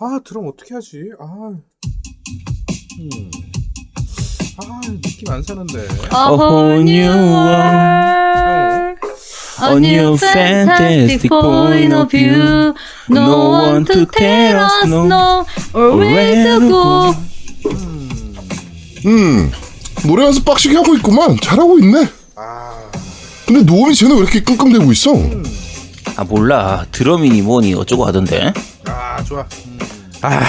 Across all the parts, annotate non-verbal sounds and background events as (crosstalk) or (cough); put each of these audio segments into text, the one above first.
아, 드럼 어떻게 하지? 아. 음. 아, 느낌 안 사는데. A whole new world. A new fantastic point of view. No one to tell us no or where to go. 음, 노래 연습 빡시게 하고 있구만. 잘하고 있네. 근데 노음이 쟤는 왜 이렇게 끙끙대고 있어? 아 몰라 드럼이니 뭐니 어쩌고 하던데 아, 좋아. 아,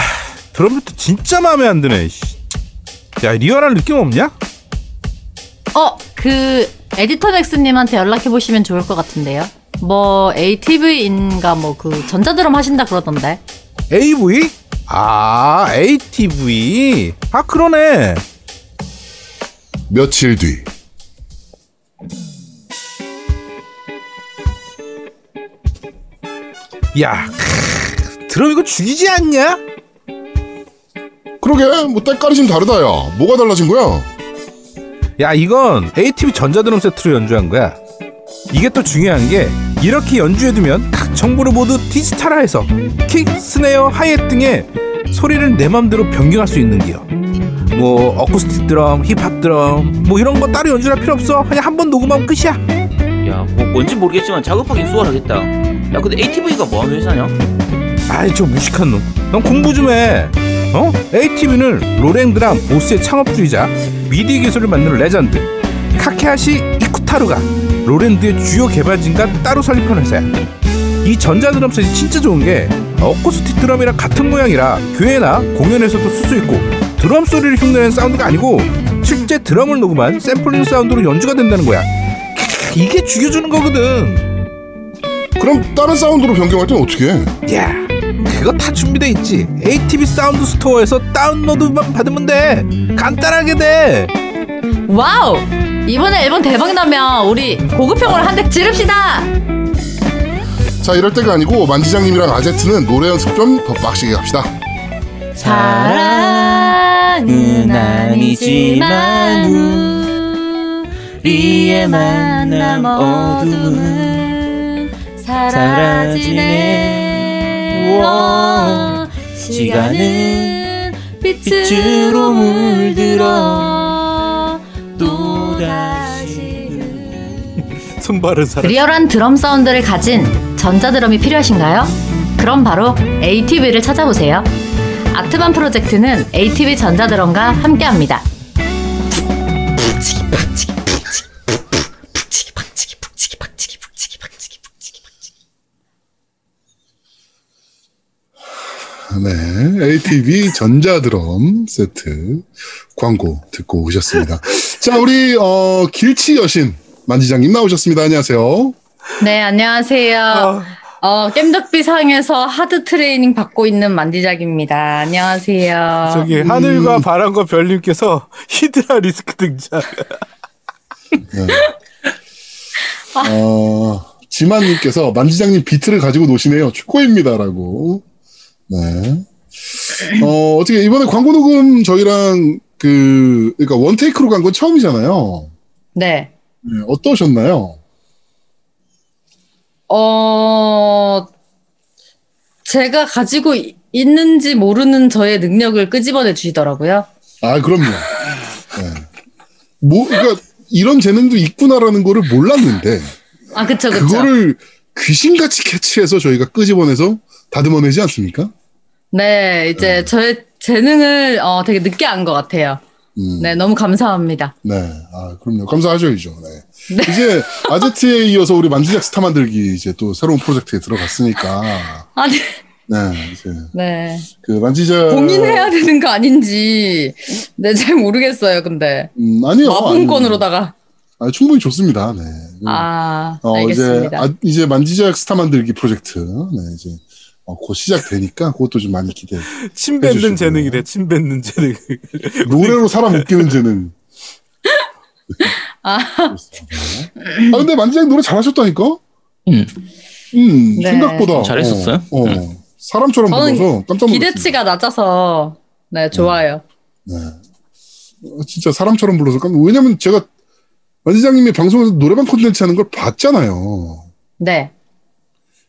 드럼부터 진짜 마음에 안 드네. 씨. 야, 리얼한 느낌 없냐? 어, 그 에디터 맥스님한테 연락해 보시면 좋을 것 같은데요. 뭐 ATV인가 뭐 그 전자드럼 하신다 그러던데. AV? 아, ATV. 아, 그러네. 며칠 뒤. 야, 크, 드럼 이거 죽이지 않냐? 그러게, 뭐 때깔이 좀 다르다, 야. 뭐가 달라진 거야? 야, 이건 ATV 전자드럼 세트로 연주한 거야. 이게 또 중요한 게 이렇게 연주해두면 각 정보를 모두 디지털화해서 킥, 스네어, 하이햇 등의 소리를 내 맘대로 변경할 수 있는 기요. 뭐 어쿠스틱 드럼, 힙합 드럼, 뭐 이런 거 따로 연주할 필요 없어. 그냥 한 번 녹음하면 끝이야. 야 뭐 뭔지 모르겠지만 작업하긴 수월하겠다 야 근데 ATV가 뭐하는 회사냐 아이 저 무식한 놈. 넌 공부 좀 해. 어? ATV는 로랜드랑 보스의 창업주이자 미디 기술을 만드는 레전드 카케하시 이쿠타로가 로랜드의 주요 개발진과 따로 설립한 회사야. 이 전자드럼 set이 진짜 좋은 게 어쿠스틱 드럼이랑 같은 모양이라 교회나 공연에서도 쓸 수 있고 드럼 소리를 흉내낸 사운드가 아니고 실제 드럼을 녹음한 샘플링 사운드로 연주가 된다는 거야. 이게 죽여주는 거거든. 그럼 다른 사운드로 변경할 땐 어떻게 해? 야, 그거 다 준비돼 있지. ATV 사운드 스토어에서 다운로드만 받으면 돼. 간단하게 돼. 와우! 이번에 앨범 대박 나면 우리 고급형으로 한 대 지릅시다. 자, 이럴 때가 아니고 만지장님이랑 아제트는 노래 연습 좀 더 빡시게 합시다. 사랑은 아니지만 우리의 만남 어둠은 사라지네 워, 시간은 빛으로 물들어 또다시 손발은 사람. 리얼한 드럼 사운드를 가진 전자드럼이 필요하신가요? 그럼 바로 ATV를 찾아보세요. 아트반 프로젝트는 ATV 전자드럼과 함께합니다. 네, ATV 전자드럼 세트 광고 듣고 오셨습니다. 자, 우리 어, 길치 여신 만지장님 나오셨습니다. 안녕하세요. 네, 안녕하세요. 어, 겜덕비 상에서 하드 트레이닝 받고 있는 만디작입니다. 안녕하세요. 저기 하늘과 바람과 별님께서 (laughs) 히드라 리스크 등장. 어, 지만님께서 만지장님 비트를 가지고 노시네요. 최고입니다라고. 네. 어, 어떻게 이번에 광고 녹음 저희랑 그 그러니까 원 테이크로 간 건 처음이잖아요. 네. 네, 어떠셨나요? 어, 제가 가지고 이- 있는지 모르는 저의 능력을 끄집어내 주시더라고요. 아, 그럼요. 네. 뭐, 그러니까 이런 재능도 있구나라는 거를 몰랐는데 아, 그쵸, 그쵸. 그거를 귀신같이 캐치해서 저희가 끄집어내서 다듬어내지 않습니까? 네, 이제 저의 재능을 어, 되게 늦게 안 것 같아요. 음, 네, 너무 감사합니다. 네. 아, 그럼요. 감사하셔야죠. 네. 이제 아제트에 이어서 우리 만지작 스타 만들기 이제 또 새로운 프로젝트에 들어갔으니까. (laughs) 아니, 네. 이제 네. 그 만지작. 공인해야 되는 거 아닌지, 네, 잘 모르겠어요, 근데. 음, 아니요. 마분권으로다가. 아, 충분히 좋습니다. 네. 아, 어, 이제, 알겠습니다. 아, 이제 만지작 스타 만들기 프로젝트. 네, 이제. 어, 곧 시작되니까 그것도 좀 많이 기대해. (laughs) 침 뱉는. 재능이래. 침 뱉는 재능. (laughs) 노래로 사람 웃기는 재능. 아. 아, 근데 만지작 노래 잘하셨다니까? 음. 음, 네. 생각보다. 잘했었어요? 어, 어. 사람처럼 저는 불러서 깜짝 놀랐어요. 기대치가 낮아서, 네, 좋아요. 네. 어, 진짜 사람처럼 불러서 깜짝 왜냐면 제가 만지장님이 방송에서 노래방 콘텐츠 하는 걸 봤잖아요. 네.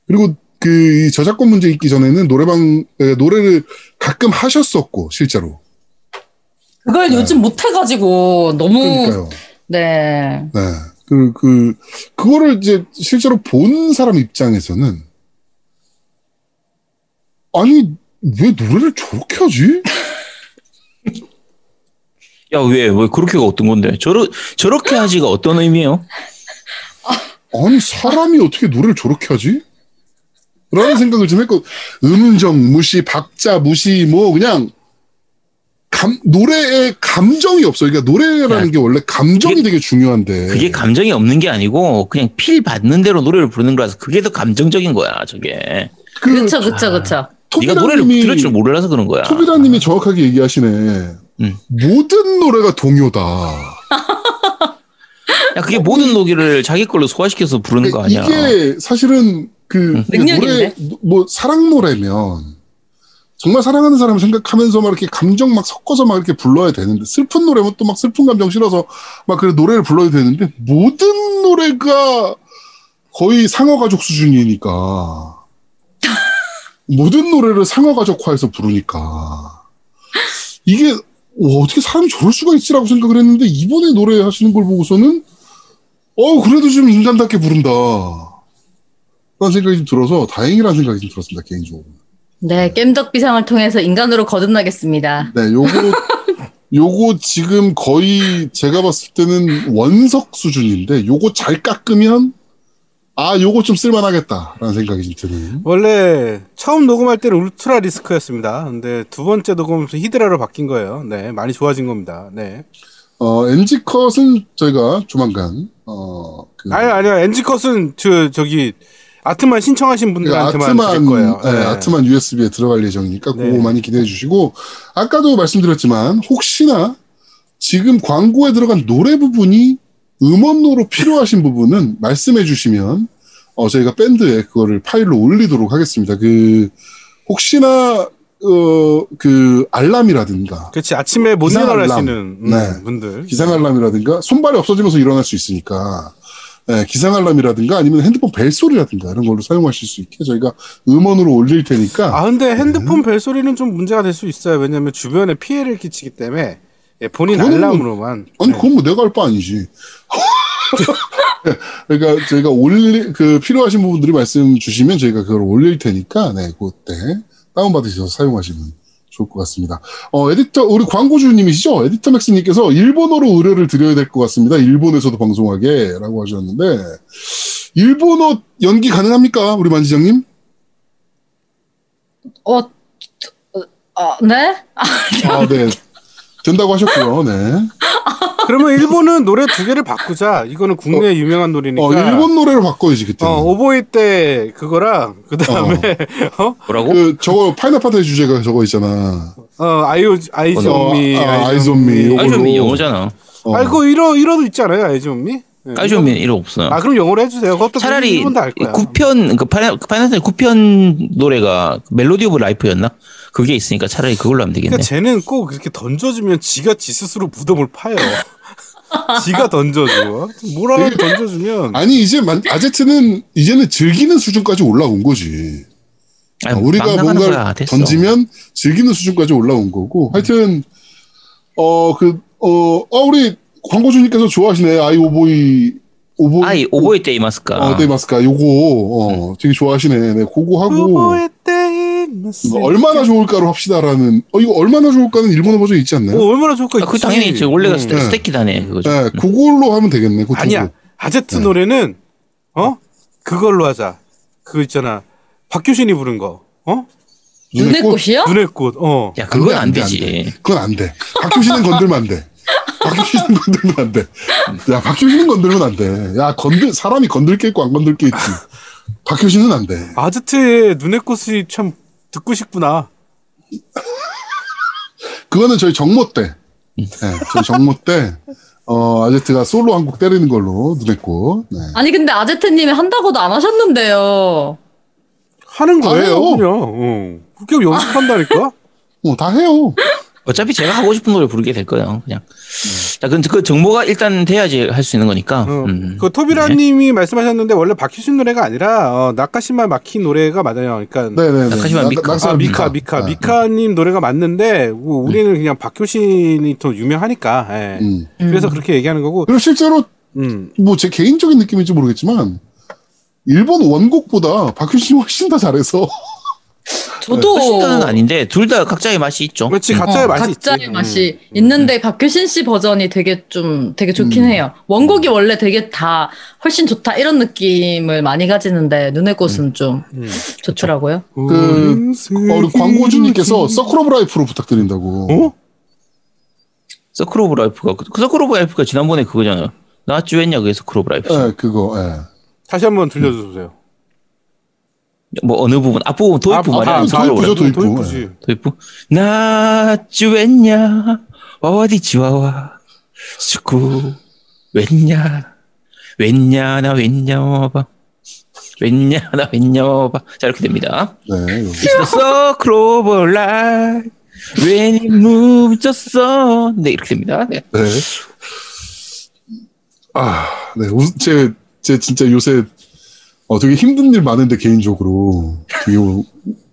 그리고 그이 저작권 문제 있기 전에는 노래방 에, 노래를 가끔 하셨었고 실제로. 그걸 요즘 못 해가지고 너무 그러니까요. 네. 네. 그, 그, 그거를 이제 실제로 본 사람 입장에서는, 아니, 왜 노래를 저렇게 하지? (laughs) 야, 왜, 왜 그렇게가 어떤 건데? 저러, 저렇게 하지가 어떤 의미예요? 아니, 사람이 어떻게 노래를 저렇게 하지? 라는 생각을 좀 했고, 음정 무시, 박자 무시, 뭐, 그냥, 감, 노래에 감정이 없어요. 그러니까 노래라는 야, 게 원래 감정이 그게- 되게 중요한데. 그게 감정이 없는 게 아니고, 그냥 필 받는 대로 노래를 부르는 거라서 그게 더 감정적인 거야, 저게. 그, 그쵸 그쵸 그쵸. 네가 노래를 토비라님이- 들을 줄 몰라서 그런 거야. 토비라님이 정확하게 얘기하시네. 음. 모든 노래가 동요다. 야, 그게 모든 노기를 자기 걸로 소화시켜서 부르는 거 아니야. 그러니까 이게 사실은 그 능력인데? 노래 뭐 사랑 노래면 정말 사랑하는 사람을 생각하면서 막 이렇게 감정 막 섞어서 막 이렇게 불러야 되는데 슬픈 노래면 또 막 슬픈 감정 실어서 막 그래 노래를 불러야 되는데 모든 노래가 거의 상어 가족 수준이니까. (laughs) 모든 노래를 상어 가족화해서 부르니까. 이게 와, 어떻게 사람이 저럴 수가 있지라고 생각을 했는데 이번에 노래 하시는 걸 보고서는 어 그래도 좀 인간답게 부른다 라는 생각이 좀 들어서 다행이라는 생각이 좀 들었습니다 개인적으로 네 겜덕 비상을 통해서 인간으로 거듭나겠습니다. 네 요거 (laughs) 요거 지금 거의 제가 봤을 때는 원석 수준인데 요거 잘 깎으면 아 요거 좀 쓸만하겠다라는 생각이 좀 드는 원래 처음 녹음할 때는 울트라 리스크였습니다. 근데 두 번째 녹음하면서 히드라로 바뀐 거예요. 네, 많이 좋아진 겁니다. 네. 어 NG 컷은 저희가 조만간 어 그 아니 아니요. 엔지 컷은 저 저기 아트만 신청하신 분들한테만 아트만 드릴 거예요. 네, 네. 아트만 USB에 들어갈 예정이니까 네. 그거 많이 기대해 주시고 아까도 말씀드렸지만 혹시나 지금 광고에 들어간 노래 부분이 음원으로 필요하신 부분은 말씀해 주시면 어 저희가 밴드에 그거를 파일로 올리도록 하겠습니다. 그 혹시나 어 그 알람이라든가 그렇지 아침에 못 기상 일어나시는 알람. 음, 네. 분들. 기상 알람이라든가 손발이 없어지면서 일어날 수 있으니까 예, 기상 알람이라든가 아니면 핸드폰 벨 소리라든가 이런 걸로 사용하실 수 있게 저희가 음원으로 올릴 테니까 아 근데 핸드폰 벨 소리는 좀 문제가 될 수 있어요. 왜냐하면 주변에 피해를 끼치기 때문에 예, 본인 뭐- 알람으로만. 아니 네. 그건 뭐 내가 할 바 아니지. (laughs) 그러니까 저희가 올리 그 필요하신 부분들이 말씀 주시면 저희가 그걸 올릴 테니까 네 그때 다운 받으셔서 사용하시면 좋을 것 같습니다. 어 에디터 우리 광고주님이시죠? 에디터 맥스님께서 일본어로 의뢰를 드려야 될 것 같습니다. 일본에서도 방송하게 라고 하셨는데 일본어 연기 가능합니까, 우리 만지장님? 어, 어 네? 아 네. 된다고 하셨고요. 네. (laughs) 그러면 일본은 노래 두 개를 바꾸자. 이거는 국내 유명한 노래니까. 어 일본 노래로 바꿔야지 그때. 어, 오보이 때 그거랑 그 다음에 (laughs) 어, 뭐라고? 그 저거 파이널 8의 주제가 저거 있잖아. 어, 아이오 Eyes on Me, 어, 아. 요걸로. Eyes on Me 영어잖아. 어. 아, 그거 일어 일어도 있잖아요, 아이즈온미. 네, 아이존미 이런 없어요. 아, 그럼 영어로 해주세요. 그것도 차라리 일본 다알 거야. 9편, 그 파이널, 파이널 9편 노래가 Melody of Life였나? 그게 있으니까 차라리 그걸로 하면 되겠네. 그러니까 쟤는 꼭 그렇게 던져주면 지가 지 스스로 무덤을 파요. 지가 던져줘. 뭘 하나 던져주면. 아니 이제 만- 아제트는 이제는 즐기는 수준까지 올라온 거지. 아니, 어, 우리가. 됐어. 던지면 즐기는 수준까지 올라온 거고. 하여튼 어그어 어, 우리 광고주님께서 좋아하시네 아이 오보이 오보이 아이, 오보이 때 이마스까. 어, 네 마스카 요거 어 되게 좋아하시네. 네 그거 하고 오보이. 뭐 얼마나 좋을까로 합시다라는 어 이거 얼마나 좋을까는 일본어 버전 있지 않나요? 어, 얼마나 좋을까? 아, 그 있지. 당연히 있죠. 원래가 음. 스테, 네. 스테키다네. 그거죠. 네 그걸로 하면 되겠네. 그거 아니야. 아제트 네. 노래는 어 그걸로 하자. 그거 있잖아. 박효신이 부른 거. 어? 눈의 꽃? 꽃이요? 눈의 꽃. 어. 야, 그건 안, 안 돼, 되지. 안 돼. 그건 안 돼. 박효신은 건들면 안 돼. 박효신은 건들면 안 돼. 야, 박효신은 건들면 안 돼. 야, 건들, 사람이 건들 게 있고 안 건들 게 있지. 박효신은 안 돼. 아제트의 눈의 꽃이 참 듣고 싶구나. 그거는 저희 정모 때. 네, 저희 정모 때, 어, 아제트가 솔로 한 곡 때리는 걸로 눈했고, 네. 아니 근데 아제트님이 한다고도 안 하셨는데요. 하는 거예요. 그냥. 어. 그렇게 연습한다니까? 어, 다 해요. 어차피 제가 하고 싶은 노래 부르게 될 거예요. 그냥. 자, 그, 그 정보가 일단 돼야지 할 수 있는 거니까. 어, 음. 그 토비라님이 말씀하셨는데 원래 박효신 노래가 아니라 어, 나카시마 마키 노래가 맞아요. 그러니까 네네네. 낙하시마 나- 미카. 낙사 아, 미카, 미카, 네. 미카님 노래가 맞는데 뭐 우리는 그냥 박효신이 더 유명하니까. 예. 음. 그래서 그렇게 얘기하는 거고. 그리고 실제로 음. 뭐제 개인적인 느낌인지 모르겠지만 일본 원곡보다 박효신이 훨씬 더 잘해서 저도 훨씬은 아닌데 둘 다 각자의 맛이 있죠. 그렇지 음. 각자의 어, 맛이 각자의 있지. 맛이 음. 있는데 박효신 씨 버전이 되게 좀 되게 좋긴 음. 해요. 원곡이 원래 되게 다 훨씬 좋다 이런 느낌을 많이 가지는데 눈의 꽃은 좀 음. 좋더라고요. 그, 어, 우리 광고주님께서 Circle of Life로 부탁드린다고. 어? 서클 오브 라이프가 그 서클 오브 라이프가 지난번에 그거잖아요. 나쭈 했냐 그게 서클 오브 라이프. 예, 그거, 예. 다시 한번 들려주세요. 뭐 어느 부분 앞부분 도입부 아, 말이야. 아, 도입부죠, 라이프. 도입부. 도입부지. 도입부. 나쭈 했냐 와와디 지와와 스쿠 웬냐 웬냐 나 웬냐 와봐 웬냐 나 웬냐 와봐 자 이렇게 됩니다. 네, 여기. It's the circle of life when it moves just so 네 이렇게 됩니다. 네. 네. 아, 네. 우- 제, 제 진짜 요새 어, 되게 힘든 일 많은데 개인적으로 되게, 우-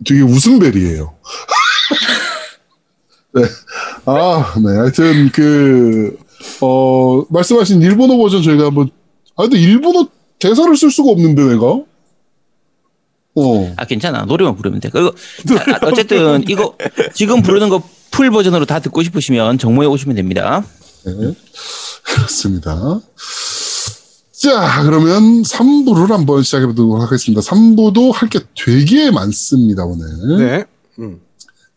되게 웃음벨이에요. (laughs) 네. 아, 네. 하여튼 그, 어, 말씀하신 일본어 버전 저희가 한번, 아, 근데 일본어 대사를 쓸 수가 없는데 내가? 어. 아 괜찮아 노래만 부르면 돼. 그거 아, 어쨌든 이거 지금 부르는 거 full 버전으로 다 듣고 싶으시면 정모에 오시면 됩니다. 네. 그렇습니다. 자, 그러면 3부를 한번 시작해 보도록 하겠습니다. 3부도 할 게 되게 많습니다, 오늘. 네. 음.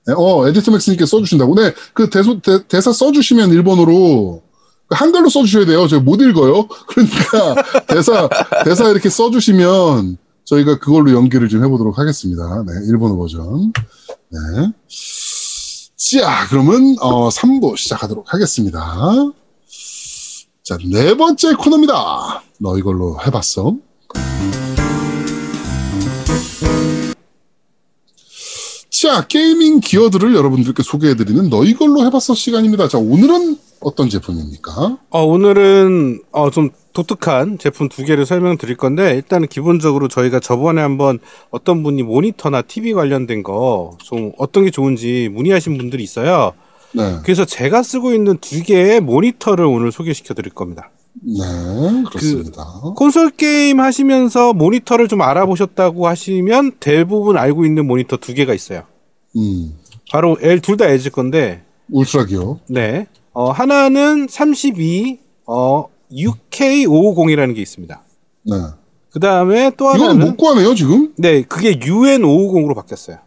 네, 어, 에디터 맥스님께 써주신다고. 네, 그 대소, 대, 대사 써주시면 일본어로 그 한글로 써주셔야 돼요. 저희 못 읽어요. (laughs) 그러니까 대사, 대사 이렇게 써주시면 저희가 그걸로 연기를 좀 해보도록 하겠습니다. 네, 일본어 버전. 네. 자, 그러면, 어, 3부 시작하도록 하겠습니다. 자, 네 번째 코너입니다. 너 이걸로 해봤어? 자, 게이밍 기어들을 여러분들께 소개해드리는 너 이걸로 해봤어 시간입니다. 자, 오늘은 어떤 제품입니까? 어, 오늘은 어, 좀 독특한 제품 두 개를 설명드릴 건데 일단은 기본적으로 저희가 저번에 한번 어떤 분이 모니터나 TV 관련된 거 좀 어떤 게 좋은지 문의하신 분들이 있어요. 네. 그래서 제가 쓰고 있는 두 개의 모니터를 오늘 소개시켜 드릴 겁니다. 네, 그렇습니다. 콘솔 게임 하시면서 모니터를 좀 알아보셨다고 하시면 대부분 알고 있는 모니터 두 개가 있어요. 음, 바로 L 둘 다 LG 건데 울트라 기어. 네. 어, 하나는 32 어, UK550이라는 게 있습니다. 네. 그 다음에 또 하나는 못 구하네요, 지금? 네, 그게 UN550으로 바뀌었어요.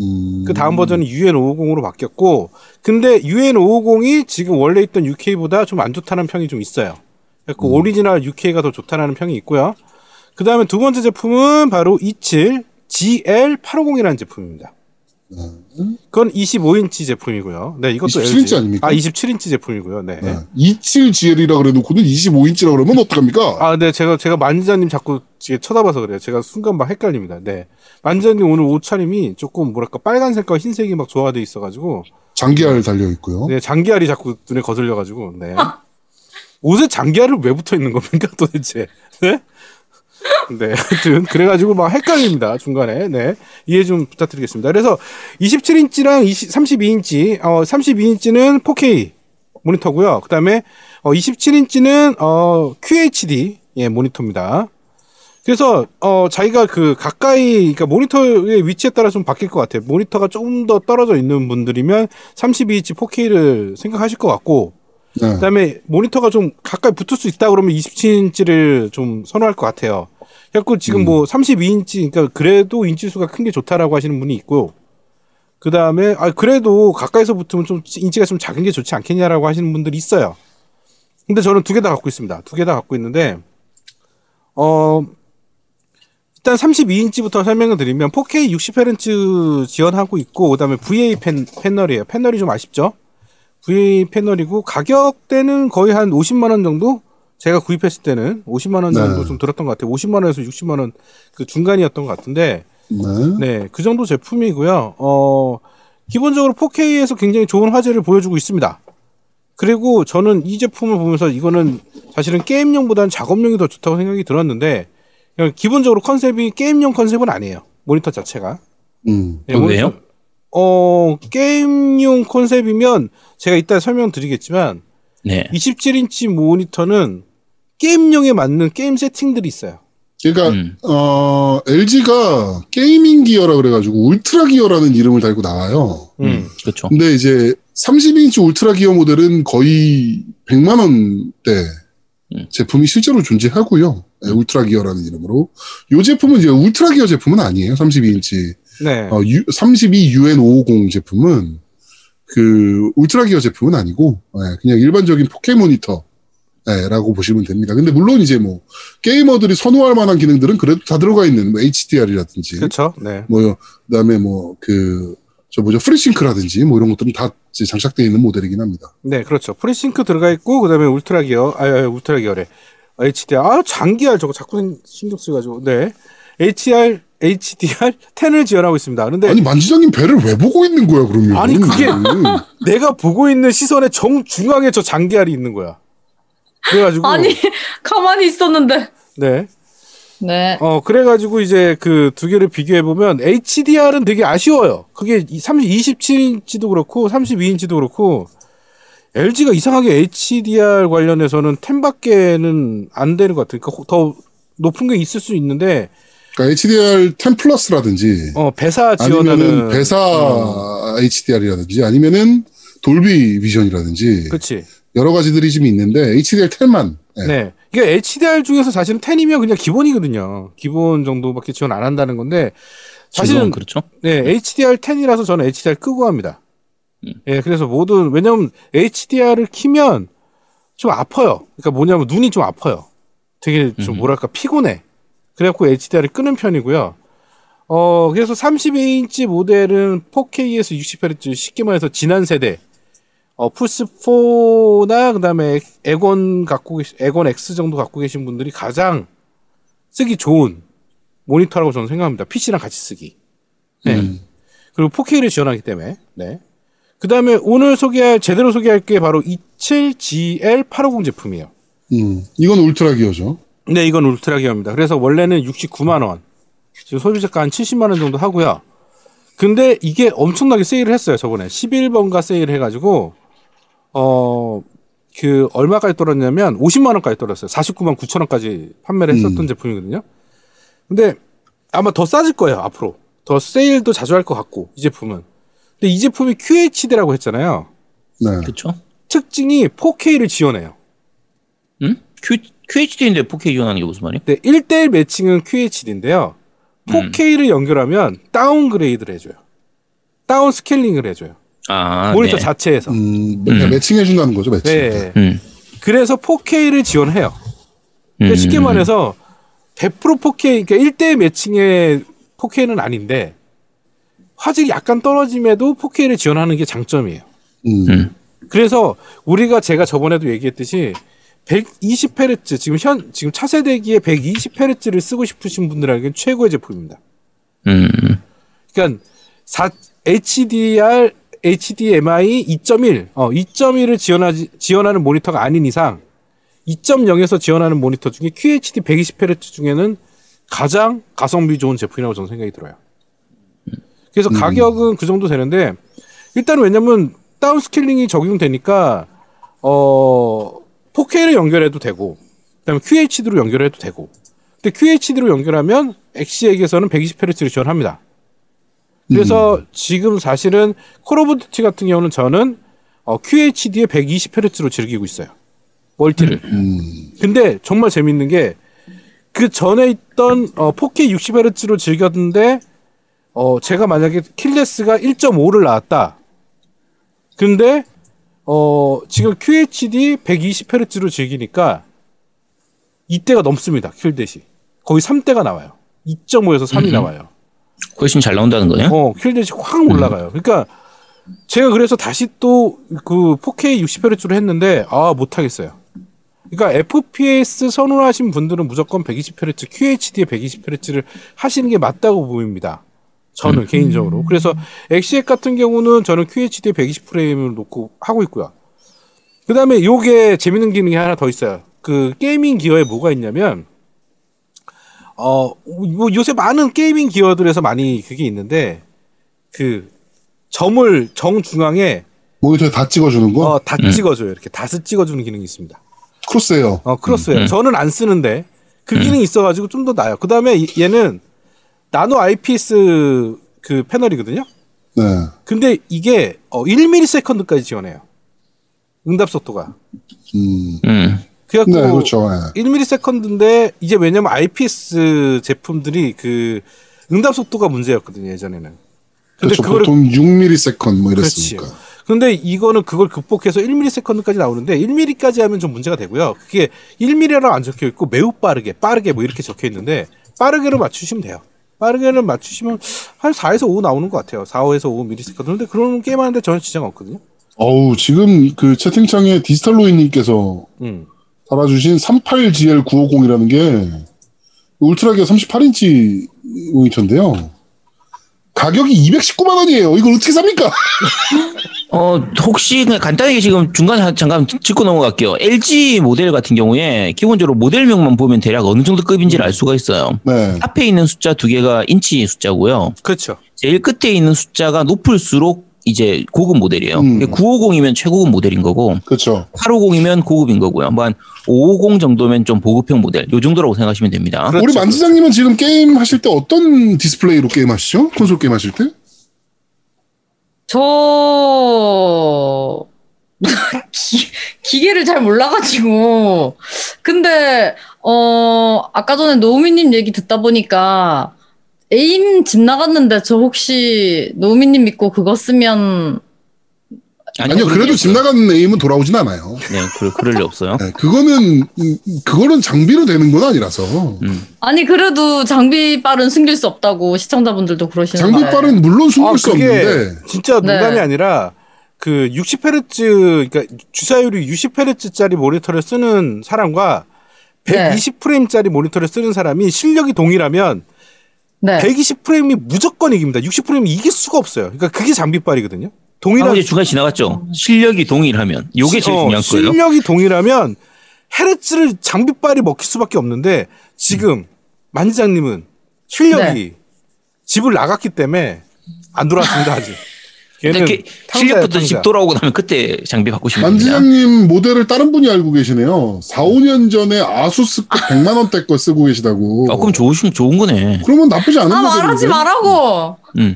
음, 그 다음 버전이 UN550으로 바뀌었고, 근데 UN550이 지금 원래 있던 UK보다 좀 안 좋다는 평이 좀 있어요. 그 오리지널 UK가 더 좋다는 평이 있고요. 그 다음에 두 번째 제품은 바로 27 GL850이라는 제품입니다. 그건 25인치 제품이고요. 네, 이것도 27인치 LG. 아닙니까? 아, 27인치 제품이고요. 네. 네. 27GL이라 그래놓고는 25인치라 그러면 어떡합니까? 아, 네, 제가, 제가 만지자님 자꾸 쳐다봐서 그래요. 제가 순간 막 헷갈립니다. 네. 만지자님 오늘 옷차림이 조금 뭐랄까, 빨간색과 흰색이 막 조화돼 있어가지고, 장기알 달려 있고요. 네, 장기알이 자꾸 눈에 거슬려가지고, 네. 옷에 장기알을 왜 붙어 있는 겁니까, 도대체? 네? 네, 하여튼, 그래가지고 막 헷갈립니다, 중간에. 네. 이해 좀 부탁드리겠습니다. 그래서 27인치랑 20, 32인치, 어, 32인치는 4K 모니터고요. 그 다음에, 어, 27인치는, 어, QHD, 예, 모니터입니다. 그래서, 어, 자기가 그 가까이, 그러니까 모니터의 위치에 따라 좀 바뀔 것 같아요. 모니터가 조금 더 떨어져 있는 분들이면 32인치 4K를 생각하실 것 같고, 네. 그다음에 모니터가 좀 가까이 붙을 수 있다 그러면 27인치를 좀 선호할 것 같아요. 그래갖고 지금 뭐 32인치, 그러니까 그래도 인치 수가 큰 게 좋다라고 하시는 분이 있고, 그 다음에 아 그래도 가까이서 붙으면 좀 인치가 좀 작은 게 좋지 않겠냐라고 하시는 분들이 있어요. 근데 저는 두 개 다 갖고 있습니다. 두 개 다 갖고 있는데, 어 일단 32인치부터 설명을 드리면 4K 60Hz 지원하고 있고, 그다음에 VA 팬, 패널이에요. 패널이 좀 아쉽죠? VA 패널이고 가격대는 거의 한 50만 원 정도 제가 구입했을 때는 50만 원 정도 네. 좀 들었던 것 같아요. 50만 원에서 60만 원 그 중간이었던 것 같은데 네. 네, 그 정도 제품이고요. 어 기본적으로 4K에서 굉장히 좋은 화질을 보여주고 있습니다. 그리고 저는 이 제품을 보면서 이거는 사실은 게임용보다는 작업용이 더 좋다고 생각이 들었는데 그냥 기본적으로 컨셉이 게임용 컨셉은 아니에요. 모니터 자체가. 음. 네, 어, 모니터- 왜요? 어, 게임용 컨셉이면 제가 이따 설명드리겠지만 네. 27인치 모니터는 게임용에 맞는 게임 세팅들이 있어요. 그러니까 음. 어 LG가 gaming gear라 그래가지고 울트라 기어라는 이름을 달고 나와요. 음. 그렇죠. 근데 이제 32인치 울트라 기어 모델은 거의 100만 원대 음. 제품이 실제로 존재하고요. 네, 울트라 기어라는 이름으로. 이 제품은 이제 울트라 기어 제품은 아니에요. 32인치. 네. 어, 32 UN550 제품은 그 울트라 기어 제품은 아니고 예, 그냥 일반적인 4K 모니터 예, 라고 보시면 됩니다. 근데 물론 이제 뭐 게이머들이 선호할 만한 기능들은 그래도 다 들어가 있는 뭐 HDR이라든지 그렇죠. 네. 뭐 그다음에 뭐 그 저 뭐죠 프리싱크라든지 뭐 이런 것들은 다 장착되어 있는 모델이긴 합니다. 네, 그렇죠. 프리싱크 들어가 있고 그다음에 울트라 기어, 아, 아 울트라 기어래. HDR. 아, 장기R 저거 자꾸 생- 신경 쓰여 가지고. 네. HDR HDR 10을 지원하고 있습니다. 그런데 아니 만지장님 배를 왜 보고 있는 거야 그러면? 네. 아니, 그게- 음. (laughs) 내가 보고 있는 시선의 정 중앙에 저 장기알이 있는 거야. 그래가지고 아니 가만히 있었는데. 네. 네. 어 그래가지고 이제 그 두 개를 비교해 보면 HDR은 되게 아쉬워요. 그게 30, 27인치도 그렇고 32인치도 그렇고 LG가 이상하게 HDR 관련해서는 10밖에는 안 되는 것 같아요. 그러니까 더 높은 게 있을 수 있는데 그러니까 HDR 10 플러스라든지 어 배사 아니면은 지원하는 배사 HDR이라든지 아니면은 돌비 비전이라든지 그렇지. 여러 가지들이 좀 있는데 HDR 10만 예. 네. 이게 HDR 중에서 사실은 10이면 그냥 기본이거든요. 기본 정도밖에 지원 안 한다는 건데 사실은 그렇죠. 네, HDR 10이라서 저는 HDR 끄고 합니다. 음. 예, 그래서 모든, 왜냐면 HDR을 키면 좀 아파요. 그러니까 뭐냐면 눈이 좀 아파요. 되게 좀 음. 뭐랄까 피곤해. 그래갖고 HDR을 끄는 편이고요. 어, 그래서 32인치 모델은 4K에서 60Hz 쉽게 말해서 지난 세대, 어, 플스4나 그 다음에 에곤 갖고 계시, 에곤 X 정도 갖고 계신 분들이 가장 쓰기 좋은 모니터라고 저는 생각합니다. PC랑 같이 쓰기. 네. 음. 그리고 4K를 지원하기 때문에. 네. 그 다음에 오늘 소개할, 제대로 소개할 게 바로 27GL850 제품이에요. 음. 이건 울트라 기어죠. 네, 이건 울트라 기어입니다. 그래서 원래는 69만 원. 지금 소비자가 한 70만 원 정도 하고요. 근데 이게 엄청나게 세일을 했어요, 저번에. 11번가 세일 해가지고, 어, 그, 얼마까지 떨었냐면 50만 원까지 떨었어요. 49만 9천 원까지 판매를 했었던 음. 제품이거든요. 근데 아마 더 싸질 거예요, 앞으로. 더 세일도 자주 할 것 같고, 이 제품은. 근데 이 제품이 QHD라고 했잖아요. 네. 그렇죠. 특징이 4K를 지원해요. 응? Q, QHD인데 4K 지원하는 게 무슨 말이야? 네, 1대1 matching은 QHD인데요. 4K를 연결하면 downgrade를 해줘요. down scaling을 해줘요. 아, 모니터 네. 자체에서. 음, 그러니까 음. matching해준다는 거죠, 매칭. 네. 음. 그래서 4K를 지원해요. 그러니까 음. 쉽게 말해서 100% 4K, 그러니까 1대1 매칭의 4K는 아닌데 화질이 약간 떨어짐에도 4K를 지원하는 게 장점이에요. 음. 음. 그래서 우리가 제가 저번에도 얘기했듯이 120Hz 지금 현 지금 차세대기에 120Hz를 쓰고 싶으신 분들에게는 최고의 제품입니다. 음. 그러니까 4 HDR HDMI 2.1 어 2.1을 지원하지 지원하는 모니터가 아닌 이상 2.0에서 지원하는 모니터 중에 QHD 120Hz 중에는 가장 가성비 좋은 제품이라고 저는 생각이 들어요. 그래서 가격은 그 정도 되는데 일단 왜냐면 down scaling이 적용되니까 어 4K를 연결해도 되고 그다음에 QHD로 연결해도 되고 근데 QHD로 연결하면 엑시엑에서는 120Hz를 지원합니다. 그래서 지금 사실은 콜 오브 듀티 같은 경우는 저는 어, QHD에 120Hz로 즐기고 있어요. 멀티를. 음. 근데 정말 재밌는 게 그 전에 있던 어, 4K 60Hz로 즐겼는데 어, 제가 만약에 킬레스가 1.5를 나왔다. 근데 어, 지금 QHD 120Hz로 즐기니까 이때가 넘습니다. 킬댓이. 거의 3대가 나와요. 2.5에서 3이 나와요. 훨씬 잘 나온다는 거네요. 어, kill death이 확 올라가요. 그러니까 제가 그래서 다시 또 그 4K 60Hz로 했는데 아, 못 하겠어요. 그러니까 FPS 선호하신 분들은 무조건 120Hz, QHD에 120Hz를 하시는 게 맞다고 보입니다. 저는 개인적으로. 그래서 엑시엑 같은 경우는 저는 QHD 120프레임을 놓고 하고 있고요. 그 다음에 요게 재밌는 기능이 하나 더 있어요. 그 gaming gear에 뭐가 있냐면, 어, 뭐 요새 많은 게이밍 기어들에서 많이 그게 있는데, 그 점을 정중앙에 모니터에 다 찍어주는 거? 어, 다 찍어줘요. 이렇게 닷을 찍어주는 기능이 있습니다. 크로스예요. 어, 크로스예요. 음, 음. 저는 안 쓰는데 그 기능이 있어가지고 좀 더 나아요. 그 다음에 얘는 나노 IPS 그 패널이거든요. 네. 근데 이게 어, 1ms까지 지원해요. 응답 속도가. 음. 음. 그래갖고 네, 그렇죠. 네. 1ms인데 이제 왜냐면 IPS 제품들이 그 응답 속도가 문제였거든요 예전에는. 근데 그렇죠. 그거를 보통 6ms 뭐 그렇지. 이랬으니까. 근데 이거는 그걸 극복해서 1ms까지 나오는데 1mm까지 하면 좀 문제가 되고요. 그게 1mm라고 안 적혀 있고 매우 빠르게, 빠르게 뭐 이렇게 적혀 있는데 빠르게를 맞추시면 돼요. 빠르게를 맞추시면 한 4에서 5 나오는 것 같아요. 4, 5에서 5ms. 근데 그런 게임 하는데 저는 지장 없거든요. 어우, 지금 그 채팅창에 디지털로이님께서 음. 달아주신 38GL950이라는 게 UltraGear 38인치 모니터인데요. 가격이 219만 원이에요. 이걸 어떻게 삽니까? (laughs) 어, 혹시 그냥 간단하게 지금 중간에 한- 잠깐 짚고 넘어갈게요. LG 모델 같은 경우에 기본적으로 모델명만 보면 대략 어느 정도 급인지를 알 수가 있어요. 네. 앞에 있는 숫자 두 개가 인치 숫자고요. 그렇죠. 제일 끝에 있는 숫자가 높을수록 이제 고급 모델이에요. 음. 950이면 최고급 모델인 거고, 그렇죠. 850이면 고급인 거고요. 뭐 한 550 정도면 좀 보급형 모델. 요 정도라고 생각하시면 됩니다. 그렇죠. 우리 만지장님은 지금 게임 하실 때 어떤 디스플레이로 게임 하시죠? 콘솔 게임 하실 때? 저 (laughs) 기, 기계를 잘 몰라가지고 근데 어 아까 전에 노우미님 얘기 듣다 보니까 aim 집 나갔는데 저 혹시 노우미님 믿고 그거 쓰면 아니요, 그래도 리 집. 나가는 aim은 돌아오진 않아요. 네, 그럴, 그럴 리 없어요. 네, 그거는, 음, 그거는 장비로 되는 건 아니라서. 음. 아니 그래도 장비 빨은 숨길 수 없다고 시청자분들도 그러시는 거예요. 장비 빨은 물론 숨길 아, 수 그게 없는데, 진짜 농담이 네. 아니라 그 60Hz 그러니까 주사율이 60Hz짜리 모니터를 쓰는 사람과 네. 120프레임짜리 모니터를 쓰는 사람이 실력이 동일하면 네. 120프레임이 무조건 이깁니다. 60프레임이 이길 수가 없어요. 그러니까 그게 장비빨이거든요. 동일한 아, 중간 지나갔죠. 실력이 동일하면. 요게 제일 어, 중요한 거예요. 실력이 동일하면 헤르츠를 장비빨이 먹힐 수밖에 없는데 지금 만지장님은 실력이 네. 집을 나갔기 때문에 안 돌아왔습니다 아직. 걔는 이렇게 실력부터. 집 돌아오고 나면 그때 장비 바꾸시면 됩니다. 만지장님 모델을 다른 분이 알고 계시네요. 4, 5년 전에 아수스급 100만 원대 거 쓰고 계시다고. 아, 그럼 좋으신 좋은 거네. 그러면 나쁘지 않은 아 모델인데. 말하지 말라고. 음.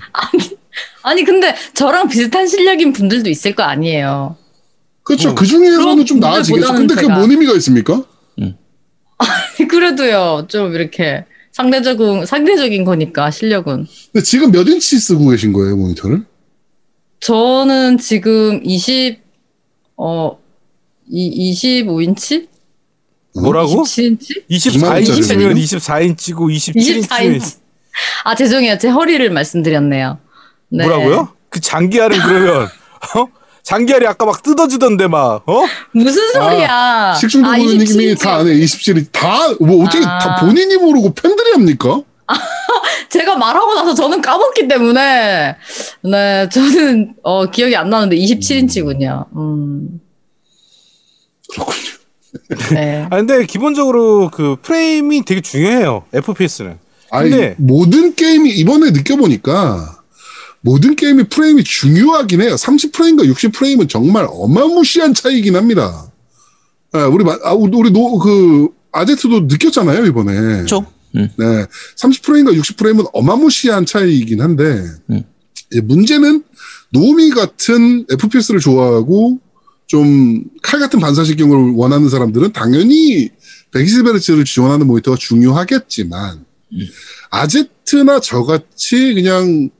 아니 근데 저랑 비슷한 실력인 분들도 있을 거 아니에요. 그렇죠. 음. 그 중에서는 좀 나아지겠죠. 근데 그게 뭔 의미가 있습니까? 그래도요 좀 이렇게 상대적인 상대적인 거니까 실력은. 근데 지금 몇 인치 쓰고 계신 거예요, 모니터를? 저는 지금 20, 어, 이, 25인치? 뭐라고? 27인치? 24인치면 24인치고 27인치면 24인치. 아, 죄송해요. 제 허리를 말씀드렸네요. 네. 뭐라고요? 그 장기알은 그러면 어? 장기알이 아까 막 뜯어지던데 막 어? 무슨 소리야. 아, 식중독 아, 보는 님이 27인치. 다 안에 27이 다, 뭐 어떻게 아. 다 본인이 모르고 팬들이 합니까? 제가 말하고 나서 저는 까먹기 때문에, 네, 저는, 어, 기억이 안 나는데 27인치군요. 음. 그렇군요. 네. 아 근데 기본적으로 그 프레임이 되게 중요해요. FPS는. 아니, 근데- 모든 게임이 이번에 느껴보니까 모든 게임이 프레임이 중요하긴 해요. 30프레임과 60프레임은 정말 어마무시한 차이긴 합니다. 아, 우리, 마- 아, 우리 노, 그, 아제트도 느꼈잖아요, 이번에. 그렇죠. 음. 네. 30프레임과 60프레임은 어마무시한 차이이긴 한데, 음. 이제 문제는 노미 같은 FPS를 좋아하고 좀 칼 같은 반사신경을 원하는 사람들은 당연히 120Hz를 지원하는 모니터가 중요하겠지만, 아제트나 저같이 그냥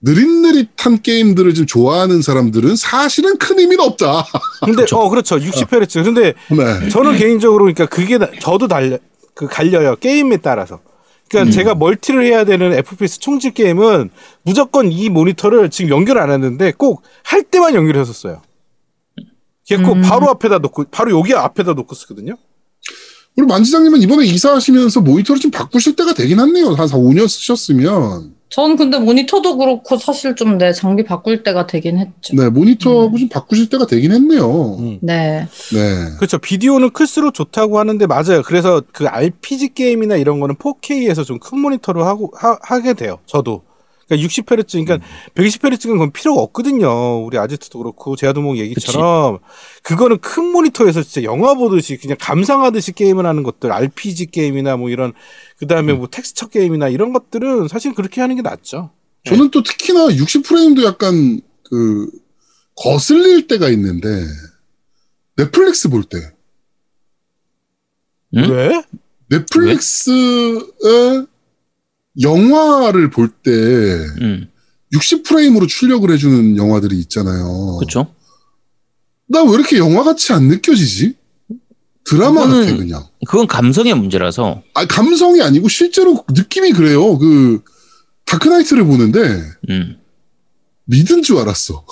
느릿느릿한 게임들을 좀 좋아하는 사람들은 사실은 큰 의미는 없다. 근데 어 그렇죠. 60Hz. 근데 네. 저는 개인적으로 그러니까 그게 나- 저도 달려 그 갈려요. 게임에 따라서. 그러니까 제가 멀티를 해야 되는 FPS 총질 게임은 무조건 이 모니터를 지금 연결 안 했는데 꼭 할 때만 연결했었어요. 그래서 음. 바로 앞에다 놓고 바로 여기 앞에다 놓고 쓰거든요. 우리 만지장님은 이번에 이사하시면서 모니터를 좀 바꾸실 때가 되긴 했네요. 한 4, 5년 쓰셨으면. 전 근데 모니터도 그렇고 사실 좀내 장비 바꿀 때가 되긴 했죠. 네, 모니터하고 좀 바꾸실 때가 되긴 했네요. 음. 네. 네. 그렇죠. 비디오는 클수록 좋다고 하는데 맞아요. 그래서 그 RPG 게임이나 이런 거는 4K에서 좀 큰 모니터로 하고 하, 게 돼요. 저도. 그러니까 60Hz, 그러니까 120Hz는 그건 필요가 없거든요. 우리 아지트도 그렇고 제아도목 얘기처럼 그거는 큰 모니터에서 진짜 영화 보듯이 그냥 감상하듯이 게임을 하는 것들, RPG 게임이나 뭐 이런 그 다음에 뭐 텍스처 게임이나 이런 것들은 사실 그렇게 하는 게 낫죠. 저는 또 특히나 60프레임도 약간 그 거슬릴 때가 있는데 넷플릭스 볼 때. 응? 왜? 넷플릭스의 영화를 볼때 음, 60프레임으로 출력을 해주는 영화들이 있잖아요. 그렇죠. 나 왜 이렇게 영화 같이 안 느껴지지? 드라마 같아 그냥. 그건 감성의 문제라서. 아 감성이 아니고 실제로 느낌이 그래요. 그 다크나이트를 보는데 음. 미드인 줄 알았어.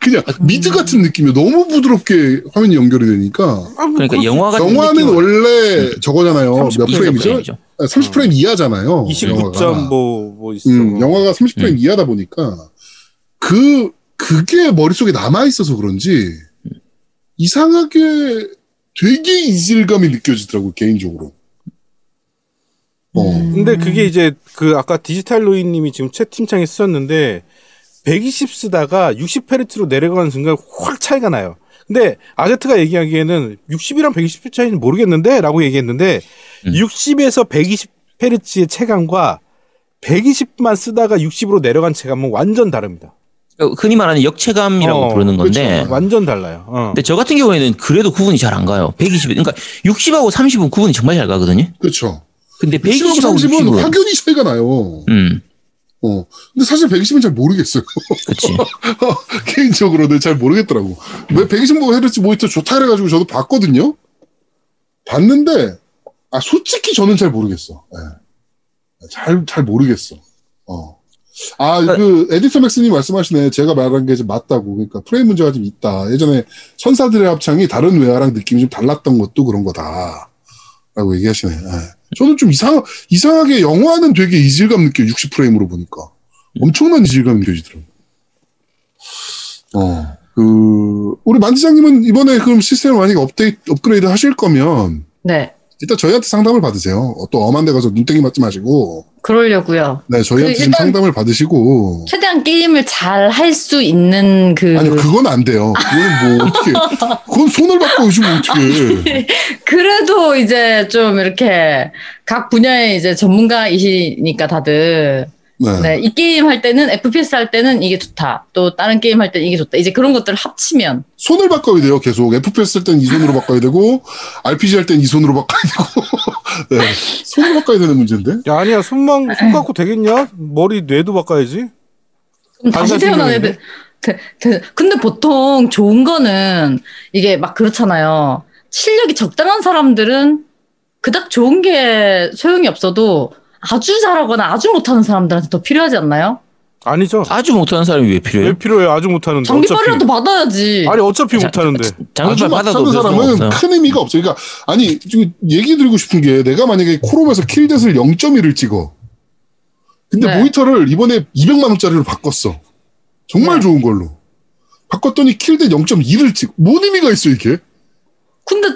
그냥 미드 같은 느낌이 너무 부드럽게 화면이 연결이 되니까 아, 뭐 그러니까 영화 같은 영화는 원래 저거잖아요. 몇30 프레임이죠? 프레임이죠. 30프레임 이하잖아요. 29점 뭐, 뭐 있어. 음, 영화가 30프레임 음. 이하다 보니까 그 그게 머릿속에 남아 있어서 그런지 이상하게 되게 이질감이 느껴지더라고 개인적으로. 어. 음. 근데 그게 이제 그 아까 디지털 로이 님이 지금 채팅창에 쓰셨는데 120 쓰다가 60Hz로 내려가는 순간 확 차이가 나요. 근데 아제트가 얘기하기에는 60이랑 120 차이는 모르겠는데 라고 얘기했는데 음. 60에서 120Hz의 체감과 120만 쓰다가 60으로 내려간 체감은 완전 다릅니다. 그러니까 흔히 말하는 역체감이라고 어, 부르는 건데. 그렇죠. 완전 달라요. 어. 근데 저 같은 경우에는 그래도 구분이 잘 안 가요. 120, 그러니까 60하고 30은 구분이 정말 잘 가거든요. 그렇죠. 근데 120하고 120하고 30은 60은 확연히 차이가 나요. 음, 어. 근데 사실 120은 잘 모르겠어요. 그렇지. (laughs) 개인적으로는 잘 모르겠더라고. 왜 120Hz 모니터 좋다 그래가지고 저도 봤거든요. 봤는데 아 솔직히 저는 잘 모르겠어. 예. 잘, 잘 모르겠어. 어. 아, 그, 에디터 맥스님 말씀하시네. 제가 말한 게좀 맞다고. 그러니까 프레임 문제가 좀 있다. 예전에 천사들의 합창이 다른 외화랑 느낌이 좀 달랐던 것도 그런 거다. 라고 얘기하시네. 예. 저는 좀 이상, 이상하게 영화는 되게 이질감 느껴요. 60프레임으로 보니까. 엄청난 이질감이 느껴지더라고요. 어, 그, 우리 만지장님은 이번에 그럼 시스템을 만약에 업데이트, 업그레이드 하실 거면, 네. 일단 저희한테 상담을 받으세요. 어, 또 엄한 데 가서 눈땡이 맞지 마시고, 그러려고요. 네, 저희한테 그좀 일단- 상담을 받으시고, 최대한 게임을 잘 할 수 있는 그 아니요, 그건 안 돼요. 그건 뭐, (laughs) 어떻게, 그건 손을 받고 요즘 어떻게. 그래도 이제 좀 이렇게 각 분야의 이제 전문가이시니까 다들 네. 네, 이 게임 할 때는 FPS 할 때는 이게 좋다. 또 다른 게임 할 때는 이게 좋다. 이제 그런 것들을 합치면 손을 바꿔야 돼요, 계속. FPS 할땐이 손으로 바꿔야 되고, RPG 할땐이 손으로 바꿔야 되고. (laughs) 네. 손을 바꿔야 되는 문제인데? 야, 아니야. 손만, 손 갖고 되겠냐? 머리, 뇌도 바꿔야지. 그럼 다시 생명인데? 애들. 대- 대- 근데 보통 좋은 거는 이게 막 그렇잖아요. 실력이 적당한 사람들은 그닥 좋은 게 소용이 없어도 아주 잘하거나 아주 못하는 사람들한테 더 필요하지 않나요? 아니죠. 아주 못하는 사람이 왜 필요해요? 왜 필요해? 아주 못하는데. 장비빨이라도 받아야지. 아니, 어차피 자, 못하는데. 장비빨 받아도 사람은 없어요. 큰 의미가 없어요. 그러니까, 아니, 지금 얘기 드리고 싶은 게, 내가 만약에 코롬에서 킬댓을 0.1을 찍어. 근데 네. 모니터를 이번에 200만 원짜리로 바꿨어. 정말 네. 좋은 걸로. 바꿨더니 킬댓 0.2를 찍어. 뭔 의미가 있어, 이게? 근데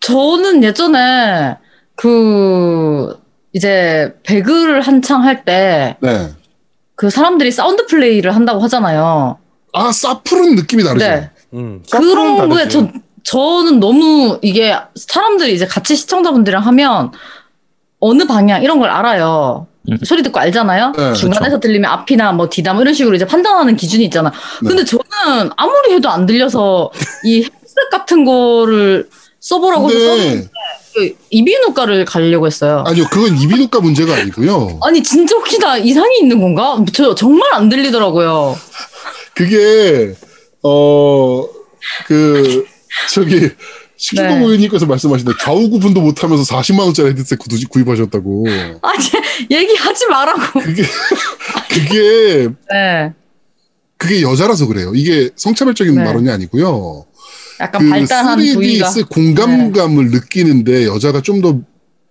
저는 예전에 그 이제 배그를 한창 할 때그 네. 사람들이 사운드 플레이를 한다고 하잖아요. 아, 사프른 느낌이 다르죠. 네. 음. 그런 거에. 저, 저는 너무 이게 사람들이 이제 같이 시청자분들이랑 하면 어느 방향 이런 걸 알아요. 음. 소리 듣고 알잖아요. 네, 중간에서 들리면 앞이나 뭐 뒤다 뭐 이런 식으로 이제 판단하는 기준이 있잖아. 네. 근데 저는 아무리 해도 안 들려서 이 (laughs) 헤드셋 같은 거를 써보라고 해서 썼는데 그 이비인후과를 가려고 했어요. 아니요, 그건 이비인후과 문제가 아니고요. 아니 진짜 혹시 나 이상이 있는 건가? 저 정말 안 들리더라고요. 그게, 어, 그, 저기, 식중독 네. 의원님께서 말씀하신데, 좌우 구분도 못하면서 40만 원짜리 헤드셋 구- 구입하셨다고. 아니 얘기하지 말라고. 그게, (laughs) 그게, 네. 그게 여자라서 그래요. 이게 성차별적인 네. 발언이 아니고요. 약간 그 발달한 부위가. 3DS 공감감을 느끼는데 여자가 좀 더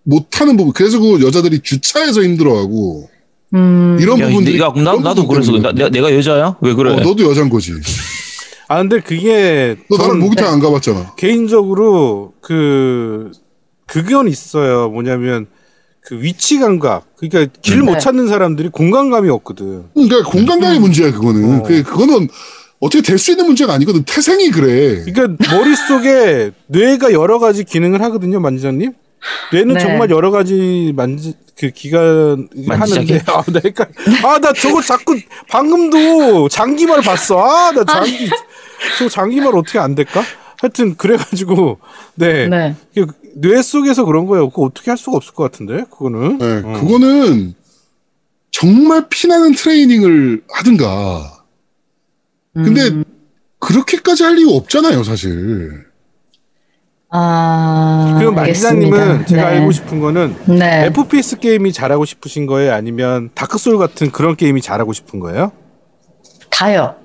못하는 부분. 그래서 그 여자들이 주차해서 힘들어하고 음. 이런 야, 부분들이 내가, 나, 부분 그래서 나, 내가, 내가 여자야? 왜 그래? 어, 너도 여잔 거지. 아 근데 그게 너 나랑 전 목욕탕 안 가봤잖아. 개인적으로 그 그건 있어요. 뭐냐면 그 위치 감각. 그러니까 길못 네. 찾는 사람들이 공간감이 없거든. 그러니까 공간감의 문제야 그거는. 어. 그 그거는 어떻게 될 수 있는 문제가 아니거든. 태생이 그래. 그러니까 머릿속에 뇌가 여러 가지 기능을 하거든요, 만지장님. 뇌는 네. 정말 여러 가지 만지 그 기간 만지작이? 하는데 아, 내가 아 나 저거 자꾸 방금도 장기말 봤어. 아 나 장기 저 장기말 어떻게 안 될까? 하여튼 그래가지고 네, 네. 이게 뇌 속에서 그런 거예요. 그거 어떻게 할 수가 없을 것 같은데 그거는. 네, 어. 그거는 정말 피나는 트레이닝을 하든가. 근데 음. 그렇게까지 할 이유 없잖아요, 사실. 아. 그 만지장님은 알겠습니다. 제가 네. 알고 싶은 거는 네. FPS 게임이 잘하고 싶으신 거예요? 아니면 다크소울 같은 그런 게임이 잘하고 싶은 거예요? 다요.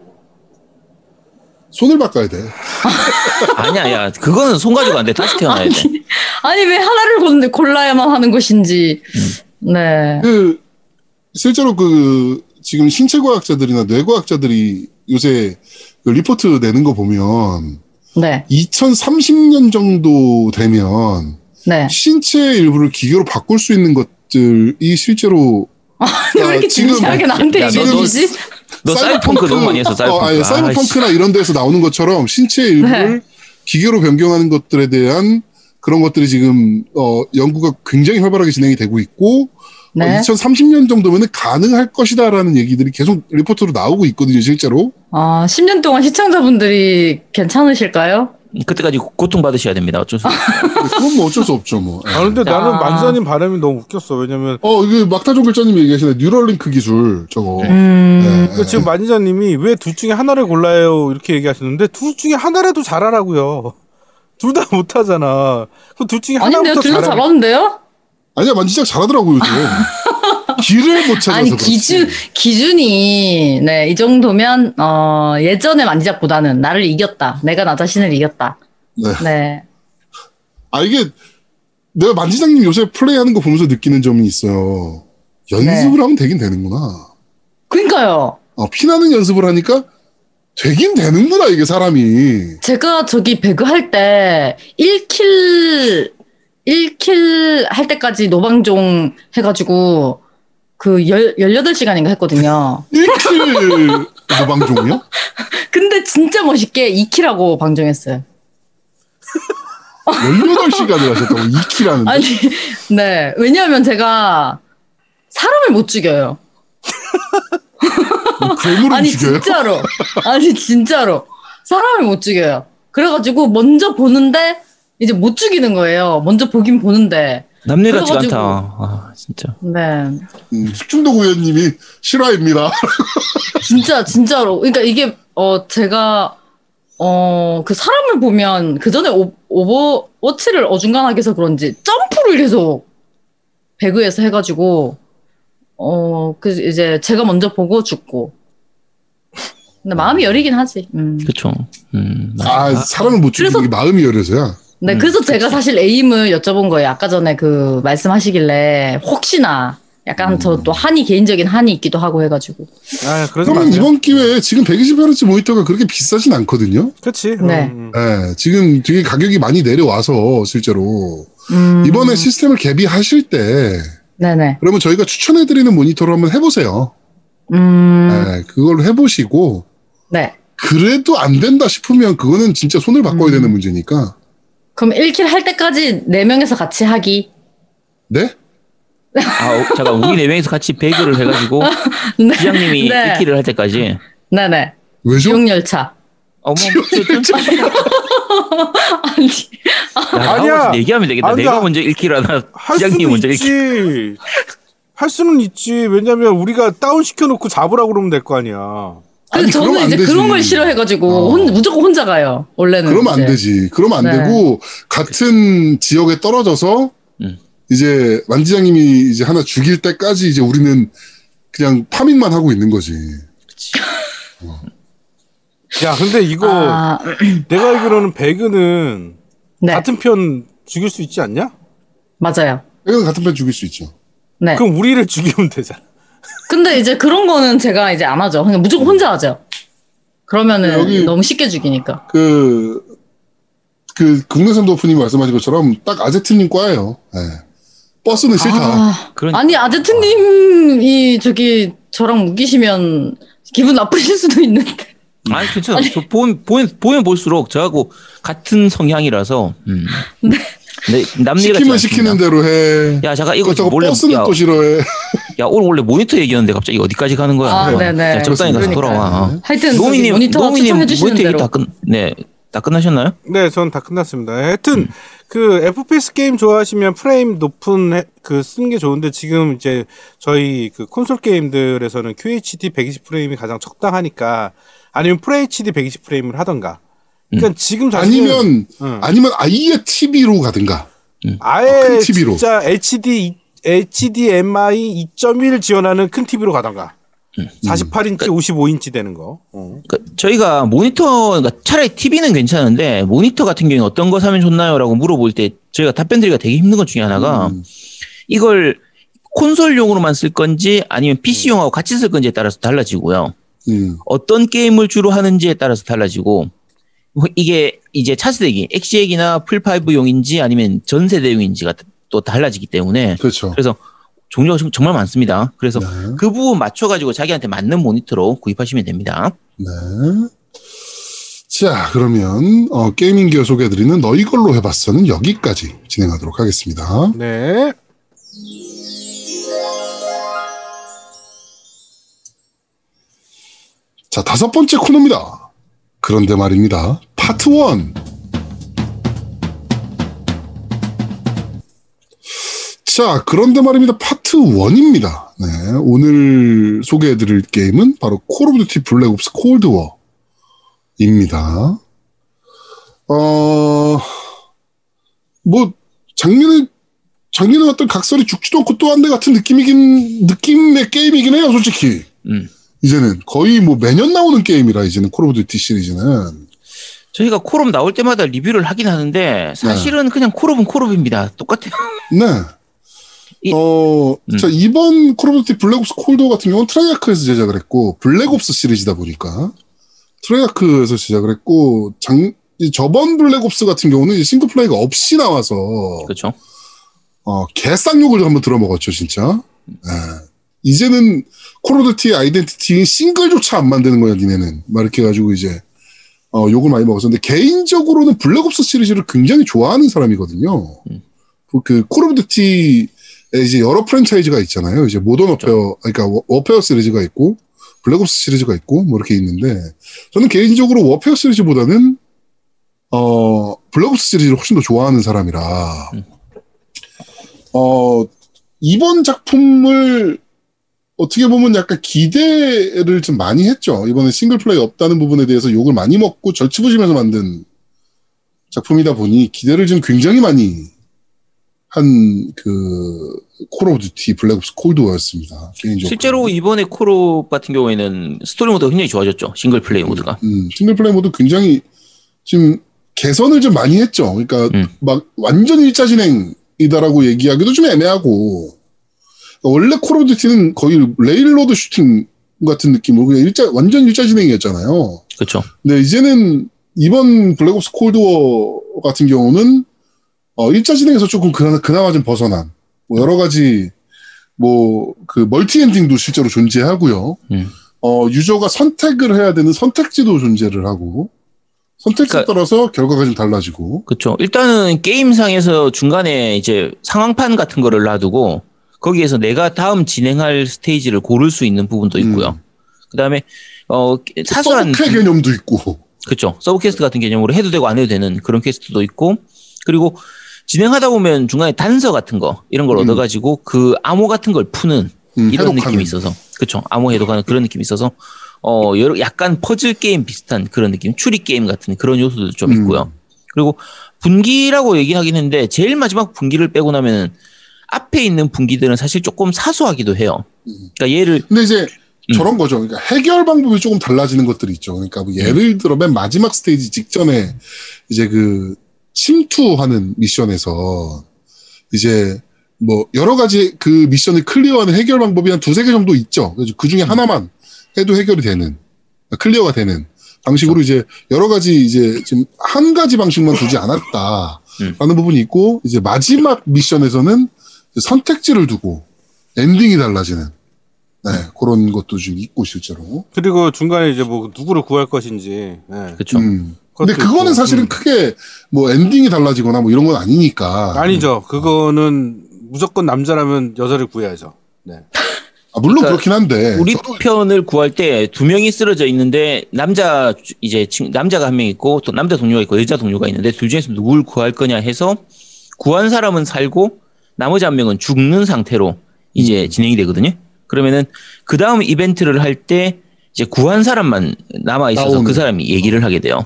손을 바꿔야 돼. (laughs) 아니야, 야, 그거는 손 가지고 안 돼. 다시 태어나야 돼. 아니 왜 하나를 골- 골라야만 하는 것인지. 네. 그 실제로 그 지금 신체과학자들이나 뇌과학자들이 요새 그 리포트 내는 거 보면 네. 2030년 정도 되면 네. 신체의 일부를 기계로 바꿀 수 있는 것들이 실제로 근데 왜 이렇게 아, 지금- 진지하게 나한테 야, 너- 얘기해 너- 주지? 너 사이버펑크 너무 많이 했어, 사이버펑크. 어, 아니. 사이버펑크나 이런 데서 나오는 것처럼 신체의 일부를 네. 기계로 변경하는 것들에 대한 그런 것들이 지금 어, 연구가 굉장히 활발하게 진행이 되고 있고 네. 어, 2030년 정도면 가능할 것이다라는 얘기들이 계속 리포트로 나오고 있거든요, 실제로. 아, 10년 동안 시청자분들이 괜찮으실까요? 그때까지 고통 받으셔야 됩니다. 어쩔 수 없어. 그건 뭐 어쩔 수 없죠, 뭐. 아 근데 아. 나는 만지장님 바람이 너무 웃겼어. 왜냐면 어, 이게 막타종 글자님 얘기하시네. 뉴럴링크 기술, 저거. 음. 네. 그러니까 지금 만지장님이 왜 둘 중에 하나를 골라요 이렇게 얘기하시는데 둘 중에 하나라도 잘하라고요. (laughs) 둘 다 못하잖아. 그럼 둘 중에 아닌데요? 하나부터 둘다 잘하. 잘하는데요? 아니야, 만지작 잘하더라고요, 요즘. (laughs) 길을 못 찾아서. 아니, 그렇지. 기준, 기준이, 네, 이 정도면, 어, 예전의 만지작보다는 나를 이겼다. 내가 나 자신을 이겼다. 네. 네. 아, 이게, 내가 만지장님 요새 플레이하는 거 보면서 느끼는 점이 있어요. 연습을 네. 하면 되긴 되는구나. 그니까요. 어, 피나는 연습을 하니까 되긴 되는구나, 이게 사람이. 제가 저기 배그 할 때, 1kill, 1kill 할 때까지 노방종 해가지고, 그, 열, 18시간인가 했거든요. 1kill (laughs) 노방종이요? 근데 진짜 멋있게 2kill하고 방종했어요. 18시간을 하셨다고 2kill 하는데. 아니, 네. 왜냐하면 제가 사람을 못 죽여요. 괴물을 아니, 죽여요? 진짜로. 아니, 진짜로. 사람을 못 죽여요. 그래가지고 먼저 보는데 이제 못 죽이는 거예요. 먼저 보긴 보는데. 남일 같지가 그래가지고- 않다. 아, 진짜. 네. 음, 숙중도 의원님이 실화입니다. (laughs) 진짜, 진짜로. 그러니까 이게, 어, 제가, 어, 그 사람을 보면 그 전에 오버워치를 어중간하게 해서 그런지 점프를 계속 배그에서 해가지고, 어, 그 이제 제가 먼저 보고 죽고. 근데 마음이 여리긴 하지. 음. 그쵸. 음. 아, 사람을 못 죽이는 그래서- 게 마음이 열려서야. 네, 음, 그래서 제가 사실 에임을 여쭤본 거예요. 아까 전에 그 말씀하시길래 혹시나 약간 음. 저또 한이 개인적인 한이 있기도 하고 해가지고. 아 그러면. 이번 기회에 지금 120Hz 모니터가 그렇게 비싸진 않거든요. 그렇지. 네. 음, 음. 예, 지금 되게 가격이 많이 내려와서 실제로 음. 이번에 시스템을 개비하실 때 네네. 그러면 저희가 추천해드리는 모니터로 한번 해보세요. 음. 예, 그걸 해보시고 네. 그래도 안 된다 싶으면 그거는 진짜 손을 바꿔야 음. 되는 문제니까. 그럼 1킬 할 때까지 4명에서 같이 하기. 네? 아, 어, 잠깐, 우리 네 명이서 같이 배그를 해가지고, (laughs) 네. 기장님이 네. 1킬을 할 때까지. 네네. 왜죠? 지옥열차. 어머, 어쨌든. (laughs) 아니. 야, 아니야. 얘기하면 되겠다. 아니야. 내가 먼저 1kill 하나, 기장님이 먼저 1kill. 있지. 할 수는 있지. 왜냐면 우리가 다운 시켜놓고 잡으라고 그러면 될 거 아니야. 근데 아니, 저는 안 이제 되지. 그런 걸 싫어해가지고 어. 혼- 무조건 혼자 가요. 원래는. 그러면 안 이제. 되지. 그러면 안 네. 되고 같은 지역에 떨어져서 음. 이제 만지장님이 이제 하나 죽일 때까지 이제 우리는 그냥 farming만 하고 있는 거지. (laughs) 야, 근데 이거 아, 내가 알기로는 배그는 네. 같은 편 죽일 수 있지 않냐? 맞아요. 이건 같은 편 죽일 수 있죠. 네. 그럼 우리를 (laughs) 죽이면 되잖아. 근데 이제 그런 거는 제가 이제 안 하죠. 그냥 무조건 혼자 하죠. 그러면은 여기- 너무 쉽게 죽이니까. 그, 그, 국내선 도프님 말씀하신 것처럼 딱 아제트님 과예요. 예. 버스는 싫다. 아, 그런 아니 아제트님이 저기 저랑 묶이시면 기분 나쁘실 수도 있는데. 아니 괜찮아. 저 보면 보면 보면 볼수록 저하고 같은 성향이라서. 음. 네. 남일 같지 시키면 않습니다. 시키는 대로 해. 야 잠깐 이거 몰래 버스는 야, 또 싫어해. 야 오늘 원래 모니터 얘기였는데 갑자기 어디까지 가는 거야? 아, 네. 네네. 야, 적당히 가서. 돌아와. 어. 하여튼 노미님 모니터 노미님 모니터 얘기 대로. 다 끝, 네, 다 끝나셨나요? 네, 전 다 끝났습니다. 하여튼 그 FPS 게임 좋아하시면 프레임 높은 해- 그 쓰는 게 좋은데 지금 이제 저희 그 콘솔 게임들에서는 QHD 120 프레임이 가장 적당하니까 아니면 FHD 120 프레임을 하던가. 그러니까 지금 자신은 아니면, 응. 아니면 아예 TV로 가든가. 아예 큰 TV로. 진짜 HD HDMI 2.1 지원하는 큰 TV로 가던가. 48인치, 55인치 되는 거. 어. 그러니까 저희가 모니터, 그러니까 차라리 TV는 괜찮은데 모니터 같은 경우에 어떤 거 사면 좋나요?라고 물어볼 때 저희가 답변 드리기가 되게 힘든 것 중에 하나가 음. 이걸 콘솔용으로만 쓸 건지 아니면 PC용하고 같이 쓸 건지에 따라서 달라지고요. 음. 어떤 게임을 주로 하는지에 따라서 달라지고 이게 이제 차세대기 엑시엑이나 플5용인지 아니면 전 세대용인지가 또 달라지기 때문에 그렇죠. 그래서 종류가 정- 정말 많습니다. 그래서 네. 그 부분 맞춰가지고 자기한테 맞는 모니터로 구입하시면 됩니다. 네. 자, 그러면, 어, gaming gear 소개해드리는 너희 걸로 해봤어는 여기까지 진행하도록 하겠습니다. 네. 자, 다섯 번째 코너입니다. 그런데 말입니다. 파트 1. 자, 그런데 말입니다. 파트 1입니다. 네, 오늘 소개해드릴 게임은 바로 Call of Duty Black Ops Cold War입니다. 어, 뭐, 작년에, 작년에 어떤 각설이 죽지도 않고 또 왔네 같은 느낌이긴, 느낌의 게임이긴 해요, 솔직히. 음. 이제는 거의 뭐 매년 나오는 게임이라 이제는 Call of Duty 시리즈는 저희가 콜옵 나올 때마다 리뷰를 하긴 하는데 사실은 그냥 콜옵은 콜옵입니다. 똑같아요. 네. 이- 어, 음. 자, 이번 Call of Duty Black Ops Cold War 같은 경우는 Treyarch에서 제작을 했고, Black Ops 시리즈다 보니까, Treyarch에서 제작을 했고, 장, 이 저번 Black Ops 같은 경우는 싱글 플레이가 없이 나와서, 그렇죠. 어, 개쌍욕을 한번 들어먹었죠, 진짜. 예. 이제는 Call of Duty identity 싱글조차 안 만드는 거야, 니네는. 막 이렇게 해가지고 이제, 어, 욕을 많이 먹었었는데, 개인적으로는 Black Ops 시리즈를 굉장히 좋아하는 사람이거든요. 그, Call of Duty에 이제 여러 프랜차이즈가 있잖아요. 이제 Modern Warfare, 그러니까 워- 워페어 시리즈가 있고, Black Ops 시리즈가 있고, 뭐 이렇게 있는데, 저는 개인적으로 워페어 시리즈보다는, 어, Black Ops 시리즈를 훨씬 더 좋아하는 사람이라, 어, 이번 작품을 어떻게 보면 약간 기대를 좀 많이 했죠. 이번에 싱글 플레이 없다는 부분에 대해서 욕을 많이 먹고 절치부심해서 만든 작품이다 보니 기대를 좀 굉장히 많이 한 그 Call of Duty Black Ops Cold War였습니다. 개인적으로. 실제로 이번에 콜옵 같은 경우에는 스토리 모드가 굉장히 좋아졌죠. 싱글 플레이 모드가. 음, 싱글 플레이 모드 굉장히 지금 개선을 좀 많이 했죠. 그러니까 음. 막 완전 일자 진행이다라고 얘기하기도 좀 애매하고 원래 Call of Duty는 거의 railroad 슈팅 같은 느낌으로 그냥 일자 완전 일자 진행이었잖아요. 그렇죠. 근데 이제는 이번 Black Ops Cold War 같은 경우는 어, 일자 진행에서 조금 그나, 그나마 좀 벗어난 뭐 여러 가지 뭐 그 multi 엔딩도 실제로 존재하고요. 음. 어, 유저가 선택을 해야 되는 선택지도 존재를 하고 선택지에 그러니까- 따라서 결과가 좀 달라지고 그렇죠. 일단은 게임상에서 중간에 이제 상황판 같은 거를 놔두고 거기에서 내가 다음 진행할 스테이지를 고를 수 있는 부분도 있고요. 그다음에 어 사소한 서브퀘 개념도 있고 그렇죠. sub quest 같은 개념으로 해도 되고 안 해도 되는 그런 quest도 있고 그리고 진행하다 보면 중간에 단서 같은 거 이런 걸 음. 얻어가지고 그 암호 같은 걸 푸는 음, 이런 해독하는. 느낌이 있어서 그렇죠. 암호 해독하는 그런 느낌이 있어서 어 여러 약간 퍼즐 게임 비슷한 그런 느낌, 추리 게임 같은 그런 요소도 좀 음. 있고요. 그리고 분기라고 얘기하긴 했는데 제일 마지막 분기를 빼고 나면은 앞에 있는 분기들은 사실 조금 사소하기도 해요. 그러니까 얘를 근데 이제 음. 저런 거죠. 그러니까 해결 방법이 조금 달라지는 것들이 있죠. 그러니까 뭐 예를 들어 맨 마지막 스테이지 직전에 이제 그 침투하는 미션에서 이제 뭐 여러 가지 그 미션을 clear하는 해결 방법이 한 두세 개 정도 있죠. 그래서 그 중에 하나만 해도 해결이 되는 clear가 되는 방식으로 이제 여러 가지 이제 지금 한 가지 방식만 두지 않았다라는 부분이 있고 이제 마지막 미션에서는 선택지를 두고 엔딩이 달라지는 네, 그런 것도 좀 있고 실제로. 그리고 중간에 이제 뭐 누구를 구할 것인지. 네. 그렇죠. 음. 근데 그거는 있고, 사실은 음. 크게 뭐 엔딩이 달라지거나 뭐 이런 건 아니니까. 아니죠. 그거는 무조건 남자라면 여자를 구해야죠. 네. (laughs) 아, 물론 그러니까 그렇긴 한데. 우리 편을 구할 때 두 명이 쓰러져 있는데 남자 주- 이제 친- 남자가 한 명 있고 또 남자 동료가 있고 여자 동료가 있는데 둘 중에서 누굴 구할 거냐 해서 구한 사람은 살고 나머지 한 명은 죽는 상태로 이제 음. 진행이 되거든요. 그러면은 그 다음 이벤트를 할 때 이제 구한 사람만 남아 있어서 나오는. 그 사람이 얘기를 하게 돼요.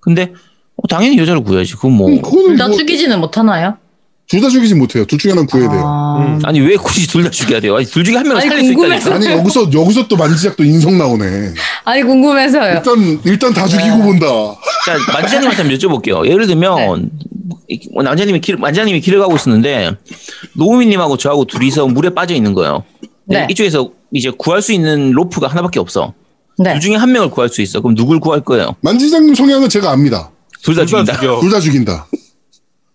근데 어, 당연히 여자를 구해야지. 그건 뭐 음, 그거는 둘다 뭐 죽이지는 못하나요? 둘 다 죽이지 못해요. 둘 중에 하나는 구해야 돼요. 아, 아니 왜 굳이 둘 다 죽여야 돼요? 아니, 둘 중에 한 명을 아니, 살릴 수 궁금해서. 있다니까. 아니 여기서 여기서 또 만지작도 인성 나오네. 아니 궁금해서요. 일단 일단 다 죽이고 네. 본다. 자, 만지자님한테 한번 여쭤볼게요. 예를 들면, 뭐 만지자님이 길, 만지자님이 길을 가고 있었는데, 노우미님하고 저하고 둘이서 물에 빠져 있는 거예요. 네, 네. 이쪽에서 이제 구할 수 있는 로프가 하나밖에 없어. 네. 둘 중에 한 명을 구할 수 있어. 그럼 누굴 구할 거예요? 만지장님 성향은 제가 압니다. 둘 다 죽인다. 둘 다 죽인다.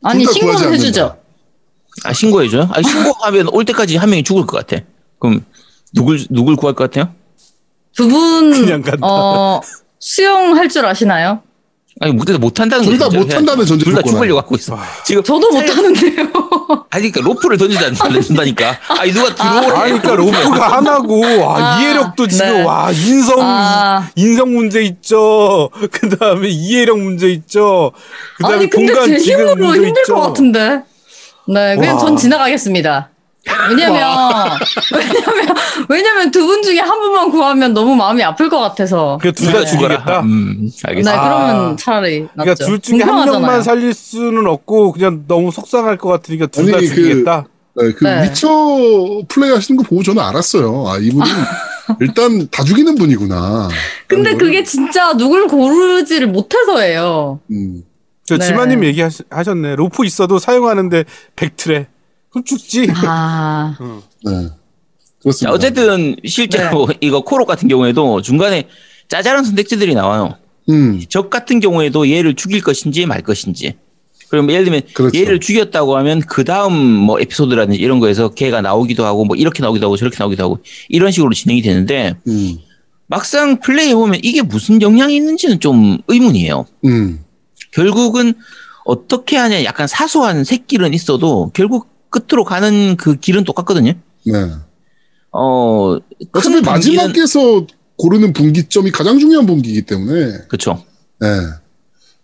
아니 신고는 해주죠. 아, 신고해줘요? 아, 신고하면 올 때까지 한 명이 죽을 것 같아. 그럼 누굴, 누굴 구할 것 같아요? 두 분 그냥 간다. 어, 수영할 줄 아시나요? 아니, 못, 못한다는 둘 거죠. 다 못한다는 전제 둘다 죽으려고 하고 있어. 지금. 저도 못하는데요. (laughs) 아니, 그러니까 로프를 던진다니까. (laughs) 아니, 누가 들어오래. 아니, 그러니까 로프가 하나고, 와, 아, 이해력도 지금, 네. 와, 인성, 아. 인성 문제 있죠. (laughs) 그 다음에 이해력 문제 있죠. 그 다음에 아니 근데 공간 힘으로 문제 힘들 있죠. 것 같은데. 네, 그냥 와. 전 지나가겠습니다. 왜냐면 (laughs) 왜냐면 왜냐면 두 분 중에 한 분만 구하면 너무 마음이 아플 것 같아서. 그둘다 네. 죽이겠다. 음, 네, 알겠습니다. 그러면 차라리 낫죠. 그러니까 둘 중에 한 공평하잖아요. 명만 살릴 수는 없고, 그냥 너무 속상할 것 같으니까 둘다 아니, 그- 죽이겠다. 네, 그 네. 위쳐 플레이 하시는 거 보고 저는 알았어요. 아 이분은 (laughs) 일단 다 죽이는 분이구나. 근데 그게 걸. 진짜 누굴 고르지를 못해서예요. 음, 저 네. 지마님 얘기하셨네. 로프 있어도 사용하는데 백트래. 그럼 죽지. 아, (laughs) 네. 자, 그렇습니다. 어쨌든 실제로 (laughs) 이거 코로 같은 경우에도 중간에 짜잘한 선택지들이 나와요. 음, 적 같은 경우에도 얘를 죽일 것인지 말 것인지. 그럼 예를 들면 그렇죠. 얘를 죽였다고 하면 그 다음 뭐 에피소드라든지 이런 거에서 걔가 나오기도 하고 뭐 이렇게 나오기도 하고 저렇게 나오기도 하고 이런 식으로 진행이 되는데 음, 막상 플레이해 보면 이게 무슨 영향이 있는지는 좀 의문이에요. 음, 결국은 어떻게 하냐 약간 사소한 새길은 있어도 결국 끝으로 가는 그 길은 똑같거든요. 네. 어, 어차피 큰 단계는 마지막에서 고르는 분기점이 가장 중요한 분기이기 때문에 그렇죠. 네.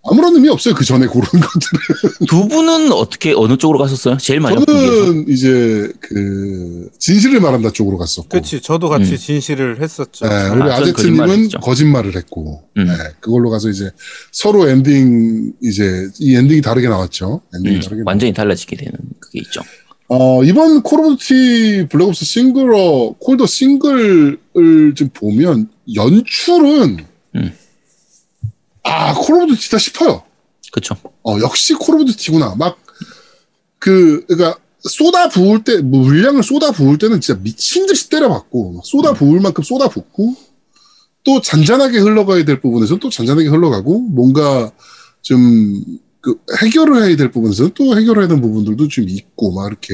아무런 의미 없어요. 그 전에 고르는 것들은. (laughs) 두 분은 어떻게 어느 쪽으로 갔었어요? 제일 분기에서. 저는 이제 그 진실을 말한다 쪽으로 갔었고. 그렇지. 저도 같이 음. 진실을 했었죠. 네, 아, 우리 전 아제트님은 거짓말을 했고, 음. 네, 그걸로 가서 이제 서로 엔딩 이제 이 엔딩이 다르게 나왔죠. 엔딩이 음, 다르게. 완전히 달라지게 되는 그게 있죠. 어, 이번 Call of Duty Black Ops 싱글 어 Cold War 싱글을 좀 보면 연출은 음. 아, Call of Duty다 싶어요. 그렇죠. 어, 역시 Call of Duty구나. 막 그 그러니까 쏟아 부을 때뭐 물량을 쏟아 부을 때는 진짜 미친 듯이 때려박고 막 쏟아 부을 만큼 쏟아 붓고 또 잔잔하게 흘러가야 될 부분에서는 또 잔잔하게 흘러가고 뭔가 좀 그 해결을 해야 될 부분에서는 또 해결해야 되는 부분들도 좀 있고 막 이렇게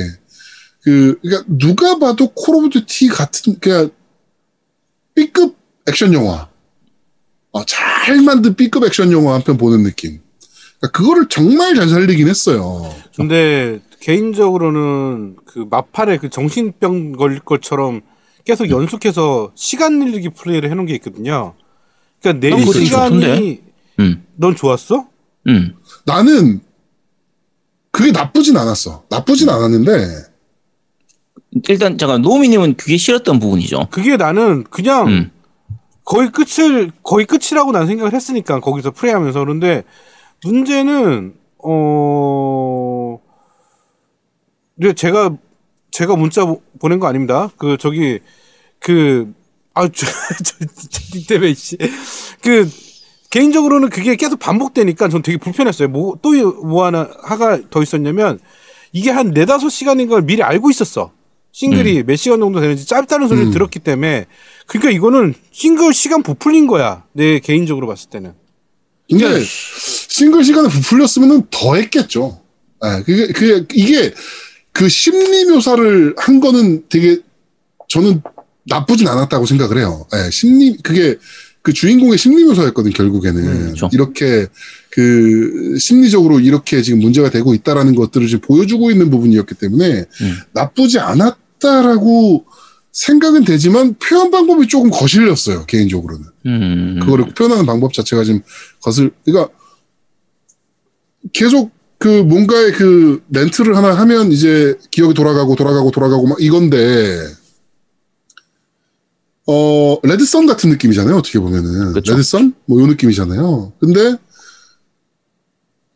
그 그러니까 누가 봐도 Call of Duty 같은 그냥 B급 액션 영화 어, 잘 만든 B급 액션 영화 한 편 보는 느낌. 그러니까 그거를 정말 잘 살리긴 했어요. 근데 개인적으로는 그 막판에 그 정신병 걸릴 것처럼 계속 연속해서 시간 늘리기 플레이를 해놓은 게 있거든요. 그러니까 내 시간이? 음, 넌 좋았어? 음. 나는 그게 나쁘진 않았어. 나쁘진 않았는데 일단 잠깐 노미님은 그게 싫었던 부분이죠. 그게 나는 그냥 음. 거의 끝을 거의 끝이라고 난 생각을 했으니까 거기서 플레이하면서 그런데 문제는 어 근데 제가 제가 문자 보- 보낸 거 아닙니다. 그 저기 그 아, (laughs) 저, 때문에, 씨. 그, 개인적으로는 그게 계속 반복되니까 전 되게 불편했어요. 뭐, 또 뭐 하나, 하가 더 있었냐면, 이게 한 네다섯 시간인 걸 미리 알고 있었어. 싱글이 몇 시간 정도 되는지 짧다는 소리를 음. 들었기 때문에 그러니까 이거는 싱글 시간 부풀린 거야. 내 개인적으로 봤을 때는. 근데 싱글 시간에 부풀렸으면 더 했겠죠. 예, 그게, 그게, 이게 그 심리 묘사를 한 거는 되게 저는 나쁘진 않았다고 생각을 해요. 예, 심리, 그게 그 주인공의 심리 묘사였거든, 결국에는. 그렇죠. 이렇게 그 심리적으로 이렇게 지금 문제가 되고 있다라는 것들을 지금 보여주고 있는 부분이었기 때문에 나쁘지 않았 다라고 생각은 되지만 표현 방법이 조금 거슬렸어요, 개인적으로는. 음. 그거를 표현하는 방법 자체가 지금 거슬, 그러니까 계속 그 뭔가의 그 멘트를 하나 하면 이제 기억이 돌아가고 돌아가고 돌아가고 막 이건데, 어, 레드썬 같은 느낌이잖아요, 어떻게 보면은. 그쵸. 레드썬? 뭐 요 느낌이잖아요. 근데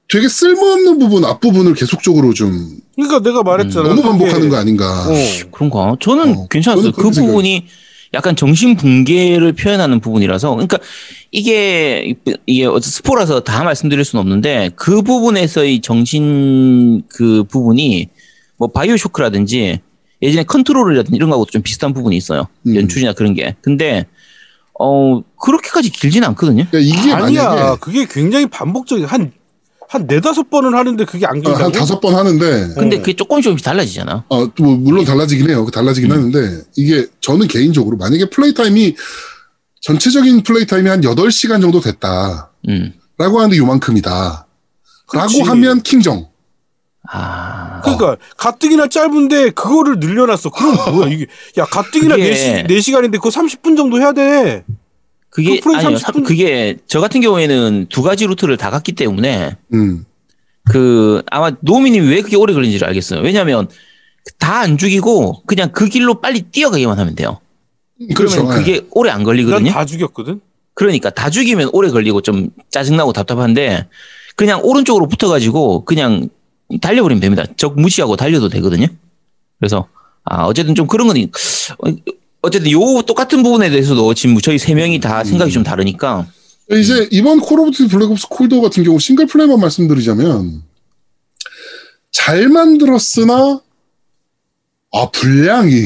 되게 쓸모없는 부분, 앞부분을 계속적으로 좀 그러니까 내가 말했잖아. 너무 그게- 반복하는 거 아닌가. 어. 그런가? 저는 어, 괜찮았어요. 그 부분이 약간 정신 붕괴를 표현하는 부분이라서, 그러니까 이게 이게 스포라서 다 말씀드릴 수는 없는데 그 부분에서의 정신 그 부분이 뭐 BioShock라든지 예전에 Control이라든지 이런 거하고 좀 비슷한 부분이 있어요. 음. 연출이나 그런 게. 근데 어 그렇게까지 길진 않거든요. 그러니까 이게 아니야. 그게 굉장히 반복적인 한, 한 네다섯 번은 하는데 그게 안 어, 길다고? 한 다섯 번 하는데, 근데 어. 그게 조금씩 조금씩 달라지잖아. 어, 또 뭐, 물론 달라지긴 해요. 그 달라지긴 음. 하는데, 이게 저는 개인적으로 만약에 플레이 타임이, 전체적인 플레이 타임이 한 8시간 정도 됐다. 음. 라고 하는데 요만큼이다. 그렇지. 라고 하면 킹정. 아. 그러니까 가뜩이나 짧은데 그거를 늘려놨어. 그럼 뭐야 이게? 야 가뜩이나 그게- 4시, 4시간인데 그거 30분 정도 해야 돼. 그게 그 아니요. 30분 그게 저 같은 경우에는 두 가지 루트를 다 갔기 때문에 음. 그 아마 노미님이 왜 그렇게 오래 걸린지를 알겠어요. 왜냐하면 다 안 죽이고 그냥 그 길로 빨리 뛰어가기만 하면 돼요. 그러면 그렇죠. 예. 그게 오래 안난 걸리거든요. 다 죽였거든. 그러니까 다 죽이면 오래 걸리고 좀 짜증나고 답답한데 그냥 오른쪽으로 붙어가지고 그냥 달려버리면 됩니다. 적 무시하고 달려도 되거든요. 그래서 아 어쨌든 좀 그런 건 이- 어, 어쨌든 요 똑같은 부분에 대해서도 지금 저희 세 명이 다 생각이 좀 다르니까 이제 이번 Call of Duty Black Ops Cold War 같은 경우 싱글 플레이만 말씀드리자면, 잘 만들었으나, 아, 분량이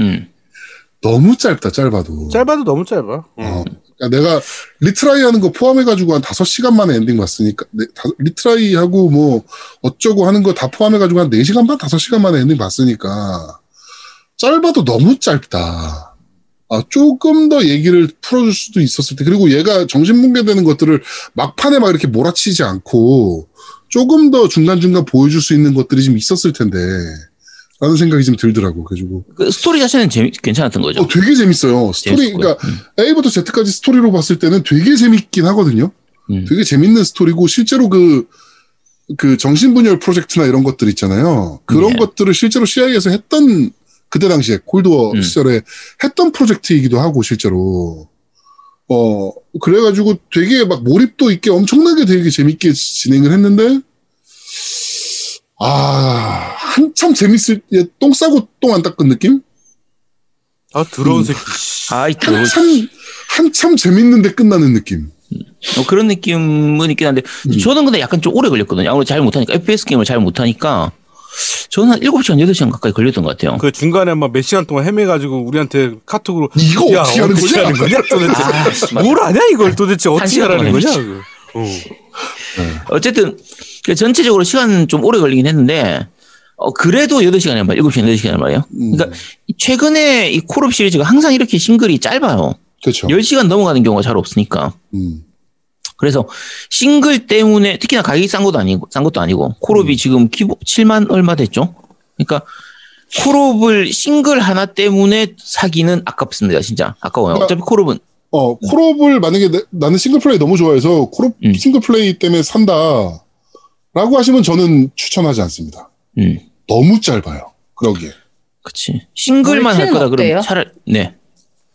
음. (laughs) 너무 짧다, 짧아도. 짧아도 너무 짧아. 어, 그러니까 내가 retry 하는 거 포함해가지고 한 5시간 만에 엔딩 봤으니까, 네, 다- retry 하고 뭐, 어쩌고 하는 거 다 포함해가지고 한 4시간 반, 5시간 만에 엔딩 봤으니까, 짧아도 너무 짧다. 아, 조금 더 얘기를 풀어줄 수도 있었을 때, 그리고 얘가 정신붕괴되는 것들을 막판에 막 이렇게 몰아치지 않고, 조금 더 중간중간 보여줄 수 있는 것들이 좀 있었을 텐데, 라는 생각이 좀 들더라고. 그래가지고. 그 스토리 자체는 재미, 괜찮았던 거죠. 어, 되게 재밌어요. 스토리. 그러니까 음. A부터 Z까지 스토리로 봤을 때는 되게 재밌긴 하거든요. 음. 되게 재밌는 스토리고 실제로 그, 그 정신분열 프로젝트나 이런 것들 있잖아요. 그런 네. 것들을 실제로 CIA에서 했던 그때 당시에 Cold War 음. 시절에 했던 프로젝트이기도 하고 실제로 어 그래가지고 되게 막 몰입도 있게 엄청나게 되게 재밌게 진행을 했는데 아 한참 재밌을 예, 똥 싸고 똥 안 닦은 느낌? 아 음. 더러운 새끼. 아이, 또, 한참 한참 재밌는데 끝나는 느낌. 어, 그런 느낌은 있긴 한데, 음. 저는 근데 약간 좀 오래 걸렸거든요. 아무래도 잘 못하니까, FPS 게임을 잘 못하니까, 저는 한 7시간, 8시간 가까이 걸렸던 것 같아요. 그 중간에 막 몇 시간 동안 헤매가지고 우리한테 카톡으로 이거 야, 어떻게 하는 거냐? 하는 거냐 도대체 아. 뭘 아냐 이걸 도대체 어떻게 하라는 거냐? 어. 어쨌든, 그 전체적으로 시간 좀 오래 걸리긴 했는데, 어, 그래도 8시간이란 말이에요. 7시간, 8시간이란 말이에요. 음, 그러니까, 최근에 이 콜옵 시리즈가 항상 이렇게 싱글이 짧아요. 그렇죠. 10시간 넘어가는 경우가 잘 없으니까. 음. 그래서 싱글 때문에 특히나 가격이 싼 것도 아니고 싼 것도 아니고 콜옵이 지금 기본 7만 얼마 됐죠. 그러니까 콜옵을 싱글 하나 때문에 사기는 아깝습니다. 진짜 아까워요. 그러니까 어차피 콜옵은 어, 콜옵을 만약에 내- 나는 싱글 플레이 너무 좋아해서 콜옵 음. 싱글 플레이 때문에 산다. 라고 하시면 저는 추천하지 않습니다. 음 너무 짧아요. 그러기에. 그치 싱글만 할 거다? 그러면 차라리 네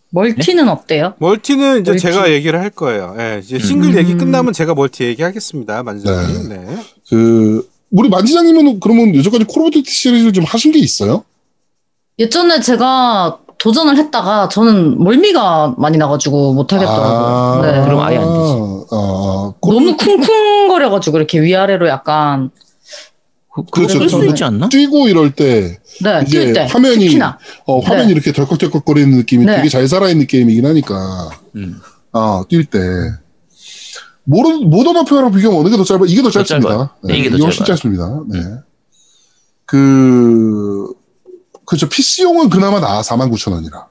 멀티는 어때요? 멀티는 이제 멀티. 제가 얘기를 할 거예요. 예, 이제 싱글 음. 얘기 끝나면 제가 멀티 얘기하겠습니다. 만지장님. 네. 그, 우리 만지장님은 그러면 여태까지 콜 오브 듀티 시리즈를 좀 하신 게 있어요? 예전에 제가 도전을 했다가 저는 멀미가 많이 나가지고 못 하겠더라고요. 네. 그럼 아예 안 되지. 아, 콜 너무 쿵쿵거려가지고 이렇게 위아래로 약간 그, 그렇죠. 그럴 수 저도 있지 않나? 뛰고 이럴 때 네, 이제 뛸 때. 화면이 특히나. 어, 화면이 네. 이렇게 덜컥덜컥 거리는 느낌이 네. 되게 잘 살아있는 게임이긴 하니까 음. 아, 뛸 때. 모던, 모던 워페어랑 비교하면 어느 게 더 짧아? 이게 더 더 짧습니다. 네, 이게 더 훨씬 짧아요. 짧습니다. 네. 그, 그죠. PC용은 그나마 나 49,000원이라.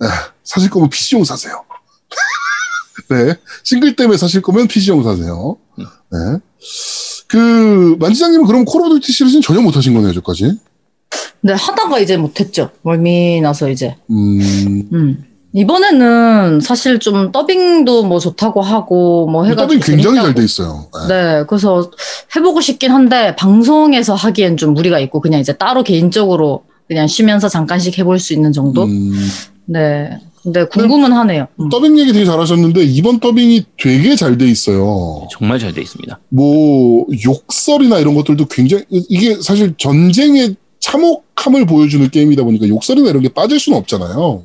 네, 사실 거면 PC용 사세요. (laughs) 네. 싱글 때문에 사실 거면 PC용 사세요. 네. 그, 만지장님은 그럼 Call of Duty 시리즈는 전혀 못 하신 거네요, 여기까지. 네, 하다가 이제 못했죠. 멀미 나서 이제. 음, 음. 이번에는 사실 좀 더빙도 뭐 좋다고 하고 뭐 해가지고. 더빙 굉장히. 잘 돼 있어요. 네. 네, 그래서 해보고 싶긴 한데 방송에서 하기엔 좀 무리가 있고 그냥 이제 따로 개인적으로 그냥 쉬면서 잠깐씩 해볼 수 있는 정도. 음, 네, 근데 궁금은 하네요. 음. 더빙 얘기 되게 잘하셨는데 이번 더빙이 되게 잘 돼 있어요. 정말 잘 돼 있습니다. 뭐 욕설이나 이런 것들도 굉장히 이게 사실 전쟁의 참혹함을 보여주는 게임이다 보니까 욕설이나 이런 게 빠질 수는 없잖아요.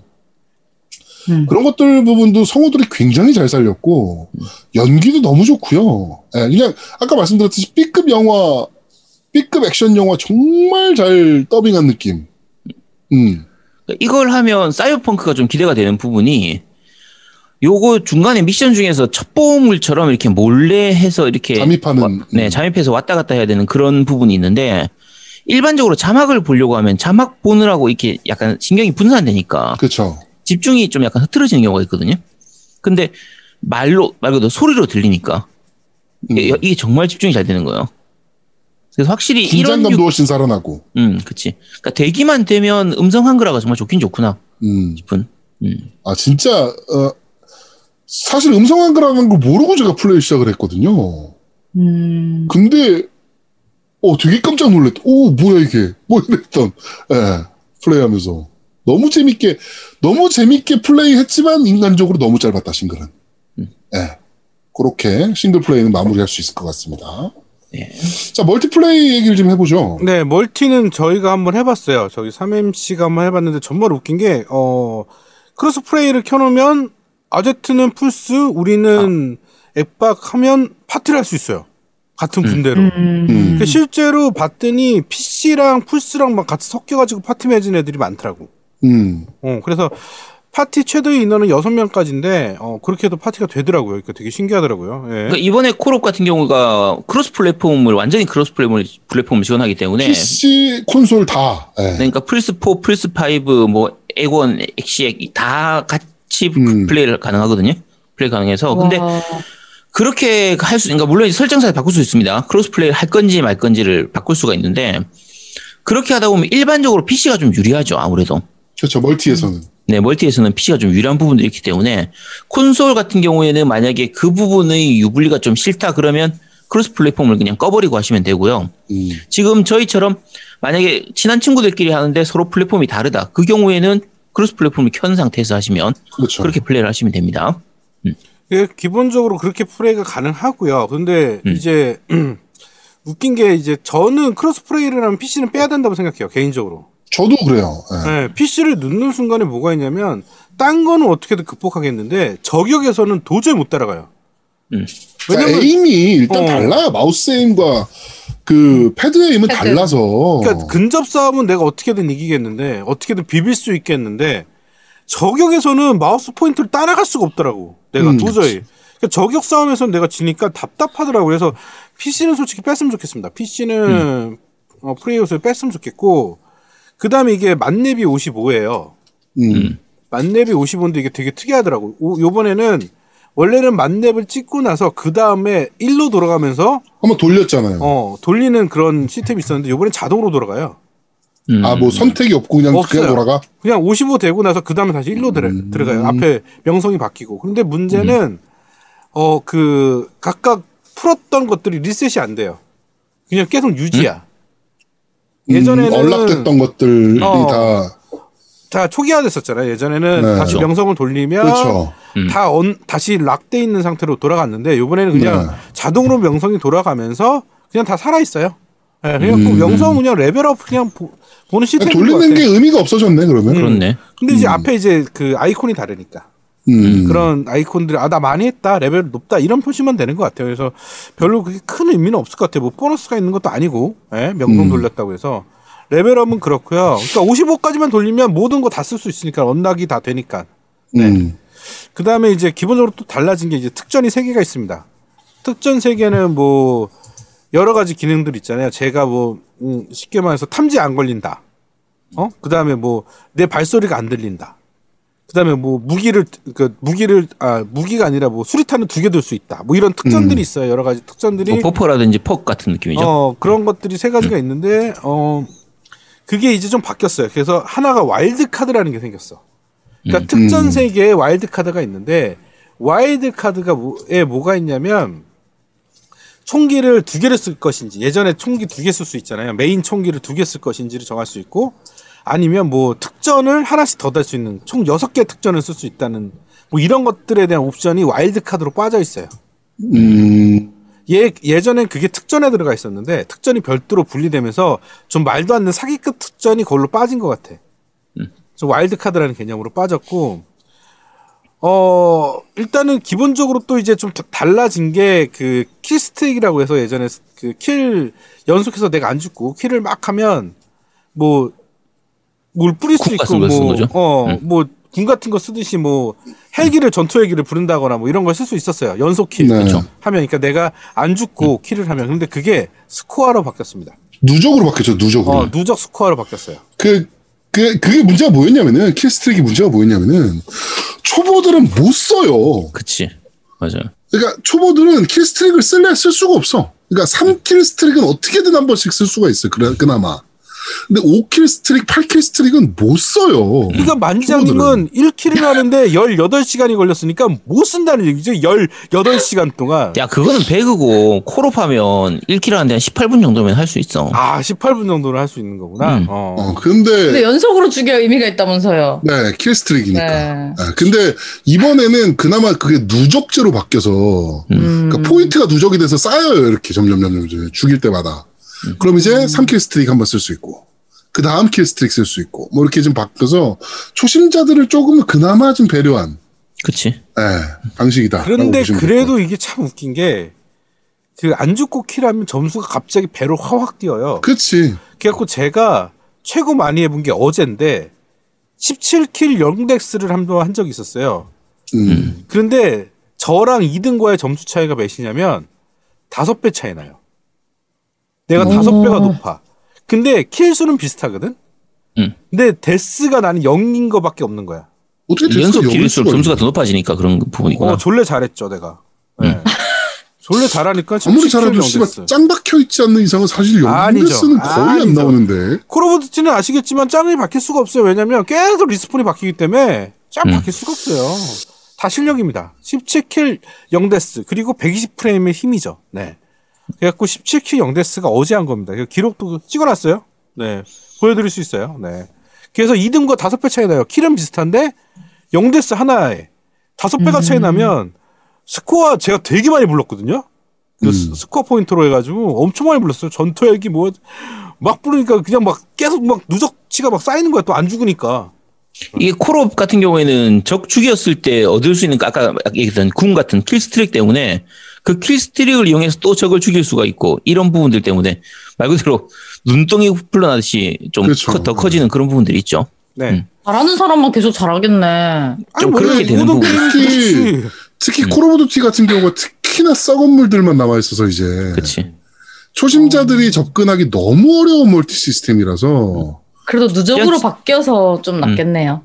음. 그런 것들 부분도 성우들이 굉장히 잘 살렸고 연기도 너무 좋고요. 예, 그냥 아까 말씀드렸듯이 B급 영화, B급 액션 영화 정말 잘 더빙한 느낌. 음, 이걸 하면 사이버펑크가 좀 기대가 되는 부분이 요거 중간에 미션 중에서 첩보물처럼 이렇게 몰래 해서 이렇게 잠입하는, 와- 네 음. 잠입해서 왔다 갔다 해야 되는 그런 부분이 있는데 일반적으로 자막을 보려고 하면 자막 보느라고 이렇게 약간 신경이 분산되니까 그렇죠. 집중이 좀 약간 흐트러지는 경우가 있거든요. 근데 말로 말 그대로 소리로 들리니까 음. 이게, 이게 정말 집중이 잘 되는 거예요. 그래서 확실히 이런 긴장감도 유- 훨씬 살아나고. 음, 그치. 그러니까 대기만 되면 음성 한글화가 정말 좋긴 좋구나 음. 싶은. 음. 아 진짜 어, 사실 음성 한글화는 걸 모르고 제가 플레이 시작을 했거든요. 음, 근데 어 되게 깜짝 놀랐다. 오 뭐야 이게 뭐 이랬던 예 플레이하면서 너무 재밌게 너무 재밌게 플레이했지만 인간적으로 너무 짧았다 싱글은. 예 그렇게 싱글 플레이는 마무리할 수 있을 것 같습니다. 예. 자 멀티플레이 얘기를 좀 해보죠. 네, 멀티는 저희가 한번 해봤어요. 저기 3MC가 한번 해봤는데 정말 웃긴 게, 어, cross play를 켜놓으면 아제트는 플스, 우리는 엑박 하면 파티를 할 수 있어요. 같은 분대로. 음. 그러니까 실제로 봤더니 PC랑 플스랑 막 같이 섞여가지고 파티 맺은 애들이 많더라고. 음 어, 그래서 파티 최대 인원은 6명까지인데, 어, 그렇게 해도 파티가 되더라고요. 그러니까 되게 신기하더라고요. 예. 그러니까 이번에 콜옵 같은 경우가 cross platform을 완전히 cross platform을, platform을 지원하기 때문에 PC 콘솔 다. 예. 그러니까 플스 4, 플스 5, 뭐 엑원, 엑시엑 다 같이 음. 플레이를 가능하거든요. 플레이 가능해서 근데 와, 그렇게 할 수, 그러니까 물론 설정상에 바꿀 수 있습니다. cross play 할 건지 말 건지를 바꿀 수가 있는데 그렇게 하다 보면 일반적으로 PC가 좀 유리하죠. 아무래도. 그렇죠 멀티에서는. 네, 멀티에서는 PC가 좀 유리한 부분들이 있기 때문에 콘솔 같은 경우에는 만약에 그 부분의 유불리가 좀 싫다 그러면 cross platform을 그냥 꺼버리고 하시면 되고요. 음. 지금 저희처럼 만약에 친한 친구들끼리 하는데 서로 플랫폼이 다르다. 그 경우에는 cross platform을 켠 상태에서 하시면 그렇죠. 그렇게 플레이를 하시면 됩니다. 예, 기본적으로 그렇게 플레이가 가능하고요. 근데 음. 이제 (clears throat) 웃긴 게 이제 저는 cross play를 하면 PC는 빼야 된다고 생각해요. 개인적으로. 저도 그래요. 예. 네, PC를 넣는 순간에 뭐가 있냐면 딴 거는 어떻게든 극복하겠는데 저격에서는 도저히 못 따라가요. 음. 그러니까 왜냐면 aim이 일단 어. 달라요. 마우스 aim과 그 패드 aim은 패드. 달라서. 그러니까 근접 싸움은 내가 어떻게든 이기겠는데 어떻게든 비빌 수 있겠는데 저격에서는 마우스 포인트를 따라갈 수가 없더라고. 내가 음. 도저히. 그러니까 저격 싸움에서는 내가 지니까 답답하더라고. 그래서 PC는 솔직히 뺐으면 좋겠습니다. PC는 어, 프레이 요소를 뺐으면 좋겠고 그 다음에 이게 만렙이 55예요. 음. 만렙이 55인데 이게 되게 특이하더라고. 요, 요번에는 원래는 만렙을 찍고 나서 그 다음에 1로 돌아가면서 한번 돌렸잖아요. 어 돌리는 그런 시스템이 있었는데 요번엔 자동으로 돌아가요. 음. 아, 뭐 선택이 없고 그냥 없어요. 그냥 돌아가? 그냥 55 되고 나서 그 다음에 다시 1로 들어, 음. 들어가요. 앞에 명성이 바뀌고. 그런데 문제는 어그 각각 풀었던 것들이 리셋이 안 돼요. 그냥 계속 유지야. 예전에는 음, 언락됐던 것들이 어. 다 다 초기화됐었잖아요. 예전에는 네. 다시. 명성을 돌리면 그렇죠. 음. 다 언, 다시 락돼 있는 상태로 돌아갔는데 이번에는 그냥 네. 자동으로 명성이 돌아가면서 그냥 다 살아 있어요. 예, 그냥 그 음. 명성 그냥 레벨업 그냥 보, 는 시스템인 것 돌리는 같아. 게 의미가 없어졌네 그러면. 그렇네. 근데 이제 음. 앞에 이제 그 아이콘이 다르니까. 음. 그런 아이콘들이 아 나 많이 했다 레벨 높다 이런 표시만 되는 것 같아요. 그래서 별로 그게 큰 의미는 없을 것 같아요. 뭐 보너스가 있는 것도 아니고 예? 명성 음. 돌렸다고 해서 레벨업은 그렇고요. 그러니까 55까지만 돌리면 모든 거 다 쓸 수 있으니까 unlock이 다 되니까. 음. 그 다음에 이제 기본적으로 또 달라진 게 이제 특전이 세 개가 있습니다. 특전 세 개는 뭐 여러 가지 기능들 있잖아요. 제가 뭐 음, 쉽게 말해서 탐지 안 걸린다. 어? 그 다음에 뭐 내 발소리가 안 들린다. 그 다음에 뭐 무기를 그 무기를 아 무기가 아니라 뭐 수류탄을 두 개 들 수 있다. 뭐 이런 특전들이 있어요. 여러 가지 특전들이 뭐 buff라든지 perk 같은 느낌이죠. 어, 그런 것들이 세 가지가 있는데, 어, 그게 이제 좀 바뀌었어요. 그래서 하나가 와일드 카드라는 게 생겼어. 그러니까 특전 세 개에 와일드 카드가 있는데, 와일드 카드가 뭐에 뭐가 있냐면, 총기를 두 개를 쓸 것인지, 예전에 총기 두 개 쓸 수 있잖아요. 메인 총기를 두 개 쓸 것인지를 정할 수 있고, 아니면 뭐 특전을 하나씩 더 달 수 있는 총 여섯 개 특전을 쓸 수 있다는 뭐 이런 것들에 대한 옵션이 와일드 카드로 빠져 있어요. 음. 예, 예전엔 그게 특전에 들어가 있었는데 특전이 별도로 분리되면서 좀 말도 안 되는 사기급 특전이 그걸로 빠진 것 같아. 좀 와일드 카드라는 개념으로 빠졌고, 어 일단은 기본적으로 또 이제 좀 다- 달라진 게 그 killstreak이라고 해서 예전에 그 kill 연속해서 내가 안 죽고 kill을 막 하면 뭐 뭘 부를 수 있고 뭐 거죠? 음. 어 뭐 궁 같은 거 쓰듯이 뭐 헬기를 전투 헬기를 부른다거나 뭐 이런 걸 쓸 수 있었어요 연속 kill 네. 하면 그러니까 내가 안 죽고 kill을 하면 근데 그게 스코어로 바뀌었습니다. 누적으로 바뀌었죠, 누적으로. 어 누적 스코어로 바뀌었어요. 그, 그, 그게 문제가 뭐였냐면은, killstreak이 문제가 뭐였냐면은, 초보들은 못 써요. 그치. 맞아요. 그러니까 초보들은 killstreak을 쓸래 쓸 수가 없어. 그러니까 3 kill streak은 어떻게든 한 번씩 쓸 수가 있어. 그래, 그나마. 근데 5 kill streak, 8 kill streak은 못 써요. 그러니까 만지장님은 1 kill을 하는데 18시간이 걸렸으니까 못 쓴다는 얘기죠. 18시간 동안. 야, 그거는 배그고, 콜옵 하면 1 kill 하는데 한 18분 정도면 할 수 있어. 아, 18분 정도를 할수 있는 거구나. 음. 어. 어, 근데 근데, 연속으로 죽여야 의미가 있다면서요. 네, kill streak이니까. 네. 아, 근데 이번에는 그나마 그게 누적제로 바뀌어서, 음. 그러니까 포인트가 누적이 돼서 쌓여요. 이렇게 점점, 점점, 점점 죽일 때마다. 그럼 이제 3 kill streak 한번 쓸 수 있고, 그 다음 kill streak 쓸 수 있고, 뭐 이렇게 좀 바뀌어서 초심자들을 조금 그나마 좀 배려한, 그치. 예, 방식이다. 그런데 그래도 이게 참 웃긴 게, 그 안 죽고 kill하면 점수가 갑자기 배로 확확 뛰어요. 그치. 그래갖고 제가 최고 많이 해본 게 어젠데, 17 kill 0 death를 한번 한 적이 있었어요. 음. 그런데 저랑 2등과의 점수 차이가 몇이냐면, 다섯 배 차이 나요. 내가 오. 다섯 배가 높아. 근데 kill 수는 비슷하거든? 음. 근데 death가 나는 0인 거밖에 없는 거야. 어떻게? 연속 kill일수록 수가 점수가? 더 높아지니까 그런 부분이구나. 어, 졸래 잘했죠, 내가. 네. 졸래 잘하니까 아무리 17 kill 잘해도 씨발. 짱 박혀 있지 않는 이상은 사실 아니죠. 영 death는 거의 안 아니죠. 나오는데. Call of Duty는 아시겠지만 짱이 박힐 수가 없어요. 왜냐면 계속 respawn이 바뀌기 때문에 짱 음. 박힐 수가 없어요. 다 실력입니다. 17 kill 0 death 그리고 120프레임의 힘이죠. 네. 그래갖고 17 kill 0 death가 어제 한 겁니다. 그 기록도 찍어놨어요. 네. 보여드릴 수 있어요. 네. 그래서 2등과 5배 차이 나요. kill은 비슷한데 0 death 하나에 5배가 차이 나면 스코어 제가 되게 많이 불렀거든요. 그 스- 스코어 포인트로 해가지고 엄청 많이 불렀어요. 전투 헬기 뭐 막 부르니까 그냥 막 계속 막 누적치가 막 쌓이는 거야. 또 안 죽으니까. 이게 콜옵 같은 경우에는 적 죽였을 때 얻을 수 있는 그 아까 얘기했던 궁 같은 kill streak 때문에 그 killstreak을 이용해서 또 적을 죽일 수가 있고 이런 부분들 때문에 말 그대로 눈덩이 불어나듯이 좀 그렇죠. 더 커지는 그런 부분들이 있죠. 네. 음. 잘하는 사람만 계속 잘하겠네. 아니, 좀 원래 그렇게 되는 모든 부분. 특히. 특히 음. Call of Duty 같은 경우가 특히나 썩은 물들만 남아 있어서 이제 그렇지. 초심자들이 접근하기 너무 어려운 멀티 시스템이라서 그래도 누적으로 야, 바뀌어서 좀 낫겠네요.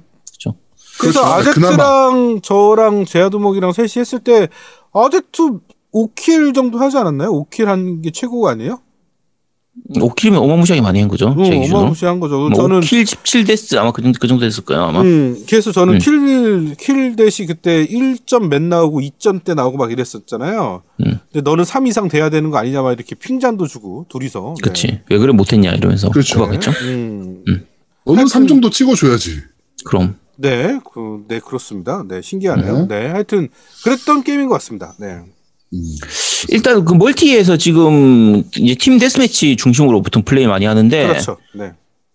그래서 그렇죠. 아제트랑 그나마. 저랑 제아도목이랑 셋이 했을 때 아제트 5 kill 정도 하지 않았나요? 5 kill 한 게 최고가 아니에요? 5 kill이면 어마무시하게 많이 한 거죠. 어. 어마무시한 거죠. 뭐 저는 5 kill 17 death 아마 그 정도, 그 정도 됐을 거예요. 아마. 음, 그래서 저는 음. kill, kill death 그때 1점 몇 나오고 2점 대 나오고 막 이랬었잖아요. 음. 근데 너는 3 이상 돼야 되는 거 아니냐 막 이렇게 핑잔도 주고, 둘이서. 네. 그치. 왜 그래 못했냐 이러면서 그렇죠. 구박했죠. 음, 너는 하여튼- 3점도 찍어줘야지. 그럼 네, 그, 네, 그렇습니다. 네, 신기하네요. 네. 하여튼, 그랬던 게임인 것 같습니다. 네. 일단 그 멀티에서 지금 이제 team deathmatch 중심으로 보통 플레이 많이 하는데 그렇죠. 네.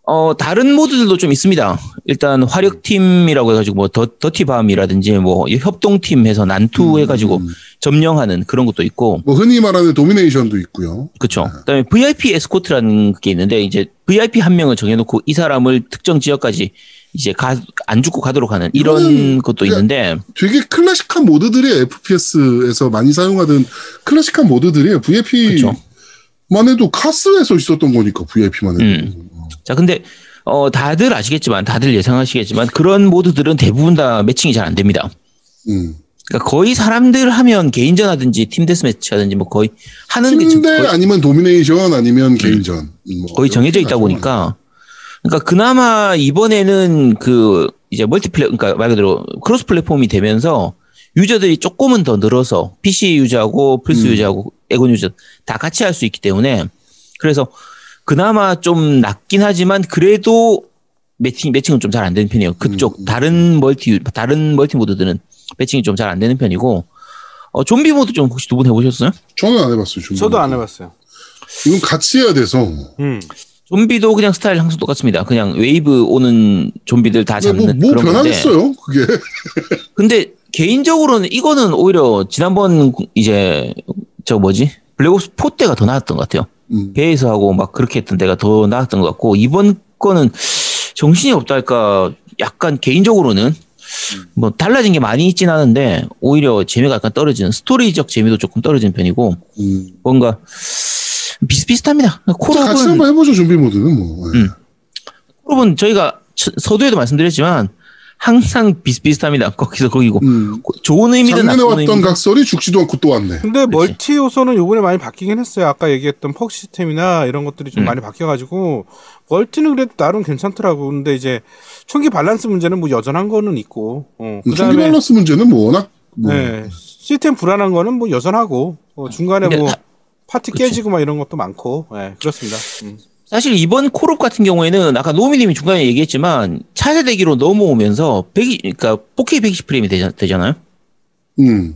어, 다른 모드들도 좀 있습니다. 일단 화력팀이라고 해가지고 뭐 더, dirty bomb이라든지 뭐 협동팀 해서 난투 해가지고 음. 점령하는 그런 것도 있고 뭐 흔히 말하는 domination도 있고요. 그렇죠. 그다음에 VIP 에스코트라는 게 있는데 이제 VIP 한 명을 정해놓고 이 사람을 특정 지역까지 이제 가, 안 죽고 가도록 하는 이런 이거는 것도 있는데 되게 클래식한 모드들이 FPS에서 많이 사용하던 클래식한 모드들이에요. VIP만 그쵸. 해도 카스에서 있었던 거니까 VIP만 해도. 음. 자 근데 어 다들 아시겠지만 다들 예상하시겠지만 그런 모드들은 대부분 다 매칭이 잘 안 됩니다. 음. 그러니까 거의 사람들 하면 개인전 하든지 팀 데스매치 하든지 뭐 거의 하는 게 지금 팀대 아니면 도미네이션 아니면 개인전. 음, 뭐 거의 정해져 있다 보니까 그러니까 그나마 이번에는 그 이제 멀티플레 그러니까 말 그대로 cross platform이 되면서 유저들이 조금은 더 늘어서 PC 유저하고 플스 음. 유저하고 엑박 유저 다 같이 할 수 있기 때문에 그래서 그나마 좀 낫긴 하지만 그래도 매칭 매칭은 좀 잘 안 되는 편이에요. 그쪽 음, 음. 다른 멀티 다른 멀티 모드들은 매칭이 좀 잘 안 되는 편이고 어 좀비 모드 좀 혹시 두 분 해보셨어요? 저는 안 해봤어요. 저도 안 해봤어요. 이건 같이 해야 돼서. 음. 좀비도 그냥 스타일 항상 똑같습니다. 그냥 웨이브 오는 좀비들 다 잡는 뭐, 뭐 그런 건데. 변하겠어요? 그게. (laughs) 근데 개인적으로는 이거는 오히려 지난번 이제 저 뭐지 Black Ops 4 때가 더 나았던 것 같아요. 음. 배에서 하고 막 그렇게 했던 때가 더 나았던 것 같고 이번 거는 정신이 없다 할까 약간 개인적으로는 뭐 달라진 게 많이 있진 않은데 오히려 재미가 약간 떨어지는 스토리적 재미도 조금 떨어지는 편이고 음. 뭔가 비슷비슷합니다. 같이 콜옵은 한번 해보죠. 좀비 모드는 뭐. 예. 음. 콜옵은 저희가 서- 서두에도 말씀드렸지만 항상 비슷비슷합니다. 거기서 거기고 음. 고- 좋은 의미든 작년에 나쁜 왔던 의미든 각설이 죽지도 않고 또 왔네. 근데 멀티 요소는 요번에 많이 바뀌긴 했어요. 아까 얘기했던 perk 시스템이나 이런 것들이 좀 음. 많이 바뀌어가지고 멀티는 그래도 나름 괜찮더라고. 근데 이제 총기 밸런스 문제는 뭐 여전한 거는 있고, 어, 총기 그다음에 밸런스 문제는 뭐 워낙 뭐 네, 시스템 불안한 거는 뭐 여전하고 어, 중간에 뭐 하- 파티 그치. 깨지고 막 이런 것도 많고, 네, 그렇습니다. 음. 사실 이번 콜옵 같은 경우에는 아까 노미님이 중간에 얘기했지만 차세대기로 넘어오면서 100, 그러니까 4K 120프레임이 되잖, 되잖아요. 음.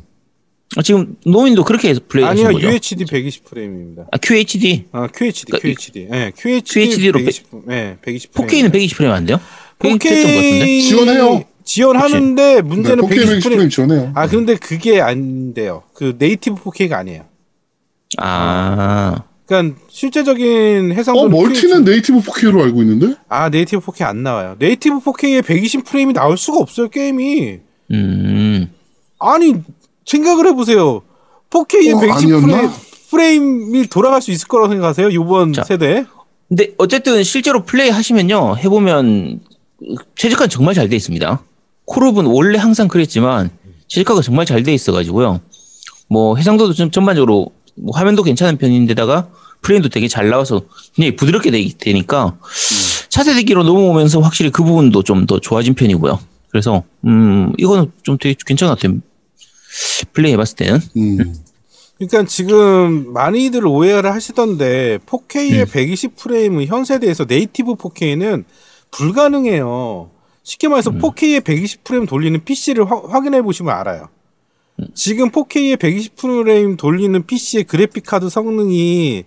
아, 지금 노미님도 그렇게 해서 플레이하시는 아니요, 거죠? UHD 120 프레임입니다. 아, QHD. 아, QHD, 그러니까 QHD, 네, QHD QHD 로 120, 네, 120 4K는 120 프레임 안 돼요? 4K 됐던 것 같은데. 지원해요. 지원하는데 네, 문제는 4K 120 프레임. 120 프레임 지원해요. 아 근데 그게 안 돼요. 그 native 4K가 아니에요. 아, 그러니까 실제적인 해상도 어, 멀티는 native 4K로 알고 있는데? 아 native 4K 안 나와요. native 4K에 120 프레임이 나올 수가 없어요 게임이. 음. 아니 생각을 해 보세요. 4K에 어, 120 프레임, 아니었나? 프레임이 돌아갈 수 있을 거라고 생각하세요? 이번 자. 세대? 근데 어쨌든 실제로 플레이 하시면요. 해 보면 최적화는 정말 잘 돼 있습니다. 콜옵은 원래 항상 그랬지만 최적화가 정말 잘 돼 있어 가지고요. 뭐 해상도도 좀 전반적으로 뭐 화면도 괜찮은 편인데다가 프레임도 되게 잘 나와서 굉장히 부드럽게 되, 되니까 차세대기로 넘어오면서 확실히 그 부분도 좀 더 좋아진 편이고요. 그래서 음 이거는 좀 되게 괜찮은 것 같아요. 플레이 해봤을 때는 음. 그러니까 지금 많이들 오해를 하시던데 4K의 120 프레임은 현 세대에서 네이티브 4K는 불가능해요. 쉽게 말해서 4K의 120 프레임 돌리는 PC를 확인해 보시면 알아요. 지금 4K의 120 프레임 돌리는 PC의 그래픽 카드 성능이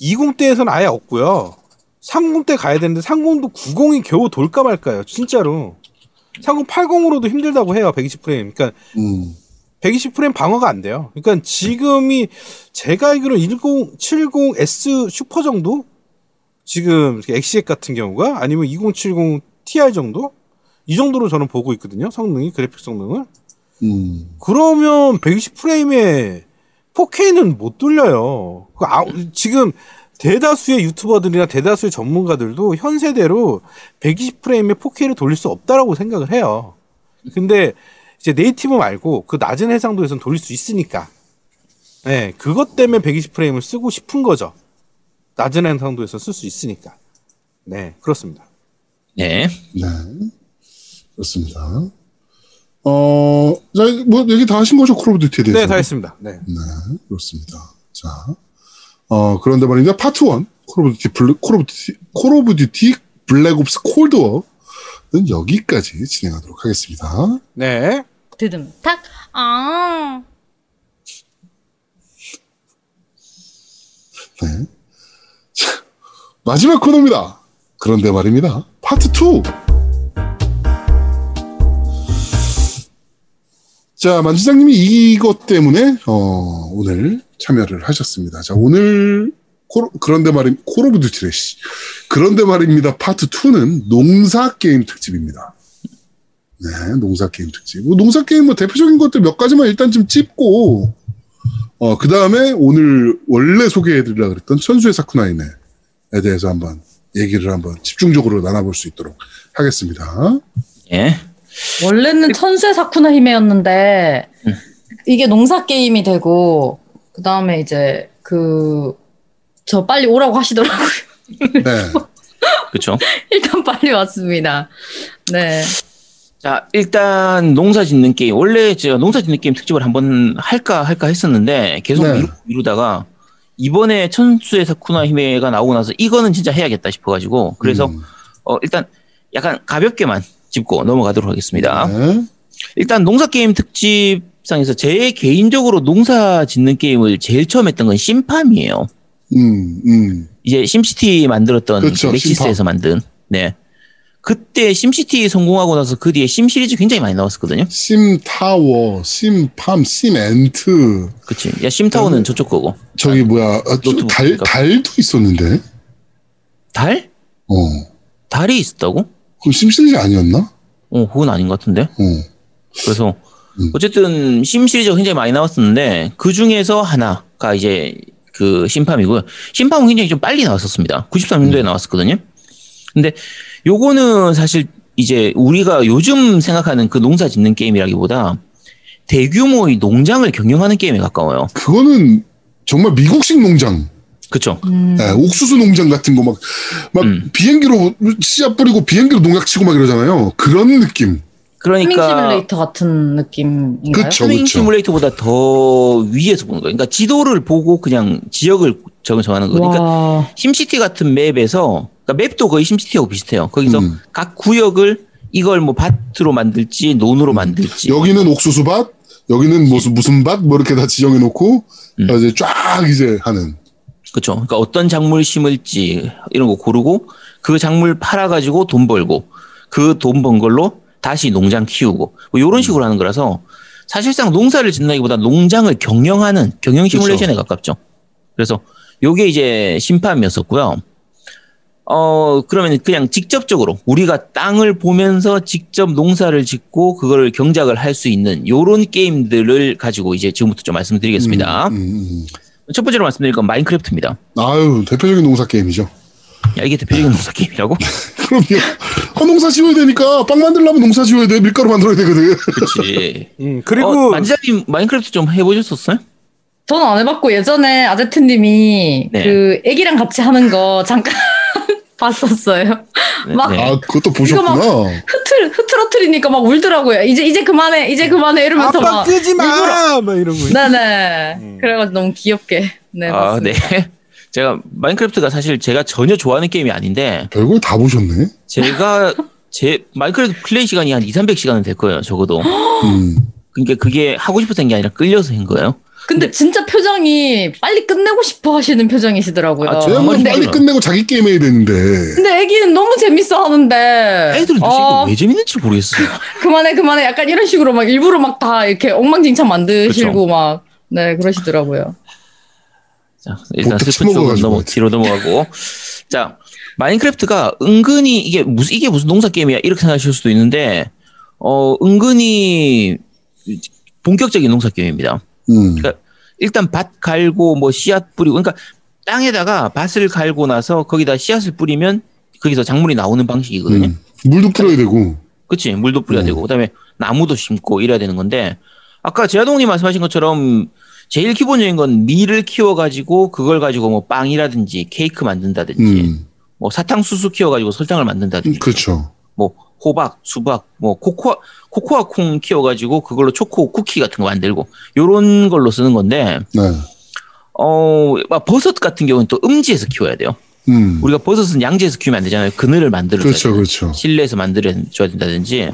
20대에서는 아예 없고요. 30대 가야 되는데 3090이 겨우 돌까 말까요. 진짜로. 3080으로도 힘들다고 해요. 120 프레임. 그러니까 음. 120프레임 방어가 안 돼요. 그러니까 지금이 제가 알기로 1070S 슈퍼 정도? 지금 엑시엑 같은 경우가 아니면 2070 Ti 정도? 이 정도로 저는 보고 있거든요. 성능이 그래픽 성능을. 음. 그러면 120프레임에 4K는 못 돌려요. 그 아, 지금 대다수의 유튜버들이나 대다수의 전문가들도 현 세대로 120프레임에 4K를 돌릴 수 없다라고 생각을 해요. 근데 이제 네이티브 말고 그 낮은 해상도에서는 돌릴 수 있으니까. 네, 그것 때문에 120프레임을 쓰고 싶은 거죠. 낮은 해상도에서 쓸 수 있으니까. 네, 그렇습니다. 네. 네. 그렇습니다. 어, 자, 뭐, 얘기 다 하신 거죠? 콜 오브 듀티에 대해서? 네, 다 했습니다. 네. 네, 그렇습니다. 자, 어, 그런데 말입니다. 파트 1, 콜 오브 듀티, 블, 콜 오브 듀티, 콜 오브 듀티 블랙 옵스 콜드워는 여기까지 진행하도록 하겠습니다. 네. 드듬 탁. 아. 네. 자, 마지막 코너입니다. 그런데 말입니다. 파트 2. 자, 만지장님이 이것 때문에 어, 오늘 참여를 하셨습니다. 자, 오늘 코, 그런데 말임 콜 오브 듀티래 씨. 그런데 말입니다. 파트 2는 농사 게임 특집입니다. 네, 농사 게임 특집. 뭐 농사 게임 뭐 대표적인 것들 몇 가지만 일단 좀 찝고 어, 그 다음에 오늘 원래 소개해드리려고 그랬던 천수의 사쿠나이네에 대해서 한번 얘기를 한번 집중적으로 나눠볼 수 있도록 하겠습니다. 예. 원래는 천수의 사쿠나 히메였는데 음. 이게 농사 게임이 되고 그 다음에 이제 그 저 빨리 오라고 하시더라고요. 네. (laughs) 그렇죠. 일단 빨리 왔습니다. 네. 자, 일단 농사 짓는 게임. 원래 제가 농사 짓는 게임 특집을 한번 할까 할까 했었는데 계속 네. 미루, 다가 이번에 천수의 사쿠나 히메가 나오고 나서 이거는 진짜 해야겠다 싶어 가지고 그래서 음, 어, 일단 약간 가볍게만 짚고 넘어가도록 하겠습니다. 네. 일단 농사 게임 특집상에서 제 개인적으로 농사 짓는 게임을 제일 처음 했던 건 심팜이에요. 음, 음. 이제 심시티 만들었던 그쵸, 맥시스에서 만든. 네. 그때 심시티 성공하고 나서 그 뒤에 심 시리즈 굉장히 많이 나왔었거든요. 심타워, 심팜, 심앤트. 그치. 야, 심타워는 음. 저쪽 거고. 저기 뭐야, 아, 저 노트북 달. 달도 있었는데. 달? 어. 달이 있었다고? 그럼 심시리즈 아니었나? 어, 그건 아닌 것 같은데. 어. 그래서 음. 어쨌든 심 시리즈가 굉장히 많이 나왔었는데 그 중에서 하나가 이제 그 심팜이고요. 심팜은 굉장히 좀 빨리 나왔었습니다. 93년도에 음. 나왔었거든요. 근데 요거는 사실 이제 우리가 요즘 생각하는 그 농사 짓는 게임이라기보다 대규모의 농장을 경영하는 게임에 가까워요. 그거는 정말 미국식 농장. 그쵸? 음. 예, 옥수수 농장 같은 거 막, 막 음. 비행기로 씨앗 뿌리고 비행기로 농약 치고 막 이러잖아요. 그런 느낌. 스밍 그러니까 시뮬레이터 같은 느낌인가요? 그쵸. 스윙 시뮬레이터보다 더 위에서 보는 거예요. 그러니까 지도를 보고 그냥 지역을 정- 정하는 거예요. 그러니까 와. 심시티 같은 맵에서 그러니까 맵도 거의 심시티하고 비슷해요. 거기서 음. 각 구역을 이걸 뭐 밭으로 만들지 논으로 만들지 여기는 옥수수밭, 여기는 무슨 무슨 밭, 뭐 이렇게 다 지정해 놓고 음. 이제 쫙 이제 하는. 그렇죠. 그러니까 어떤 작물 심을지 이런 거 고르고 그 작물 팔아 가지고 돈 벌고 그 돈 번 걸로 다시 농장 키우고 뭐 이런 음. 식으로 하는 거라서 사실상 농사를 짓는다기보다 농장을 경영하는 경영 시뮬레이션에 가깝죠. 그래서 요게 이제 심판이었었고요. 어 그러면 그냥 직접적으로 우리가 땅을 보면서 직접 농사를 짓고 그거를 경작을 할 수 있는 요런 게임들을 가지고 이제 지금부터 좀 말씀드리겠습니다. 음, 음, 음. 첫 번째로 말씀드릴 건 마인크래프트입니다. 아유 대표적인 농사 게임이죠. 야, 이게 대표적인 농사 게임이라고? (laughs) 그럼요. 아, 농사 지어야 되니까 빵 만들려면 농사 지어야 돼. 밀가루 만들어야 되거든. 그렇지. (laughs) 음, 그리고 어, 만지자님 마인크래프트 좀 해보셨었어요? 저는 안 해봤고 예전에 아제트님이 네. 그 애기랑 같이 하는 거 잠깐 봤었어요. 네, 막 네. 아 그것도 보셨구나. 흐트러 흐트러트리니까 막 울더라고요. 이제 이제 그만해, 이제 그만해 이러면서 아빠 막 끄지 마! 일부러- 막 이러고. 네네. 음. 그래가지고 너무 귀엽게 네 아, 네. (laughs) 제가 마인크래프트가 사실 제가 전혀 좋아하는 게임이 아닌데 별걸 다 보셨네. 제가 제 마인크래프트 플레이 시간이 한 2, 300시간은 될 거예요, 적어도. 음. 그러니까 그게 하고 싶어서 한 게 아니라 끌려서 한 거예요. 근데 진짜 표정이 빨리 끝내고 싶어 하시는 표정이시더라고요. 아, 쟤는 근데- 빨리 끝내고 자기 게임 해야 되는데. 근데 애기는 너무 재밌어 하는데. 애들은 도대체 어, 이거 왜 재밌는지 모르겠어요. (laughs) 그만해, 그만해. 약간 이런 식으로 막 일부러 막 다 이렇게 엉망진창 만드시고 막, 네, 그러시더라고요. 자, 일단 슬픈 쪽은 처먹어가지고. 넘어, 뒤로 넘어가고. 자, 마인크래프트가 은근히 이게 무슨, 이게 무슨 농사 게임이야? 이렇게 생각하실 수도 있는데, 어, 은근히 본격적인 농사 게임입니다. 음. 그러니까 일단 밭 갈고 뭐 씨앗 뿌리고, 그러니까 땅에다가 밭을 갈고 나서 거기다 씨앗을 뿌리면 거기서 작물이 나오는 방식이거든요. 음. 물도 뿌려야 되고. 그치 물도 뿌려야 음. 되고 그다음에 나무도 심고 이래야 되는 건데 아까 제아동님 말씀하신 것처럼 제일 기본적인 건 밀을 키워 가지고 그걸 가지고 뭐 빵이라든지 케이크 만든다든지 음. 뭐 사탕수수 키워 가지고 설탕을 만든다든지 그렇죠. 뭐 호박, 수박, 뭐 코코아 코코아 콩 키워가지고 그걸로 초코 쿠키 같은 거 만들고 요런 걸로 쓰는 건데 네. 어 막 버섯 같은 경우는 또 음지에서 키워야 돼요. 음. 우리가 버섯은 양지에서 키우면 안 되잖아요. 그늘을 만들어줘야 그렇죠. 그렇죠. 실내에서 만들어줘야 된다든지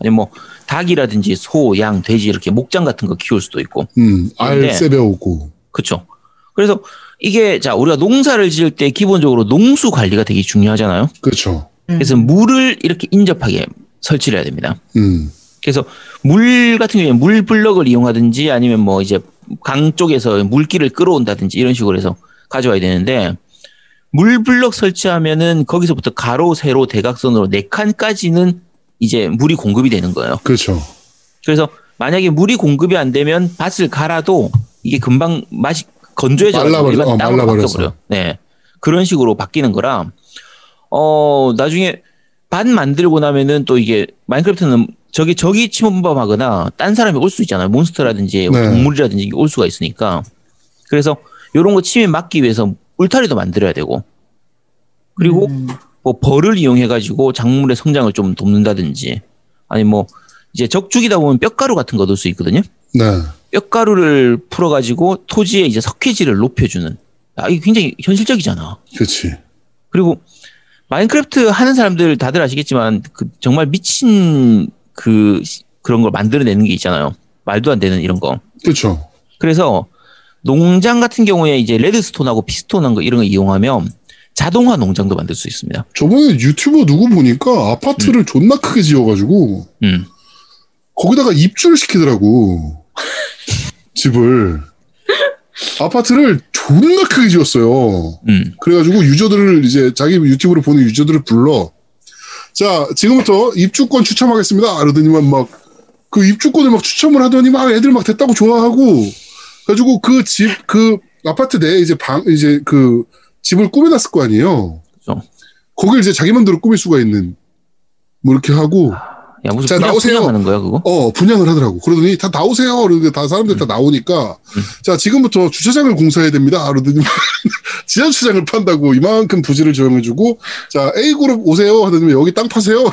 아니면 뭐 닭이라든지 소, 양, 돼지 이렇게 목장 같은 거 키울 수도 있고 음. 알 세배오고. 그렇죠. 그래서 이게 자 우리가 농사를 지을 때 기본적으로 농수 관리가 되게 중요하잖아요. 그렇죠. 그래서 물을 이렇게 인접하게 설치를 해야 됩니다. 음. 그래서 물 같은 경우에 물 블럭을 이용하든지 아니면 뭐 이제 강 쪽에서 물기를 끌어온다든지 이런 식으로 해서 가져와야 되는데 물 블럭 설치하면은 거기서부터 가로, 세로, 대각선으로 네 칸까지는 이제 물이 공급이 되는 거예요. 그렇죠. 그래서 만약에 물이 공급이 안 되면 밭을 갈아도 이게 금방 맛이 건조해져 말라버려- 어. 바뀌어버려. 네. 그런 식으로 바뀌는 거라 어 나중에 밭 만들고 나면은 또 이게 마인크래프트는 저기 저기 침범하거나 딴 사람이 올 수 있잖아요. 몬스터라든지 네. 동물이라든지 올 수가 있으니까. 그래서 요런 거 침입 막기 위해서 울타리도 만들어야 되고 그리고 뭐 벌을 이용해 가지고 작물의 성장을 좀 돕는다든지 아니 뭐 이제 적죽이다 보면 뼈가루 같은 거 넣을 수 있거든요. 네. 뼈가루를 풀어 가지고 토지의 이제 석회질을 높여 주는 아 이게 굉장히 현실적이잖아. 그렇지. 그리고 마인크래프트 하는 사람들 다들 아시겠지만 그 정말 미친 그 시- 그런 걸 만들어내는 게 있잖아요. 말도 안 되는 이런 거. 그렇죠. 그래서 농장 같은 경우에 이제 레드스톤하고 피스톤한 거 이런 거 이용하면 자동화 농장도 만들 수 있습니다. 저번에 유튜버 누구 보니까 아파트를 존나 크게 지어가지고 음. 거기다가 입주를 시키더라고. (laughs) 집을. 아파트를 존나 크게 지었어요. 음. 그래가지고 유저들을 이제 자기 유튜브를 보는 유저들을 불러. 자, 지금부터 입주권 추첨하겠습니다. 그러더니만 막 그 입주권을 막 추첨을 하더니 막 애들 막 됐다고 좋아하고. 그래가지고 그 집, 그 아파트 내에 이제 방, 이제 그 집을 꾸며놨을 거 아니에요. 그죠. 거길 이제 자기 맘대로 꾸밀 수가 있는 뭐 이렇게 하고 야 무슨 자, 분양, 나오세요. 분양하는 거야 그거? 어 분양을 하더라고. 그러더니 다 나오세요. 그러니까 다 사람들 다 나오니까 자 지금부터 주차장을 공사해야 됩니다. 그러더니 (laughs) 지하 주차장을 판다고 이만큼 부지를 조정해주고 자 A 그룹 오세요. 하더니 여기 땅 파세요. (laughs)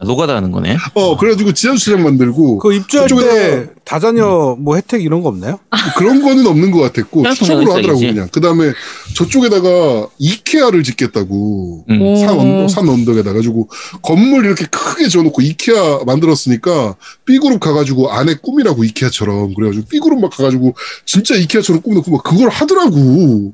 아, 노가다 하는 거네. 어 그래가지고 지하 주차장 만들고 그 입주할 때 다자녀 뭐 혜택 이런 거 없나요? 그런 거는 없는 것 같았고 추첨으로 하더라고. 그냥. 그 다음에 저쪽에다가 이케아를 짓겠다고. 음. 산, 언, 산 언덕에다 가지고 건물 이렇게 크게 지어놓고 이케아 만들었으니까 B그룹 가가지고 안에 꾸미라고 이케아처럼 그래가지고 B그룹 막 가가지고 진짜 이케아처럼 꾸며놓고 막 그걸 하더라고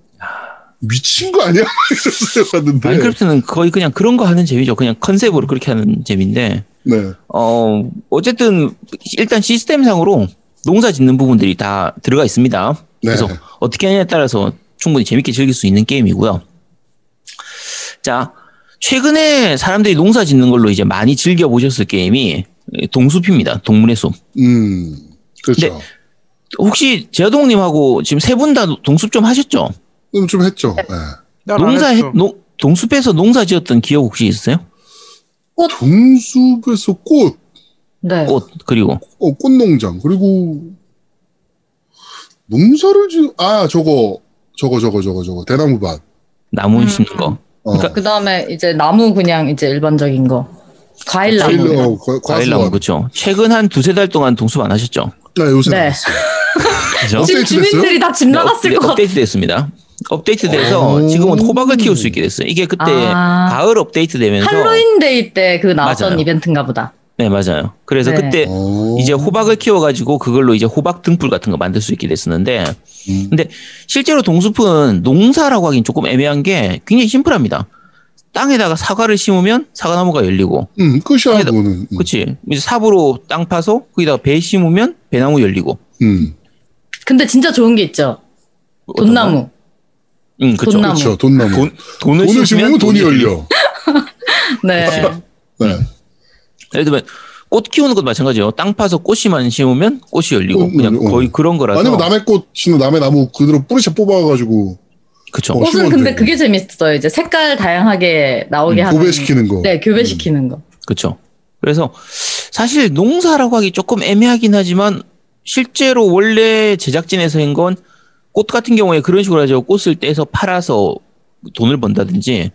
미친 거 아니야? (laughs) 이러면서 갔는데 마인크래프트는 거의 그냥 그런 거 하는 재미죠. 그냥 컨셉으로 그렇게 하는 재미인데 네 어 어쨌든 일단 시스템상으로 농사 짓는 부분들이 다 들어가 있습니다. 네. 그래서 어떻게 하냐에 따라서 충분히 재밌게 즐길 수 있는 게임이고요. 자, 최근에 사람들이 농사 짓는 걸로 이제 많이 즐겨 보셨을 게임이 동숲입니다. 동물의 숲. 음 그렇죠 네. 혹시 제아동님하고 지금 세 분 다 동숲 좀 하셨죠? 좀, 좀 했죠 네. 난안 농사 했어. 농 동숲에서 농사 지었던 기억 혹시 있으세요? 동숲에서 꽃 네. 꽃 그리고 어, 꽃농장 그리고 농사를 지아 저거 저거 저거 저거 저거 대나무밭 나무 음. 심는 거. 어. 그러니까 그 다음에 이제 나무 그냥 이제 일반적인 거. 과일 나무. 과일, 어, 과- 과일 나무. 그렇죠. 최근 한 두세 달 동안 동숲 안 하셨죠? 네, 요새 네. 그죠? 지금 주민들이 다 집 나갔을 것 같아. 업데이트 됐습니다. 업데이트 돼서 오. 지금은 호박을 키울 수 있게 됐어요. 이게 그때 아. 가을 업데이트 되면서 할로윈데이 때 그 나왔던 맞아요. 이벤트인가 보다. 네 맞아요. 그래서 네. 그때 어. 이제 호박을 키워가지고 그걸로 이제 호박 등불 같은 거 만들 수 있게 됐었는데 음. 근데 실제로 동숲은 농사라고 하긴 조금 애매한 게 굉장히 심플합니다. 땅에다가 사과를 심으면 사과나무가 열리고 음, 끝이야. 그거는. 음. 그치 이제 삽으로 땅 파서 거기다가 배 심으면 배나무 열리고 음. 근데 진짜 좋은 게 있죠. 돈나무. 거? 응 그쵸 돈나무. 그렇죠, 돈나무. 돈, 돈을, 돈을 심으면 돈이 열리고. 열려. (laughs) 네. 네. 예를 들면 꽃 키우는 것도 마찬가지예요. 땅 파서 꽃이만 심으면 꽃이 열리고 음, 그냥 음, 음. 거의 그런 거라서. 아니면 남의 꽃이나 남의 나무 그대로 뿌리채 뽑아가지고 그쵸. 어, 꽃은 근데 되고. 그게 재밌어요. 이제 색깔 다양하게 나오게 음, 하는. 교배시키는 거. 네, 교배시키는 거. 그쵸. 그래서 사실 농사라고 하기 조금 애매하긴 하지만 실제로 원래 제작진에서 한건 꽃 같은 경우에 그런 식으로 하죠. 꽃을 떼서 팔아서 돈을 번다든지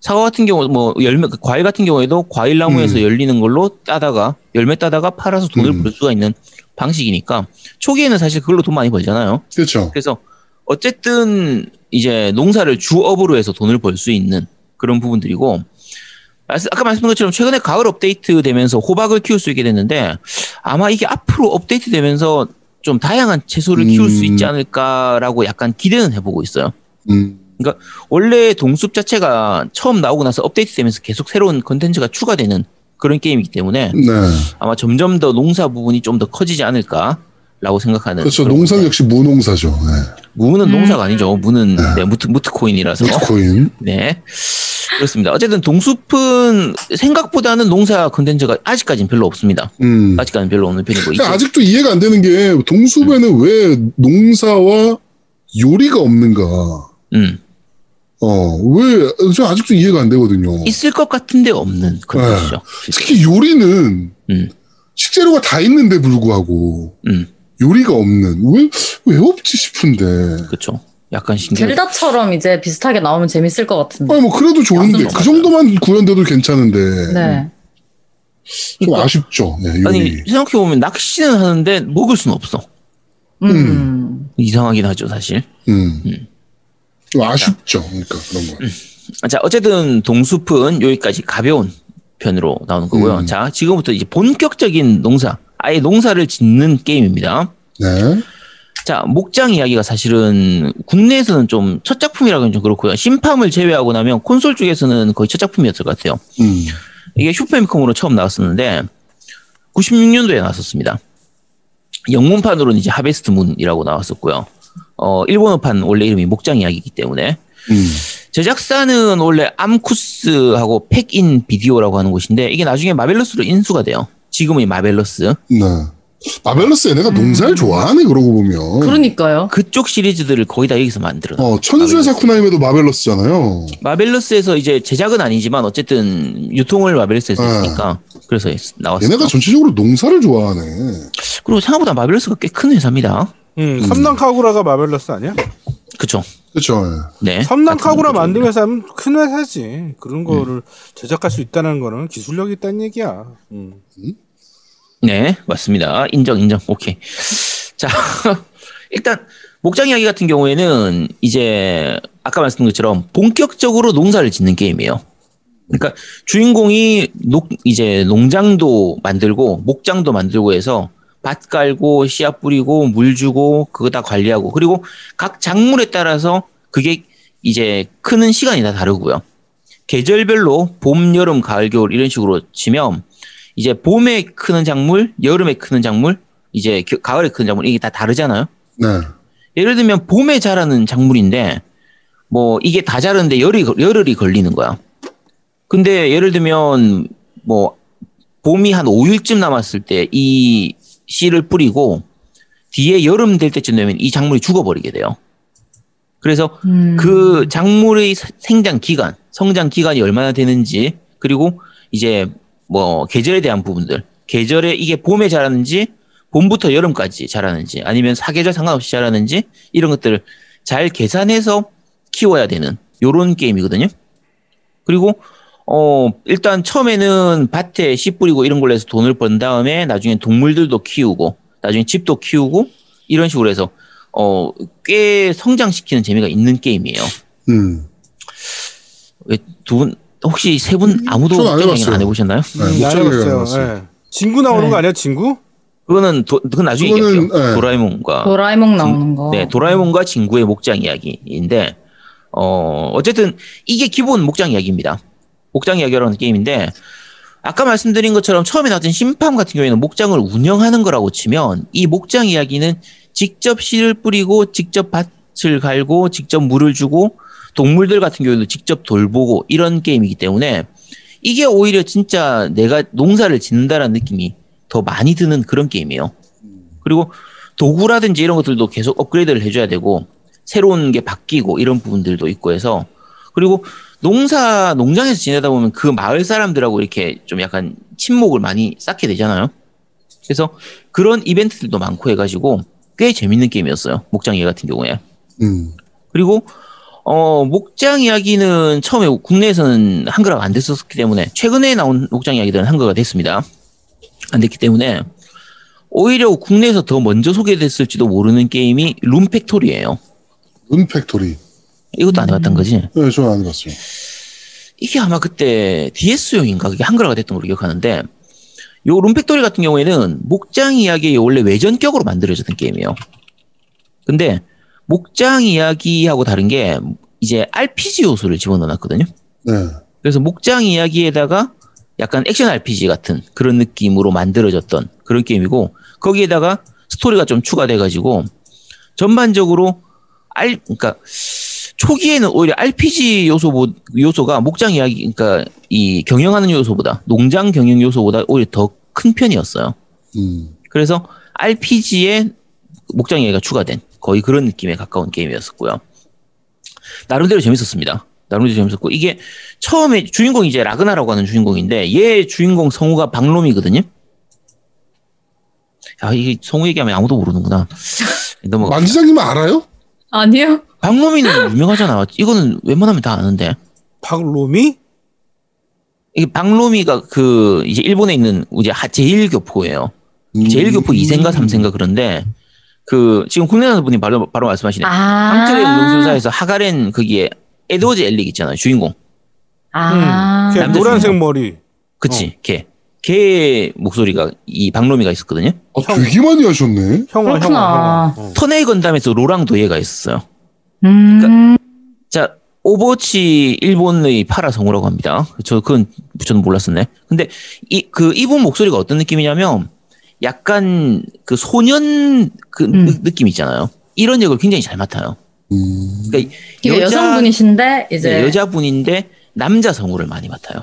사과 같은 경우 뭐 열매 과일 같은 경우에도 과일 나무에서 음. 열리는 걸로 따다가 열매 따다가 팔아서 돈을 음. 벌 수가 있는 방식이니까 초기에는 사실 그걸로 돈 많이 벌잖아요. 그렇죠. 그래서 어쨌든 이제 농사를 주업으로 해서 돈을 벌 수 있는 그런 부분들이고 아까 말씀드린 것처럼 최근에 가을 업데이트 되면서 호박을 키울 수 있게 됐는데 아마 이게 앞으로 업데이트 되면서 좀 다양한 채소를 키울 수 음. 있지 않을까라고 약간 기대는 해보고 있어요. 음. 원래 동숲 자체가 처음 나오고 나서 업데이트되면서 계속 새로운 컨텐츠가 추가되는 그런 게임이기 때문에 네. 아마 점점 더 농사 부분이 좀 더 커지지 않을까 라고 생각하는. 그렇죠. 농사 건데. 역시 무농사죠. 네. 무는 농사가 아니죠. 무는 네, 무트 무트 코인이라서. 비트코인. 네. 그렇습니다. 어쨌든 동숲은 생각보다는 농사 컨텐츠가 아직까지는 별로 없습니다. 음. 아직까지는 별로 없는 편이고 이제 그러니까 아직도 이해가 안 되는 게 동숲에는 왜 농사와 요리가 없는가? 음, 어, 왜, 저 아직도 이해가 안 되거든요. 있을 것 같은데 없는 컨텐츠죠. 특히 요리는 음, 식재료가 다 있는데 불구하고 음, 요리가 없는, 왜, 왜 없지 싶은데. 그렇죠. 약간 신기해. 젤다처럼 이제 비슷하게 나오면 재밌을 것 같은데. 아니, 뭐, 그래도 좋은데. 그 정도만 구현돼도 괜찮은데. 네. 좀 아쉽죠, 네. 아니 생각해 보면 낚시는 하는데 먹을 수는 없어. 음. 이상하긴 하죠, 사실. 음. 좀 아쉽죠, 그러니까 그런 거. 자, 어쨌든 동숲은 여기까지 가벼운 편으로 나오는 거고요. 음. 자, 지금부터 이제 본격적인 농사, 아예 농사를 짓는 게임입니다. 네. 자, 목장 이야기가 사실은 국내에서는 좀 첫 작품이라고는 좀 그렇고요. 심팜을 제외하고 나면 콘솔 쪽에서는 거의 첫 작품이었을 것 같아요. 음. 이게 슈퍼미컴으로 처음 나왔었는데 96년도에 나왔었습니다. 영문판으로는 이제 하베스트 문이라고 나왔었고요. 어, 일본어판 원래 이름이 목장 이야기이기 때문에 음. 제작사는 원래 암쿠스하고 팩인 비디오라고 하는 곳인데 이게 나중에 마벨러스로 인수가 돼요. 지금의 마벨러스. 네. 마벨러스 얘네가 농사를 좋아하네, 그러고 보면. 그러니까요. 그쪽 시리즈들을 거의 다 여기서 만들어. 어, 천수의 사쿠나임에도 마벨러스잖아요. 마벨러스에서 이제 제작은 아니지만 어쨌든 유통을 마벨러스에서 네. 했으니까 그래서 나왔어요. 얘네가 전체적으로 농사를 좋아하네. 그리고 생각보다 마벨러스가 꽤 큰 회사입니다. 음, 섬난 카구라가 마벨러스 아니야? 그쵸? 그쵸. 네. 섬난 같은 카구라. 만든 회사는 큰 회사지. 그런 거를 제작할 수 있다는 거는 기술력이 있다는 얘기야. 음. 네, 맞습니다. 인정, 인정. 오케이. 자, (laughs) 일단 목장 이야기 같은 경우에는 이제 아까 말씀드린 것처럼 본격적으로 농사를 짓는 게임이에요. 그러니까 주인공이 녹 이제 농장도 만들고 목장도 만들고 해서 밭 깔고 씨앗 뿌리고 물 주고 그거 다 관리하고 그리고 각 작물에 따라서 그게 이제 크는 시간이 다 다르고요. 계절별로 봄, 여름, 가을, 겨울 이런 식으로 치면 이제 봄에 크는 작물, 여름에 크는 작물, 이제 겨- 가을에 크는 작물 이게 다 다르잖아요. 네. 예를 들면 봄에 자라는 작물인데 뭐 이게 다 자르는데 열이 걸- 열흘이 걸리는 거야. 근데 예를 들면 뭐 봄이 한 5일쯤 남았을 때 이 씨를 뿌리고 뒤에 여름 될 때쯤 되면 이 작물이 죽어버리게 돼요. 그래서 음. 그 작물의 사- 생장 기간, 성장 기간이 얼마나 되는지, 그리고 이제 뭐 계절에 대한 부분들, 계절에 이게 봄에 자라는지, 봄부터 여름까지 자라는지, 아니면 사계절 상관없이 자라는지, 이런 것들을 잘 계산해서 키워야 되는 요런 게임이거든요. 그리고 어 일단 처음에는 밭에 씨 뿌리고 이런 걸로 해서 돈을 번 다음에 나중에 동물들도 키우고 나중에 집도 키우고 이런 식으로 해서 어 꽤 성장시키는 재미가 있는 게임이에요. 음. 두 분 혹시 세 분 아무도 저는 안 게임 해봤어요. 안 해보셨나요? 네, 음, 알아봤어요. 가봤어요. 예. 친구 나오는 네. 거 아니야, 친구? 그거는 도, 그건 나중에 그거는, 얘기할게요. 네. 도라에몽과 도라에몽 나오는 거. 네 도라에몽과 친구의 목장 이야기인데 어 어쨌든 이게 기본 목장 이야기입니다. 목장 이야기라는 게임인데 아까 말씀드린 것처럼 처음에 나왔던 심판 같은 경우에는 목장을 운영하는 거라고 치면 이 목장 이야기는 직접 씨를 뿌리고 직접 밭을 갈고 직접 물을 주고 동물들 같은 경우에도 직접 돌보고 이런 게임이기 때문에 이게 오히려 진짜 내가 농사를 짓는다라는 느낌이 더 많이 드는 그런 게임이에요. 그리고 도구라든지 이런 것들도 계속 업그레이드를 해줘야 되고 새로운 게 바뀌고 이런 부분들도 있고 해서 그리고 농사 농장에서 지내다 보면 그 마을 사람들하고 이렇게 좀 약간 친목을 많이 쌓게 되잖아요. 그래서 그런 이벤트들도 많고 해가지고 꽤 재밌는 게임이었어요. 목장 이야기 같은 경우에. 음. 그리고 어 목장 이야기는 처음에 국내에서는 한글화가 안 됐었기 때문에 최근에 나온 목장 이야기들은 한글화가 됐습니다. 안 됐기 때문에 오히려 국내에서 더 먼저 소개됐을지도 모르는 게임이 룸팩토리예요. 은팩토리. 이것도 안 해봤던 거지? 네, 저는 안 해봤어요. 이게 아마 그때 DS용인가 그게 한글화가 됐던 걸로 기억하는데 요 룸팩토리 같은 경우에는 목장 이야기의 원래 외전격으로 만들어졌던 게임이에요. 근데 목장 이야기하고 다른 게 이제 RPG 요소를 집어넣어놨거든요. 네. 그래서 목장 이야기에다가 약간 액션 RPG 같은 그런 느낌으로 만들어졌던 그런 게임이고 거기에다가 스토리가 좀 추가돼가지고 전반적으로 알 그러니까 초기에는 오히려 RPG 요소 요소가 목장 이야기 그러니까 이 경영하는 요소보다 농장 경영 요소보다 오히려 더 큰 편이었어요. 음. 그래서 RPG에 목장 이야기가 추가된 거의 그런 느낌에 가까운 게임이었었고요. 나름대로 재밌었습니다. 나름대로 재밌었고 이게 처음에 주인공이 이제 라그나라고 하는 주인공인데 얘 주인공 성우가 박롬이거든요. 아 이게 성우 얘기하면 아무도 모르는구나. (laughs) 너무 만지장님 알아요? 아니요. 박롬이는 유명하잖아. 이거는 웬만하면 다 아는데. 박로미? 이게 박롬이가 그 이제 일본에 있는 이제 하- 제일교포예요. 음. 제일교포 2세인가 3세인가 그런데 그 지금 국내 나는 분이 바로 바로 말씀하시네. 아. 황철의 운동술사에서 하가렌 거기에 에드워즈 엘릭 있잖아요 주인공 아. 걔 남자 노란색 머리. 그치 걔걔 목소리가 이 박로미가 있었거든요 어, 되게 많이 하셨네. 형아, 그렇구나. 형아. 어. 턴에이 건담에서 로랑도 얘가 있었어요 음. 자 오버워치 일본의 파라 성우라고 합니다 저 그건 저는 몰랐었네 근데 이 그 이분 목소리가 어떤 느낌이냐면 약간 그 소년 그 음. 느- 느낌 있잖아요 이런 역을 굉장히 잘 맡아요 음. 그러니까 여자- 여성분이신데 이제 네, 여자분인데 남자 성우를 많이 맡아요.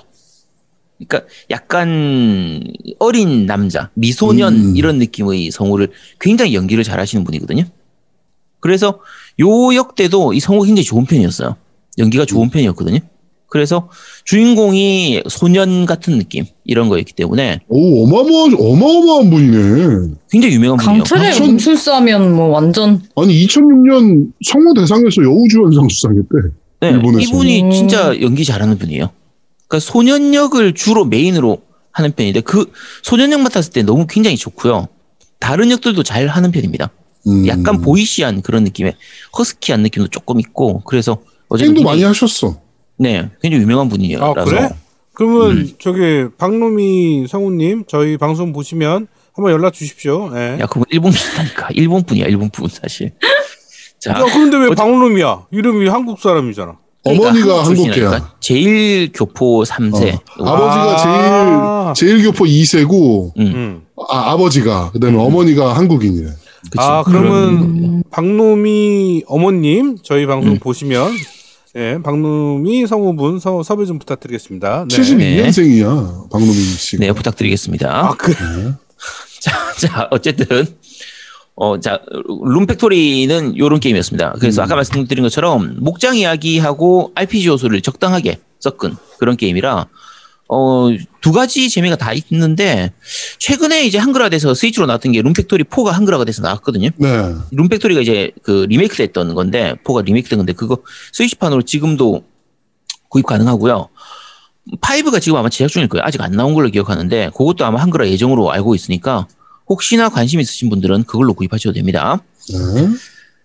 그러니까 약간 어린 남자, 미소년 음. 이런 느낌의 성우를 굉장히 연기를 잘하시는 분이거든요. 그래서 요 역대도 이 성우 굉장히 좋은 편이었어요. 연기가 좋은 편이었거든요. 그래서 주인공이 소년 같은 느낌 이런 거였기 때문에 오, 어마어마, 어마어마한 분이네. 굉장히 유명한 분이에요. 강철의 음술사면 뭐 완전 아니, 2006년 성우 대상에서 여우주연상 수상했대. 네, 일본에서. 이분이 음. 진짜 연기 잘하는 분이에요. 그러니까 소년 역을 주로 메인으로 하는 편인데 그 소년 역 맡았을 때 너무 굉장히 좋고요. 다른 역들도 잘 하는 편입니다. 음. 약간 보이시한 그런 느낌의 허스키한 느낌도 조금 있고 그래서 굉장히- 많이 하셨어. 네 굉장히 유명한 분이에요. 아, 그래? 그러면 음. 저기 박노미 성우님 저희 방송 보시면 한번 연락 주십시오. 예. 야 그건 일본 분이라니까 일본 분이야 일본 분 사실. (laughs) 자 야, 그런데 왜 어째- 박노미야? 이름이 한국 사람이잖아. 그러니까 어머니가 한국 출신이라니까. 한국계야. 제일 교포 3세. 어. 아버지가 아. 제일, 제일 교포 2세고, 음. 음. 아, 아버지가, 그 다음에 어머니가 한국인이래. 그치. 아, 그러면 박노미 어머님 저희 방송 음. 보시면 예, 박노미 성우분 서, 섭외 좀 부탁드리겠습니다. 네. 72년생이야, 박노민 씨가. 네 부탁드리겠습니다. 아, 그래. (laughs) 자, 자, 어쨌든, 어, 자, 룸팩토리는 요런 게임이었습니다. 그래서 음. 아까 말씀드린 것처럼 목장 이야기하고 RPG 요소를 적당하게 섞은 그런 게임이라, 어, 두 가지 재미가 다 있는데, 최근에 이제 한글화 돼서 스위치로 나왔던 게 룸팩토리 4가 한글화가 돼서 나왔거든요. 네. 룸팩토리가 이제 그 리메이크 됐던 건데, 4가 리메이크 된 건데, 그거 스위치판으로 지금도 구입 가능하고요. 5가 지금 아마 제작 중일 거예요. 아직 안 나온 걸로 기억하는데, 그것도 아마 한글화 예정으로 알고 있으니까, 혹시나 관심 있으신 분들은 그걸로 구입하셔도 됩니다. 네.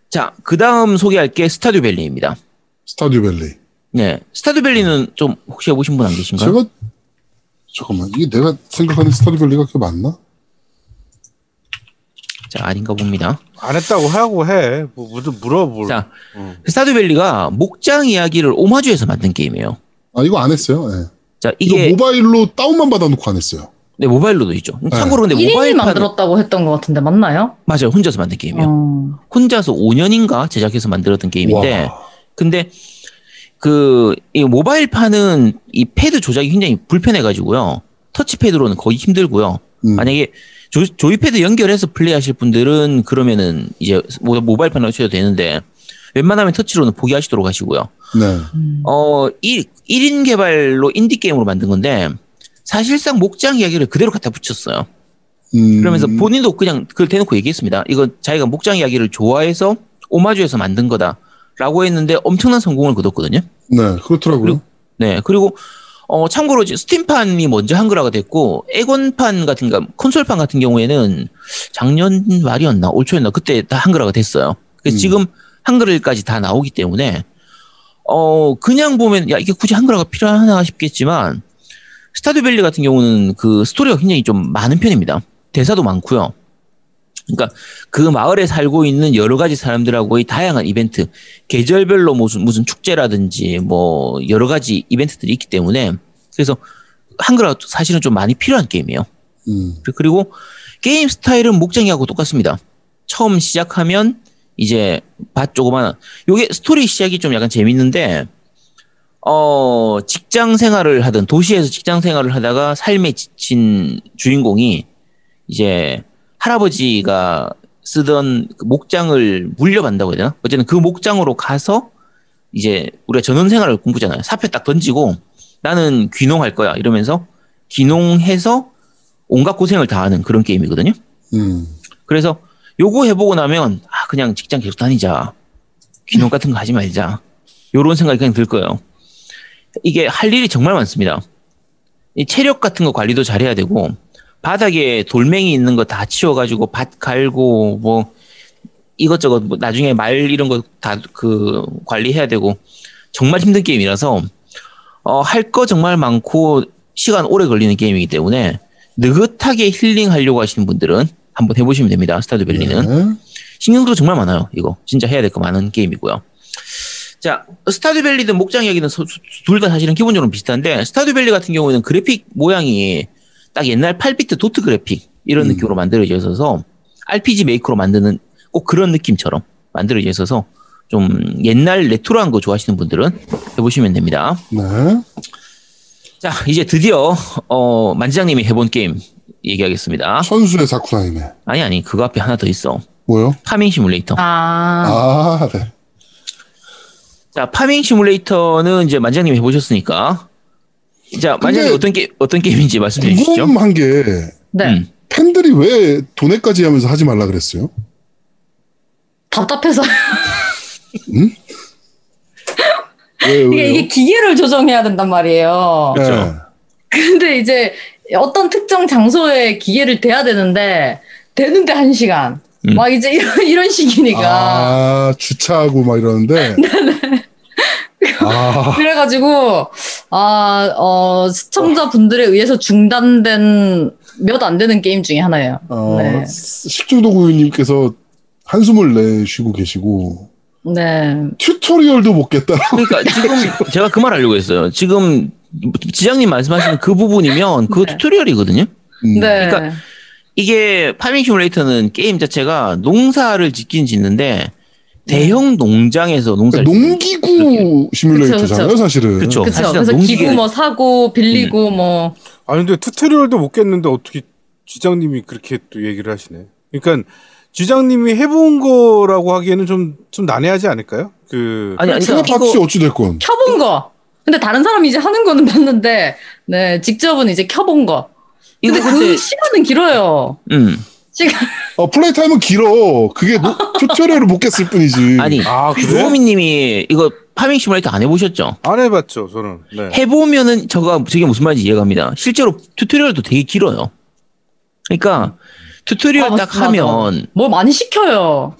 자, 그 다음 소개할 게 스타듀 밸리입니다. 스타듀 밸리. 네. 스타듀 밸리는 좀 혹시 해보신 분 안 계신가요? 제가, 잠깐만, 이게 내가 생각하는 스타듀 밸리가 그게 맞나? 자, 아닌가 봅니다. 안 했다고 하고 해. 뭐, 뭐좀 물어볼. 자, 음. 스타듀 밸리가 목장 이야기를 오마주해서 만든 게임이에요. 아, 이거 안 했어요. 예. 자, 이게, 모바일로 다운만 받아놓고 안 했어요. 네, 모바일로도 있죠. 참고로 근데 1인이 모바일판 만들었다고 했던 것 같은데 맞나요? 맞아요. 혼자서 만든 게임이요. 어. 혼자서 5년인가 제작해서 만들었던 게임인데 와. 근데 그 이 모바일판은 이 패드 조작이 굉장히 불편해가지고요. 터치패드로는 거의 힘들고요. 음. 만약에 조, 조이패드 연결해서 플레이하실 분들은 그러면은 이제 모- 모바일판으로 하셔도 되는데 웬만하면 터치로는 포기하시도록 하시고요. 네. 어, 1, 1인 개발로 인디 게임으로 만든 건데 사실상 목장 이야기를 그대로 갖다 붙였어요. 음. 그러면서 본인도 그냥 그걸 대놓고 얘기했습니다. 이거 자기가 목장 이야기를 좋아해서 오마주해서 만든 거다 라고 했는데 엄청난 성공을 거뒀거든요. 네, 그렇더라고요. 그리고- 네, 그리고 어 참고로 스팀판이 먼저 한글화가 됐고 에곤판 같은 거 콘솔판 같은 경우에는 작년 말이었나 올 초였나 그때 다 한글화가 됐어요. 그래서 음. 지금 한글까지 다 나오기 때문에 어 그냥 보면 야 이게 굳이 한글화가 필요하나 싶겠지만 스타듀밸리 같은 경우는 그 스토리가 굉장히 좀 많은 편입니다. 대사도 많고요. 그러니까 그 마을에 살고 있는 여러 가지 사람들하고의 다양한 이벤트, 계절별로 무슨 무슨 축제라든지 뭐 여러 가지 이벤트들이 있기 때문에 그래서 한글화 사실은 좀 많이 필요한 게임이에요. 음. 그리고 게임 스타일은 목장이하고 똑같습니다. 처음 시작하면 이제 밭 조그만 요게 스토리 시작이 좀 약간 재밌는데 어 직장 생활을 하던 도시에서 직장 생활을 하다가 삶에 지친 주인공이 이제 할아버지가 쓰던 그 목장을 물려받는다고 해야 되나? 어쨌든 그 목장으로 가서 이제 우리가 전원 생활을 공부잖아요. 사표 딱 던지고 나는 귀농할 거야 이러면서 귀농해서 온갖 고생을 다 하는 그런 게임이거든요. 음. 그래서 요거 해보고 나면 아 그냥 직장 계속 다니자 귀농 같은 거 하지 말자 요런 생각이 그냥 들 거예요 이게 할 일이 정말 많습니다 이 체력 같은 거 관리도 잘해야 되고 바닥에 돌멩이 있는 거 다 치워가지고 밭 갈고 뭐 이것저것 뭐 나중에 말 이런 거 다 그 관리해야 되고 정말 힘든 게임이라서 어, 할 거 정말 많고 시간 오래 걸리는 게임이기 때문에 느긋하게 힐링하려고 하시는 분들은 한번 해보시면 됩니다. 스타듀밸리는 네. 신경도 정말 많아요. 이거 진짜 해야 될 거 많은 게임이고요. 자, 스타듀밸리든 목장 이야기는 둘 다 사실은 기본적으로 비슷한데 스타듀밸리 같은 경우는 그래픽 모양이 딱 옛날 8비트 도트 그래픽 이런 음. 느낌으로 만들어져 있어서 RPG 메이커로 만드는 꼭 그런 느낌처럼 만들어져 있어서 좀 옛날 retro한 거 좋아하시는 분들은 해보시면 됩니다. 네. 자, 이제 드디어 어, 만지장님이 해본 게임 얘기하겠습니다. 천수의 사쿠나히메. 아니 아니 그거 앞에 하나 더 있어. 뭐요? 파밍 시뮬레이터. 아, 아, 네. 자, 파밍 시뮬레이터는 이제 만장님 해보셨으니까. 자, 근데 어떤 게 어떤 게임인지 말씀해 주시죠. 궁금한 게 네. 음. 팬들이 왜 돈에까지 하면서 하지 말라 그랬어요? 답답해서. 왜, 이게? 이게 기계를 조정해야 된단 말이에요. 그렇죠. 네. 근데 이제 어떤 특정 장소에 기계를 대야 되는데, 되는데 한 시간. 음. 막 이제 이런, 이런 식이니까. 아, 주차하고 막 이러는데. (laughs) 아, (laughs) 그래가지고, 아, 어, 시청자분들에 의해서 중단된 몇 안 되는 게임 중에 하나예요. 어, 네. 식중독 우유님께서 한숨을 내쉬고 계시고, 네. tutorial도 못 깼다. 그러니까 (laughs) 지금 제가 그 말 하려고 했어요. 지금 지장님 말씀하시는 그 부분이면 그거 네. tutorial이거든요. 음. 네. 그러니까 이게 파밍 시뮬레이터는 게임 자체가 농사를 짓긴 짓는데 대형 농장에서 농사를 그러니까 농기구 시뮬레이터잖아요, 그쵸, 사실은. 그쵸. 그쵸. 사실은 그래서 농기계- 기구 뭐 사고, 빌리고, 음. 뭐. 아니 근데 튜토리얼도 못 깼는데 어떻게 지장님이 그렇게 또 얘기를 하시네. 그러니까 지장님이 해본 거라고 하기에는 좀 좀 난해하지 않을까요? 그 아니 아니 그러니까 이거 어찌 됐건. 켜본 거. 근데 다른 사람이 이제 하는 거는 봤는데, 네, 직접은 이제 켜본 거. 근데 그 시간은 길어요. 음 시간. 어, play time은 길어. 그게 (laughs) 노- tutorial을 못 깼을 뿐이지. 아니 아 그래? 노미님이 이거 파밍 시뮬레이터 안 해보셨죠? 안 해봤죠 저는. 네. 해보면은 저가 저게 무슨 말인지 이해갑니다. 실제로 tutorial도 되게 길어요. 그러니까 tutorial 아, 딱 맞아, 하면 뭘 많이 시켜요.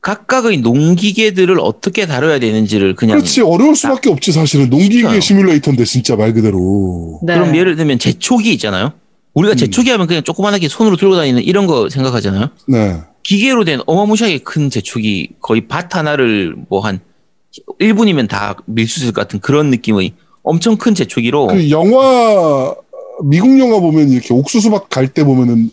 각각의 농기계들을 어떻게 다뤄야 되는지를 그냥 그렇지 어려울 수밖에 없지 사실은 농기계. 시뮬레이터인데 진짜 말 그대로. 네. 그럼 예를 들면 제초기 있잖아요. 우리가 음. 제초기 하면 그냥 조그만하게 손으로 들고 다니는 이런 거 생각하잖아요. 네. 기계로 된 어마무시하게 큰 제초기 거의 밭 하나를 뭐 한 1분이면 다 밀수 있을 것 같은 그런 느낌의 엄청 큰 제초기로 그 영화 미국 영화 보면 이렇게 옥수수밭 갈 때 보면은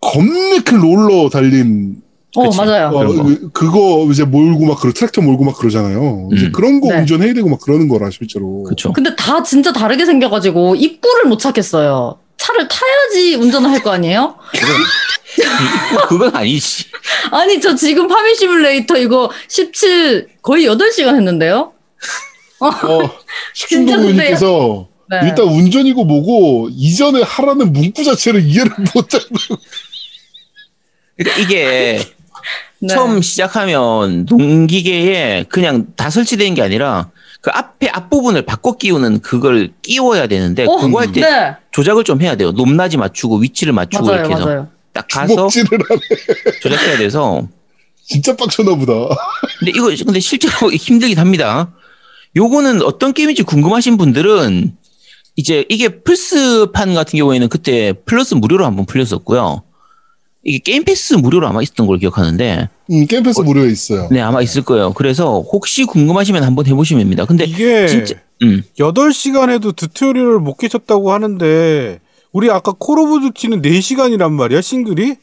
겁내 큰 롤러 달린 어, 그치. 맞아요. 어, 그런 거. 그- 그거 이제 몰고 막 그러 트랙터 몰고 막 그러잖아요. 이제 음. 그런 거 네. 운전해야 되고 막 그러는 거라 실제로. 그렇죠. 근데 다 진짜 다르게 생겨가지고 입구를 못 찾겠어요. 차를 타야지 운전을 할 거 아니에요? (laughs) 그건 아니지. 아니, 저 지금 파밍 시뮬레이터 이거 17, 거의 8시간 했는데요? 어, 식중독님께서 네. 일단 운전이고 뭐고 이전에 하라는 문구 자체를 이해를 (laughs) 못하는. 그러니까 이게 (laughs) 네. 처음 시작하면 농기계에 그냥 다 설치된 게 아니라 그 앞에 앞부분을 바꿔 끼우는 그걸 끼워야 되는데 어, 그거 할때 네. 조작을 좀 해야 돼요. 높낮이 맞추고 위치를 맞추고 맞아요, 이렇게 해서 맞아요. 딱 가서. 조작해야 돼서 진짜 빡쳤나 보다. 근데 이거 근데 실제로 (laughs) 힘들긴 합니다. 요거는 어떤 게임인지 궁금하신 분들은 이제 이게 플스판 같은 경우에는 그때 플러스 무료로 한번 풀렸었고요. 이게 게임 패스 무료로 아마 있었던 걸 기억하는데, 음, 게임 패스 무료에 있어요. 네 아마 있을 거예요. 그래서 혹시 궁금하시면 한번 해보시면 됩니다. 근데 이게 진짜 음 8시간 해도 tutorial을 못 깨쳤다고 하는데 우리 아까 콜 오브 듀티는 4시간이란 말이야 싱글이?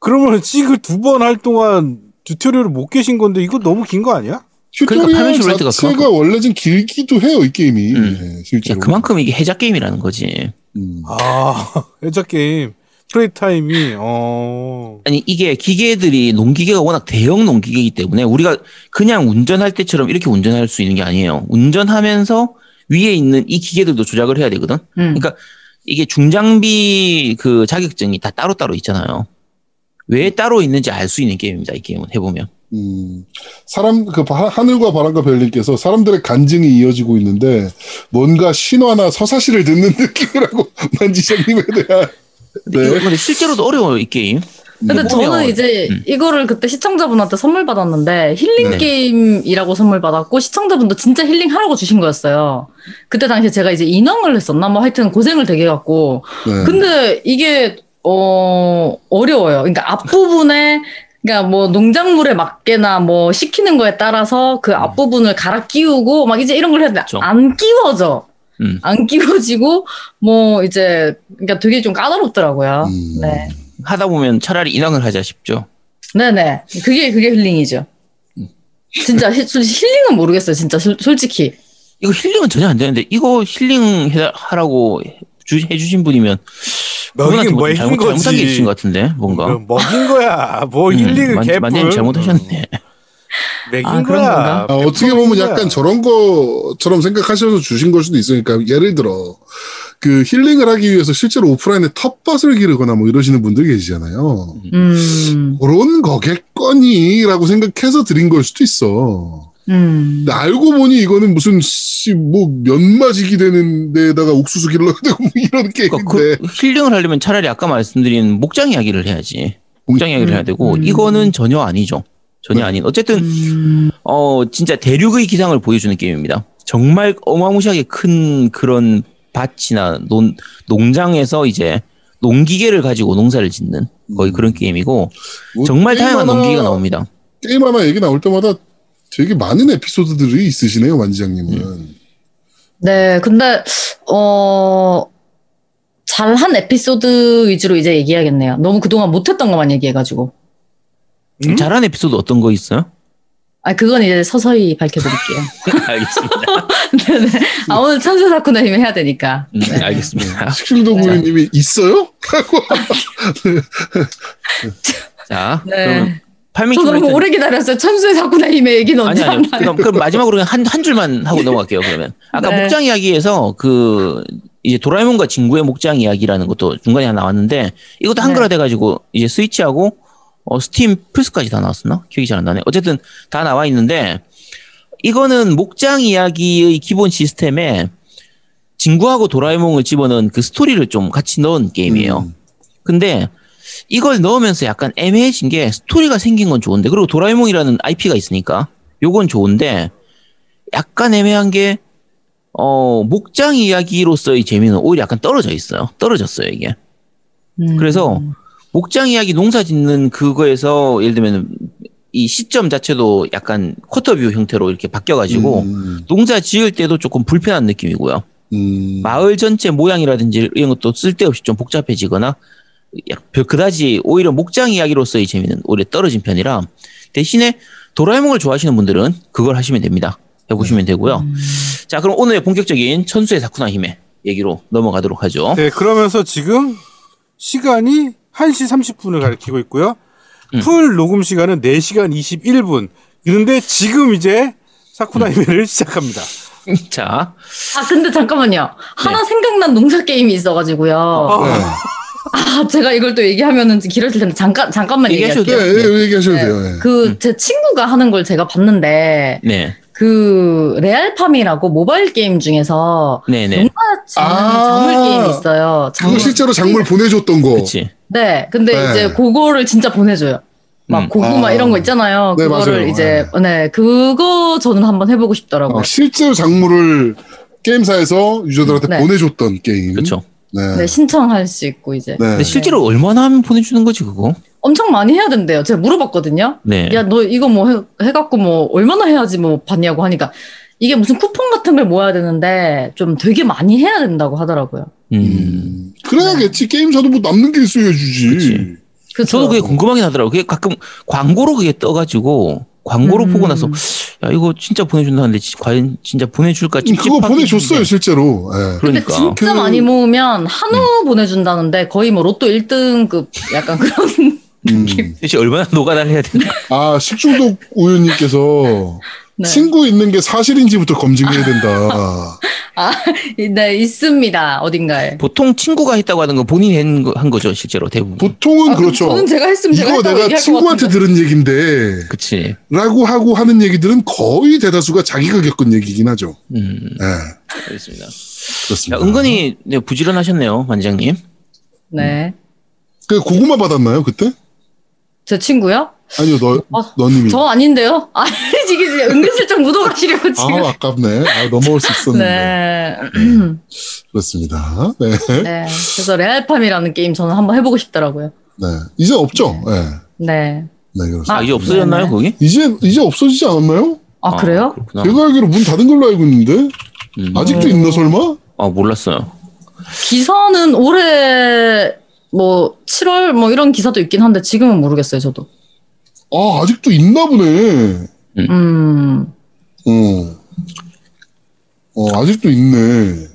그러면 싱글 두 번 할 동안 tutorial을 못 깨신 건데 이거 너무 긴 거 아니야? 그러니까 tutorial 레이트가 자체가 그만큼- 원래 좀 길기도 해요, 이 게임이. 음. 네, 실제로. 그만큼 이게 해자 게임이라는 거지. 음. 아 (laughs) 혜자 게임 플레이 타임이 어 아니 이게 기계들이 농기계가 워낙 대형 농기계이기 때문에 우리가 그냥 운전할 때처럼 이렇게 운전할 수 있는 게 아니에요. 운전하면서 위에 있는 이 기계들도 조작을 해야 되거든. 음. 그러니까 이게 중장비 그 자격증이 다 따로 따로 있잖아요. 왜 따로 있는지 알 수 있는 게임입니다. 이 게임은 해보면. 음, 사람, 그, 바- 하늘과 바람과 별님께서 사람들의 간증이 이어지고 있는데, 뭔가 신화나 서사시를 듣는 (laughs) 느낌이라고, 만지장님에 대한. 근데 네. 이거 근데 실제로도 어려워요 이 게임. 근데 보면- 저는 이제 음. 이거를 그때 시청자분한테 선물 받았는데 힐링 네. 게임이라고 선물 받았고 시청자분도 진짜 힐링 하라고 주신 거였어요. 그때 당시에 제가 이제 인왕을 했었나 뭐 하여튼 고생을 되게 해갖고 네. 근데 이게 어 어려워요. 그러니까 앞부분에 그러니까 뭐 농작물에 맞게나 뭐 시키는 거에 따라서 그 앞부분을 갈아 끼우고 막 이제 이런 걸 해야 돼. 안 끼워져. 음. 안 끼워지고 뭐 이제 그러니까 되게 좀 까다롭더라고요. 음. 네. 하다 보면 차라리 인왕을 하자 싶죠. 네네. 그게, 그게 힐링이죠. 진짜 히- 솔직히 힐링은 모르겠어요. 진짜 솔- 솔직히. 이거 힐링은 전혀 안 되는데 이거 힐링 해- 하라고 주- 해주신 분이면 먹인 뭐 잘못 잘못한 게 있으신 것 같은데 뭔가. 뭐 먹인 거야. 뭐 음, 힐링을 만- 개뿔. 만재님 잘못하셨네. 먹인 아, 그런 거야. 건가? 아, 어떻게 보면 약간 저런 것처럼 생각하셔서 주신 걸 수도 있으니까 예를 들어 그 힐링을 하기 위해서 실제로 오프라인에 텃밭을 기르거나 뭐 이러시는 분들 계시잖아요. 음, 그런 거겠거니라고 생각해서 드린 걸 수도 있어. 음. 근데 알고 보니 이거는 무슨 씨, 뭐 면마지기 되는 데다가 옥수수 길러야 되고 뭐 이런 그러니까 게임인데 그 힐링을 하려면 차라리 아까 말씀드린 목장 이야기를 해야지. 목장 이야기를 해야 되고 음. 이거는 전혀 아니죠. 전혀 아닌. 어쨌든 음, 어 진짜 대륙의 기상을 보여주는 게임입니다. 정말 어마무시하게 큰 그런 밭이나 논 농장에서 이제 농기계를 가지고 농사를 짓는 거의 음. 그런 게임이고 뭐 정말 다양한 하나- 농기계가 나옵니다. 게임 하나 얘기 나올 때마다 되게 많은 에피소드들이 있으시네요, 만지장님은. 네. 근데, 어, 잘한 에피소드 위주로 이제 얘기해야겠네요. 너무 그동안 못했던 것만 얘기해가지고. 음? 잘한 에피소드 어떤 거 있어요? 아, 그건 이제 서서히 밝혀드릴게요. (laughs) 알겠습니다. 네네. (laughs) 아, 오늘 천세사쿠나 힘을 해야 되니까. 음, 네. 알겠습니다. (laughs) 식충도구님이 있어요? 하고 자, 네. 그러면 저 너무 오래 기다렸어요. 천세사쿠나 힘의 얘기는 언제 아니 아니. 하나요? 그럼, 그럼 마지막으로 그냥 한, 한 줄만 하고 넘어갈게요. 그러면 아까 네. 목장 이야기에서 그 이제 도라에몽과 진구의 목장 이야기라는 것도 중간에 하나 나왔는데 이것도 한글화 돼가지고 이제 스위치하고 어, 스팀 플스까지 다 나왔었나? 기억이 잘 안 나네. 어쨌든 다 나와 있는데 이거는 목장 이야기의 기본 시스템에 진구하고 도라에몽을 집어넣은 그 스토리를 좀 같이 넣은 게임이에요. 음. 근데 이걸 넣으면서 약간 애매해진 게 스토리가 생긴 건 좋은데 그리고 도라에몽이라는 IP가 있으니까 요건 좋은데 약간 애매한 게 어, 목장 이야기로서의 재미는 오히려 약간 떨어져 있어요. 떨어졌어요, 이게. 음. 그래서 목장 이야기 농사 짓는 그거에서 예를 들면 이 시점 자체도 약간 쿼터뷰 형태로 이렇게 바뀌어가지고 음, 농사 지을 때도 조금 불편한 느낌이고요. 음, 마을 전체 모양이라든지 이런 것도 쓸데없이 좀 복잡해지거나 별- 그다지 오히려 목장 이야기로서의 재미는 오히려 떨어진 편이라 대신에 도라에몽을 좋아하시는 분들은 그걸 하시면 됩니다. 해보시면 되고요. 자, 그럼 오늘의 본격적인 천수의 사쿠나 힘의 얘기로 넘어가도록 하죠. 네, 그러면서 지금 시간이 1시 30분을 가리키고 있고요. 음. 풀 녹음 시간은 4시간 21분. 그런데 지금 이제 사쿠나 이메를 시작합니다. (laughs) 자, 아, 근데 잠깐만요. 하나 생각난 농사 게임이 있어가지고요. 어. 네. 아, 제가 이걸 또 얘기하면은 길어질 텐데 잠깐 잠깐만 얘기하셔도 얘기할게요. 네, 네, 얘기하셔도 돼요. 네. 그제 친구가 하는 걸 제가 봤는데 네, 그 레알팜이라고 모바일 게임 중에서 네, 네, 농사 짓는 아. 작물 게임이 있어요. 그거 실제로 작물 보내줬던 거. 그렇지. 네, 근데 네. 이제 그거를 진짜 보내줘요. 막 음. 고구마 아. 이런 거 있잖아요. 네, 그거를 맞아요. 이제 네 그거 저는 한번 해보고 싶더라고요. 어, 실제로 작물을 게임사에서 유저들한테 네. 보내줬던 게임. 그렇죠. 네. 네, 신청할 수 있고 이제 네. 근데 실제로 얼마나 하면 보내주는 거지 그거? 엄청 많이 해야 된대요. 제가 물어봤거든요. 네. 야, 너 이거 뭐 해, 해갖고 뭐 얼마나 해야지 뭐 받냐고 하니까 이게 무슨 쿠폰 같은 걸 모아야 되는데 좀 되게 많이 해야 된다고 하더라고요. 음. 음, 그래야겠지. 게임사도 뭐 남는 게 있어야 주지. 그치. 그쵸? 저도 그게 궁금하긴 하더라고요. 그게 가끔 광고로 그게 떠가지고 광고로 음. 보고 나서 야 이거 진짜 보내준다는데 지- 과연 진짜 보내줄까 음, 그거 보내줬어요. 실제로. 예. 근데 그러니까 진짜 그- 많이 모으면 한우 보내준다는데 거의 뭐 로또 1등급 약간 그런 음. 대체 얼마나 (laughs) 노가다를 해야 되나? 아, 식중독 우유님께서 네. 친구 있는 게 사실인지부터 검증해야 된다. (laughs) 아, 네 있습니다 어딘가에. 보통 친구가 했다고 하는 건 본인이 한, 거, 한 거죠 실제로 대부분. 보통은 아, 그렇죠. 저는 제가 했으면 제가 이거 내가 친구한테. 들은 얘긴데, 그치. 라고 하고 하는 얘기들은 거의 대다수가 자기가 겪은 얘기긴 하죠. 음, 예, 그렇습니다. 그렇습니다. 야, 은근히 네, 부지런하셨네요, 만장님. 네. 그 고구마 받았나요, 그때? 제 친구요? 아니요, 너, 어, 너님이. 저 아닌데요? (laughs) 아니 지금 은근슬쩍 묻어가시려고 지금. 아, 아깝네. 아, 넘어올 수 있었는데. 네. 그렇습니다. 네. 네. 그래서 레알팜이라는 게임 저는 한번 해보고 싶더라고요. 네. 이제 없죠? 네. 네. 네, 그렇습니다. 아, 아, 이제 없어졌나요, 네네. 거기? 이제, 이제 없어지지 않았나요? 아, 그래요? 그렇구나. 제가 알기로 문 닫은 걸로 알고 있는데? 음. 아직도 있나, 설마? 아, 몰랐어요. 기사는 올해 뭐 7월 뭐 이런 기사도 있긴 한데 지금은 모르겠어요, 저도. 아, 아직도 있나 보네. 음. 어. 어, 아직도 있네.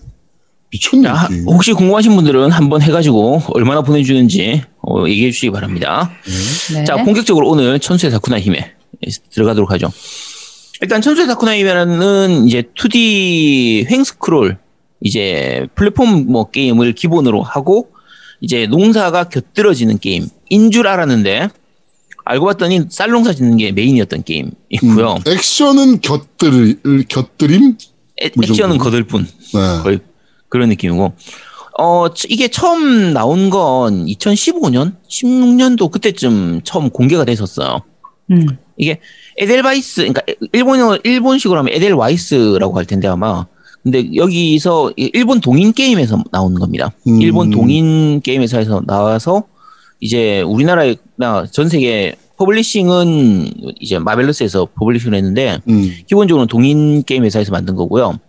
미쳤네. 이게. 혹시 궁금하신 분들은 한번 해가지고 얼마나 보내주는지 어, 얘기해 주시기 바랍니다. 네. 자, 본격적으로 오늘 천수의 사쿠나 힘에 들어가도록 하죠. 일단 천수의 사쿠나 힘에는 이제 2D 횡스크롤 이제 플랫폼 뭐 게임을 기본으로 하고 이제 농사가 곁들여지는 게임인 줄 알았는데 알고 봤더니 쌀농사 짓는 게 메인이었던 게임이고요. 음, 액션은 곁들, 곁들임? 애- 뭐 액션은? 거들 뿐. 네. 거의 그런 느낌이고. 어, 치- 이게 처음 나온 건 2015년, 16년도 그때쯤 처음 공개가 됐었어요. 음. 이게 에델바이스, 그러니까 일본어 일본식으로 하면 에델와이스라고 할 텐데 아마. 근데 여기서 이 일본 동인 게임에서 나온 겁니다. 음. 일본 동인 게임 회사에서 나와서 이제 우리나라나 전 세계 publishing은 이제 마벨러스에서 publishing을 했는데 음. 기본적으로 동인 게임 회사에서 만든 거고요.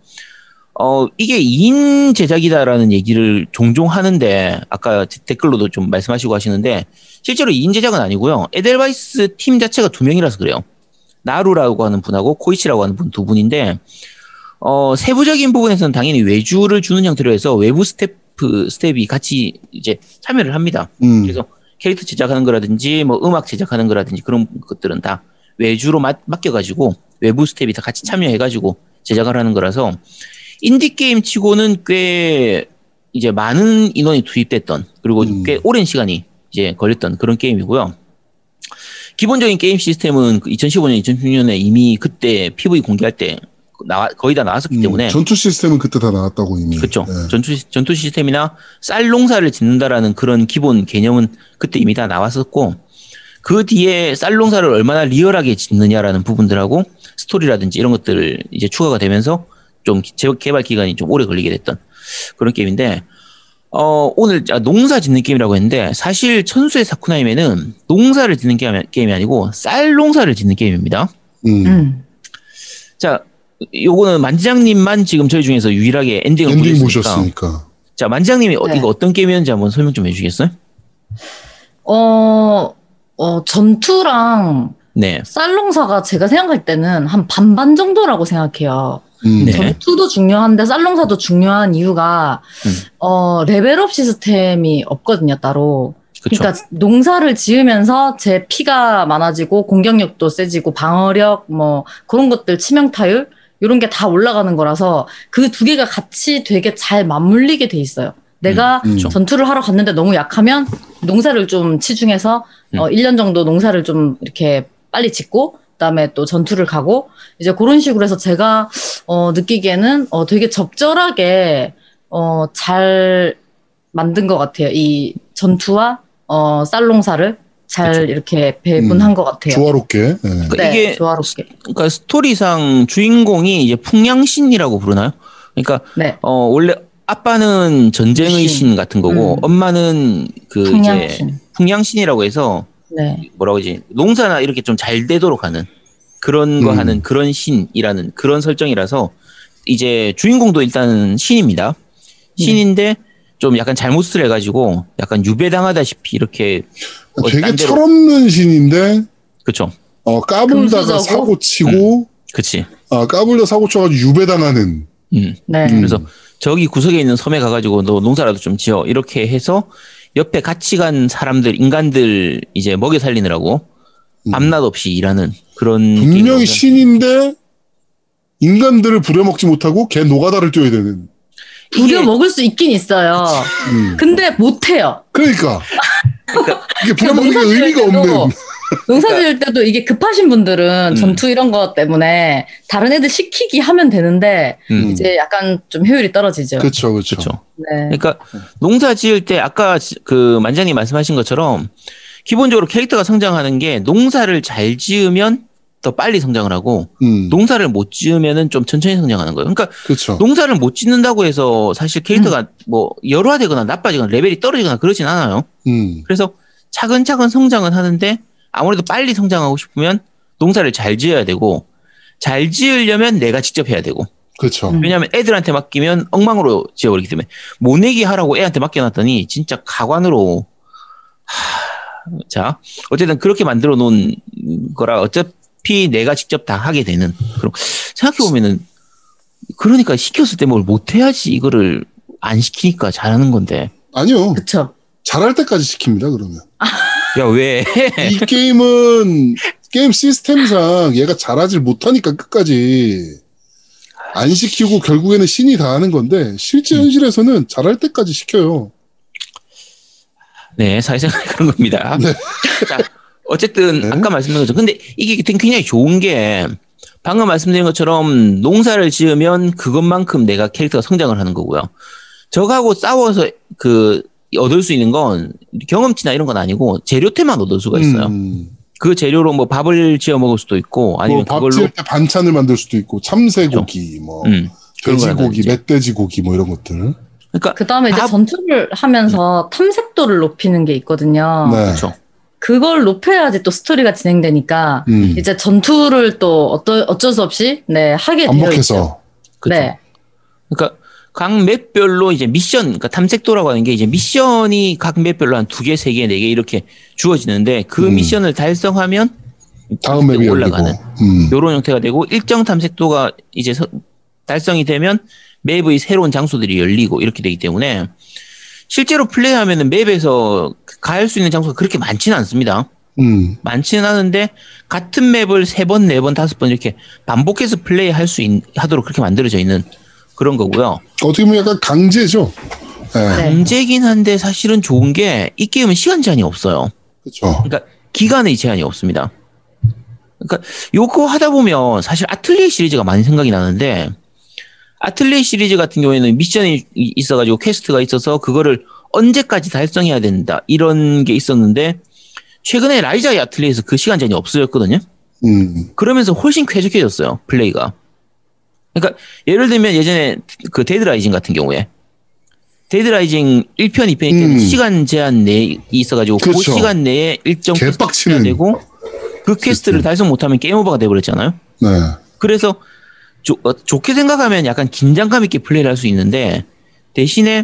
어, 이게 2인 제작이다라는 얘기를 종종 하는데, 아까 댓글로도 좀 말씀하시고 하시는데, 실제로 2인 제작은 아니고요. 에델바이스 팀 자체가 두 명이라서 그래요. 나루라고 하는 분하고 코이치라고 하는 분 두 분인데, 어, 세부적인 부분에서는 당연히 외주를 주는 형태로 해서 외부 스태프, 스텝이 같이 이제 참여를 합니다. 음. 그래서 캐릭터 제작하는 거라든지 뭐 음악 제작하는 거라든지 그런 것들은 다 외주로 맡, 맡겨가지고 외부 스텝이 다 같이 참여해가지고 제작을 하는 거라서 인디 게임 치고는 꽤 이제 많은 인원이 투입됐던 그리고 음. 꽤 오랜 시간이 이제 걸렸던 그런 게임이고요. 기본적인 게임 시스템은 2015년, 2016년에 이미 그때 PV 공개할 때 나와, 거의 다 나왔었기 음, 때문에 전투 시스템은 그때 다 나왔다고 이미. 그렇죠. 네. 전투, 시- 전투 시스템이나 쌀 농사를 짓는다라는 그런 기본 개념은 그때 이미 다 나왔었고, 그 뒤에 쌀 농사를 얼마나 리얼하게 짓느냐라는 부분들하고 스토리라든지 이런 것들 이제 추가가 되면서 좀 개- 개발 기간이 좀 오래 걸리게 됐던 그런 게임인데, 어, 오늘 아, 농사 짓는 게임이라고 했는데, 사실 천수의 사쿠나히메는 농사를 짓는 게임이, 게임이 아니고 쌀 농사를 짓는 게임입니다. 음. 음. 자, 요거는 만지장님만 지금 저희 중에서 유일하게 엔딩을 엔딩 보셨으니까. 자, 만지장님이 어, 네. 이거 어떤 게임이었는지 한번 설명 좀 해주시겠어요? 어, 어, 전투랑 네. 쌀농사가 제가 생각할 때는 한 반반 정도라고 생각해요. 음. 네. 전투도 중요한데 쌀농사도 중요한 이유가 음. 어, 레벨업 시스템이 없거든요, 따로. 그쵸. 그러니까 농사를 지으면서 제 피가 많아지고 공격력도 세지고 방어력 뭐 그런 것들 치명타율 이런 게 다 올라가는 거라서 그 두 개가 같이 되게 잘 맞물리게 돼 있어요. 내가 음. 전투를 하러 갔는데 너무 약하면 농사를 좀 치중해서 어, 음. 1년 정도 농사를 좀 이렇게 빨리 짓고 그다음에 또 전투를 가고 이제 그런 식으로 해서 제가 어, 느끼기에는 어, 되게 적절하게 어, 잘 만든 것 같아요. 이 전투와 어, 쌀농사를 잘 그쵸. 이렇게 배분한 것 같아요. 조화롭게. 네. 그러니까 네, 이게 조화롭게. 그러니까 스토리상 주인공이 이제 풍량신이라고 부르나요? 그러니까 네. 어 원래 아빠는 전쟁의 신. 신 같은 거고 음. 엄마는 그 이제 풍량신. 풍량신이라고 해서 네. 뭐라고 하지 농사나 이렇게 좀 잘 되도록 하는 그런 거 음. 하는 그런 신이라는 그런 설정이라서 이제 주인공도 일단 신입니다. 신인데 좀 약간 잘못을 해가지고 약간 유배당하다시피 이렇게 어, 되게 철없는 신인데 그쵸 어, 까불다가? 사고 치고 그치 아, 까불다 사고 쳐가지고 유배당하는 음. 네. 음. 그래서 저기 구석에 있는 섬에 가가지고 너 농사라도 좀 지어 이렇게 해서 옆에 같이 간 사람들 인간들 이제 먹여 살리느라고 밤낮 없이 일하는 그런 음. 분명히. 신인데 인간들을 부려먹지 못하고 걔 노가다를 뛰어야 되는. 부려 먹을 수 있긴 있어요. 음. 근데 못 해요. 그러니까 (laughs) 이게 부려먹는 게 농사 지을 의미가 때도 없는. (laughs) 농사 지을 때도 이게 급하신 분들은 음. 전투 이런 것 때문에 다른 애들 시키기 하면 되는데 음. 이제 약간 좀 효율이 떨어지죠. 그렇죠, 그렇죠. 네. 그러니까 농사 지을 때 아까 지- 그 만장님 말씀하신 것처럼 기본적으로 캐릭터가 성장하는 게 농사를 잘 지으면 더 빨리 성장을 하고 음, 농사를 못 지으면은 좀 천천히 성장하는 거예요. 그러니까 그렇죠. 농사를 못 짓는다고 해서 사실 캐릭터가 뭐 열화되거나 나빠지거나 레벨이 떨어지거나 그러진 않아요. 음, 그래서 차근차근 성장은 하는데 아무래도 빨리 성장하고 싶으면 농사를 잘 지어야 되고 잘 지으려면 내가 직접 해야 되고 그렇죠. 음. 왜냐하면 애들한테 맡기면 엉망으로 지어버리기 때문에 모내기 하라고 애한테 맡겨놨더니 진짜 가관으로 하... 자 어쨌든 그렇게 만들어 놓은 거라 어차피 내가 직접 다 하게 되는 그럼 생각해 보면은 그러니까 시켰을 때 뭘 못해야지 이거를 안 시키니까 잘하는 건데 아니요, 그쵸. 잘할 때까지 시킵니다. 그러면 야 왜? 이 게임은 게임 시스템상 얘가 잘하질 못하니까 끝까지 안 시키고 결국에는 신이 다 하는 건데 실제 현실에서는 잘할 때까지 시켜요. 네, 사회생활 그런 겁니다. 네. 자, 어쨌든 네. 아까 말씀드린 것처럼 근데 이게 굉장히 좋은 게 방금 말씀드린 것처럼 농사를 지으면 그것만큼 내가 캐릭터가 성장을 하는 거고요. 저하고 싸워서 그 얻을 수 있는 건 경험치나 이런 건 아니고 재료템만 얻을 수가 있어요. 음, 그 재료로 뭐 밥을 지어 먹을 수도 있고 아니면 뭐밥 그걸로 지을 때 반찬을 만들 수도 있고 참새고기, 뭐 음, 돼지고기. 멧돼지고기 뭐 이런 것들. 그러니까 그 다음에 이제 다- 전투를 하면서 탐색도를 높이는 게 있거든요. 네. 그렇죠. 그걸 높여야지 또 스토리가 진행되니까 음, 이제 전투를 또 어떠, 어쩔 수 없이 네 하게 되어 있죠. 그렇죠. 네. 그러니까 각 맵별로 이제 미션, 그러니까 탐색도라고 하는 게 이제 미션이 각 맵별로 한 두 개, 세 개, 네 개 이렇게 주어지는데 그 음. 미션을 달성하면 다음 맵이 올라가는. 음, 요런 형태가 되고 일정 탐색도가 이제 서- 달성이 되면 맵의 새로운 장소들이 열리고 이렇게 되기 때문에 실제로 플레이하면은 맵에서 갈 수 있는 장소가 그렇게 많지는 않습니다. 음, 많지는 않은데 같은 맵을 세 번, 네 번, 다섯 번 이렇게 반복해서 플레이할 수 있, 하도록 그렇게 만들어져 있는 그런 거고요. 어떻게 보면 약간 강제죠. 네, 네. 강제긴 한데 사실은 좋은 게 이 게임은 시간 제한이 없어요. 그렇죠. 그러니까 기간의 제한이 없습니다. 그러니까 요거 하다 보면 사실 아틀리에 시리즈가 많이 생각이 나는데 아틀리에 시리즈 같은 경우에는 미션이 이- 있어가지고 퀘스트가 있어서 그거를 언제까지 달성해야 된다 이런 게 있었는데 최근에 라이자의 아틀리에서 그 시간 제한이 없어졌거든요. 음, 그러면서 훨씬 쾌적해졌어요 플레이가. 그러니까 예를 들면 예전에 그 데드라이징 같은 경우에 데드라이징 1편, 2편 때는 음. 시간 제한 내에 있어가지고 그 그렇죠. 시간 내에 일정 퀘스트 개빡치는. 해야 되고 그 퀘스트를. 달성 못하면 게임 오버가 돼버렸잖아요. 네. 그래서 조- 어, 좋게 생각하면 약간 긴장감 있게 플레이를 할 수 있는데 대신에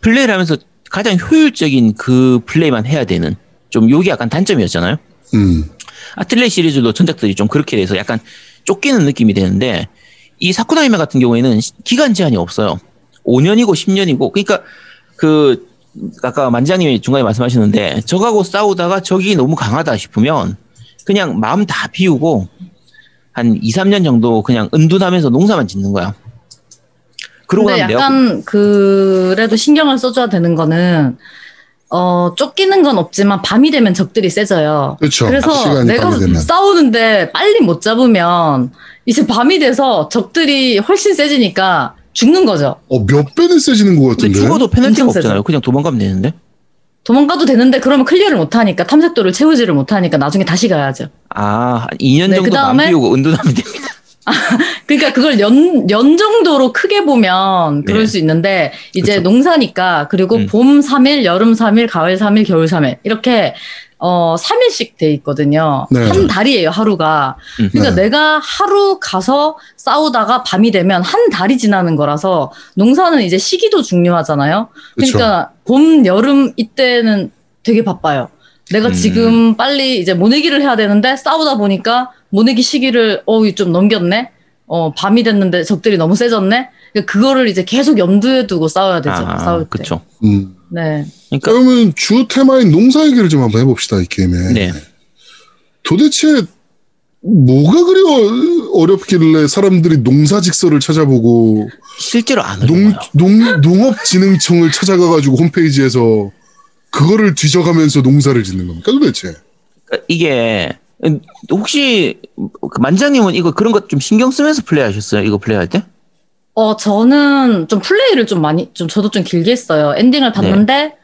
플레이를 하면서 가장 효율적인 그 플레이만 해야 되는 좀 요게 약간 단점이었잖아요. 음, 아틀레 시리즈도 전작들이 좀 그렇게 돼서 약간 쫓기는 느낌이 되는데 이 사쿠나이메 같은 경우에는 시- 기간 제한이 없어요. 5년이고 10년이고 그러니까 그 아까 만장님이 중간에 말씀하셨는데 적하고 싸우다가 적이 너무 강하다 싶으면 그냥 마음 다 비우고 한 2, 3년 정도 그냥 은둔하면서 농사만 짓는 거야. 그러고 근데 나면 내가 약간 그래도 신경을 써줘야 되는 거는 어 쫓기는 건 없지만 밤이 되면 적들이 세져요. 그렇죠. 그래서 내가. 싸우는데 빨리 못 잡으면 이제 밤이 돼서 적들이 훨씬 세지니까 죽는 거죠. 어, 몇 배는 세지는 것 같은데. 죽어도 페널티가. 없잖아요. 그냥 도망가면 되는데. 도망가도 되는데 그러면 클리어를 못 하니까 탐색도를 채우지를 못하니까 나중에 다시 가야죠. 아, 한 2년 네, 정도 만 그다음에- 비우고 은둔하면 됩니다. 그러니까 그걸 연, 연 정도로 크게 보면 그럴 네. 수 있는데 이제 그쵸. 농사니까 그리고 음. 봄 3일, 여름 3일, 가을 3일, 겨울 3일 이렇게 어 3일씩 돼 있거든요. 네. 한 달이에요, 하루가. 음. 그러니까 네. 내가 하루 가서 싸우다가 밤이 되면 한 달이 지나는 거라서 농사는 이제 시기도 중요하잖아요. 그러니까 봄, 여름 이때는 되게 바빠요. 내가 음. 지금 빨리 이제 모내기를 해야 되는데 싸우다 보니까 모내기 시기를 어이 좀 넘겼네. 어 밤이 됐는데 적들이 너무 세졌네. 그러니까 그거를 이제 계속 염두에 두고 싸워야 되죠. 아, 싸울 때. 그쵸. 음. 네. 그러니까, 그러면 주 테마인 농사 얘기를 좀 한번 해봅시다, 이 게임에. 네. 도대체 뭐가 그리 어- 어렵길래 사람들이 농사 직서를 찾아보고 실제로 안 농. 농, 농업진흥청을 찾아가가지고 홈페이지에서 그거를 뒤져가면서 농사를 짓는 겁니까 도대체? 그러니까 이게, 혹시, 그 만장님은 이거 그런 것 좀 신경 쓰면서 플레이하셨어요? 이거 플레이할 때? 어 저는 좀 플레이를 좀 많이 좀 저도 좀 길게 했어요. 엔딩을 봤는데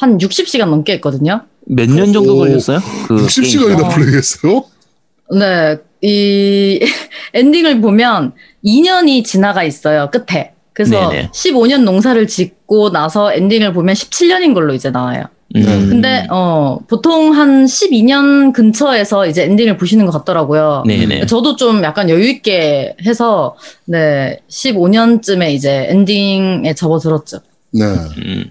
한 60시간 넘게 했거든요. 몇 년 정도 오, 걸렸어요? 그 60시간이나 어. 플레이했어요? 네. 이 (laughs) 엔딩을 보면 2년이 지나가 있어요. 끝에. 그래서 네네. 15년 농사를 짓고 나서 엔딩을 보면 17년인 걸로 이제 나와요. 음. 근데 어 보통 한 12년 근처에서 이제 엔딩을 보시는 것 같더라고요. 네네. 저도 좀 약간 여유 있게 해서 네 15년쯤에 이제 엔딩에 접어들었죠. 네. 음.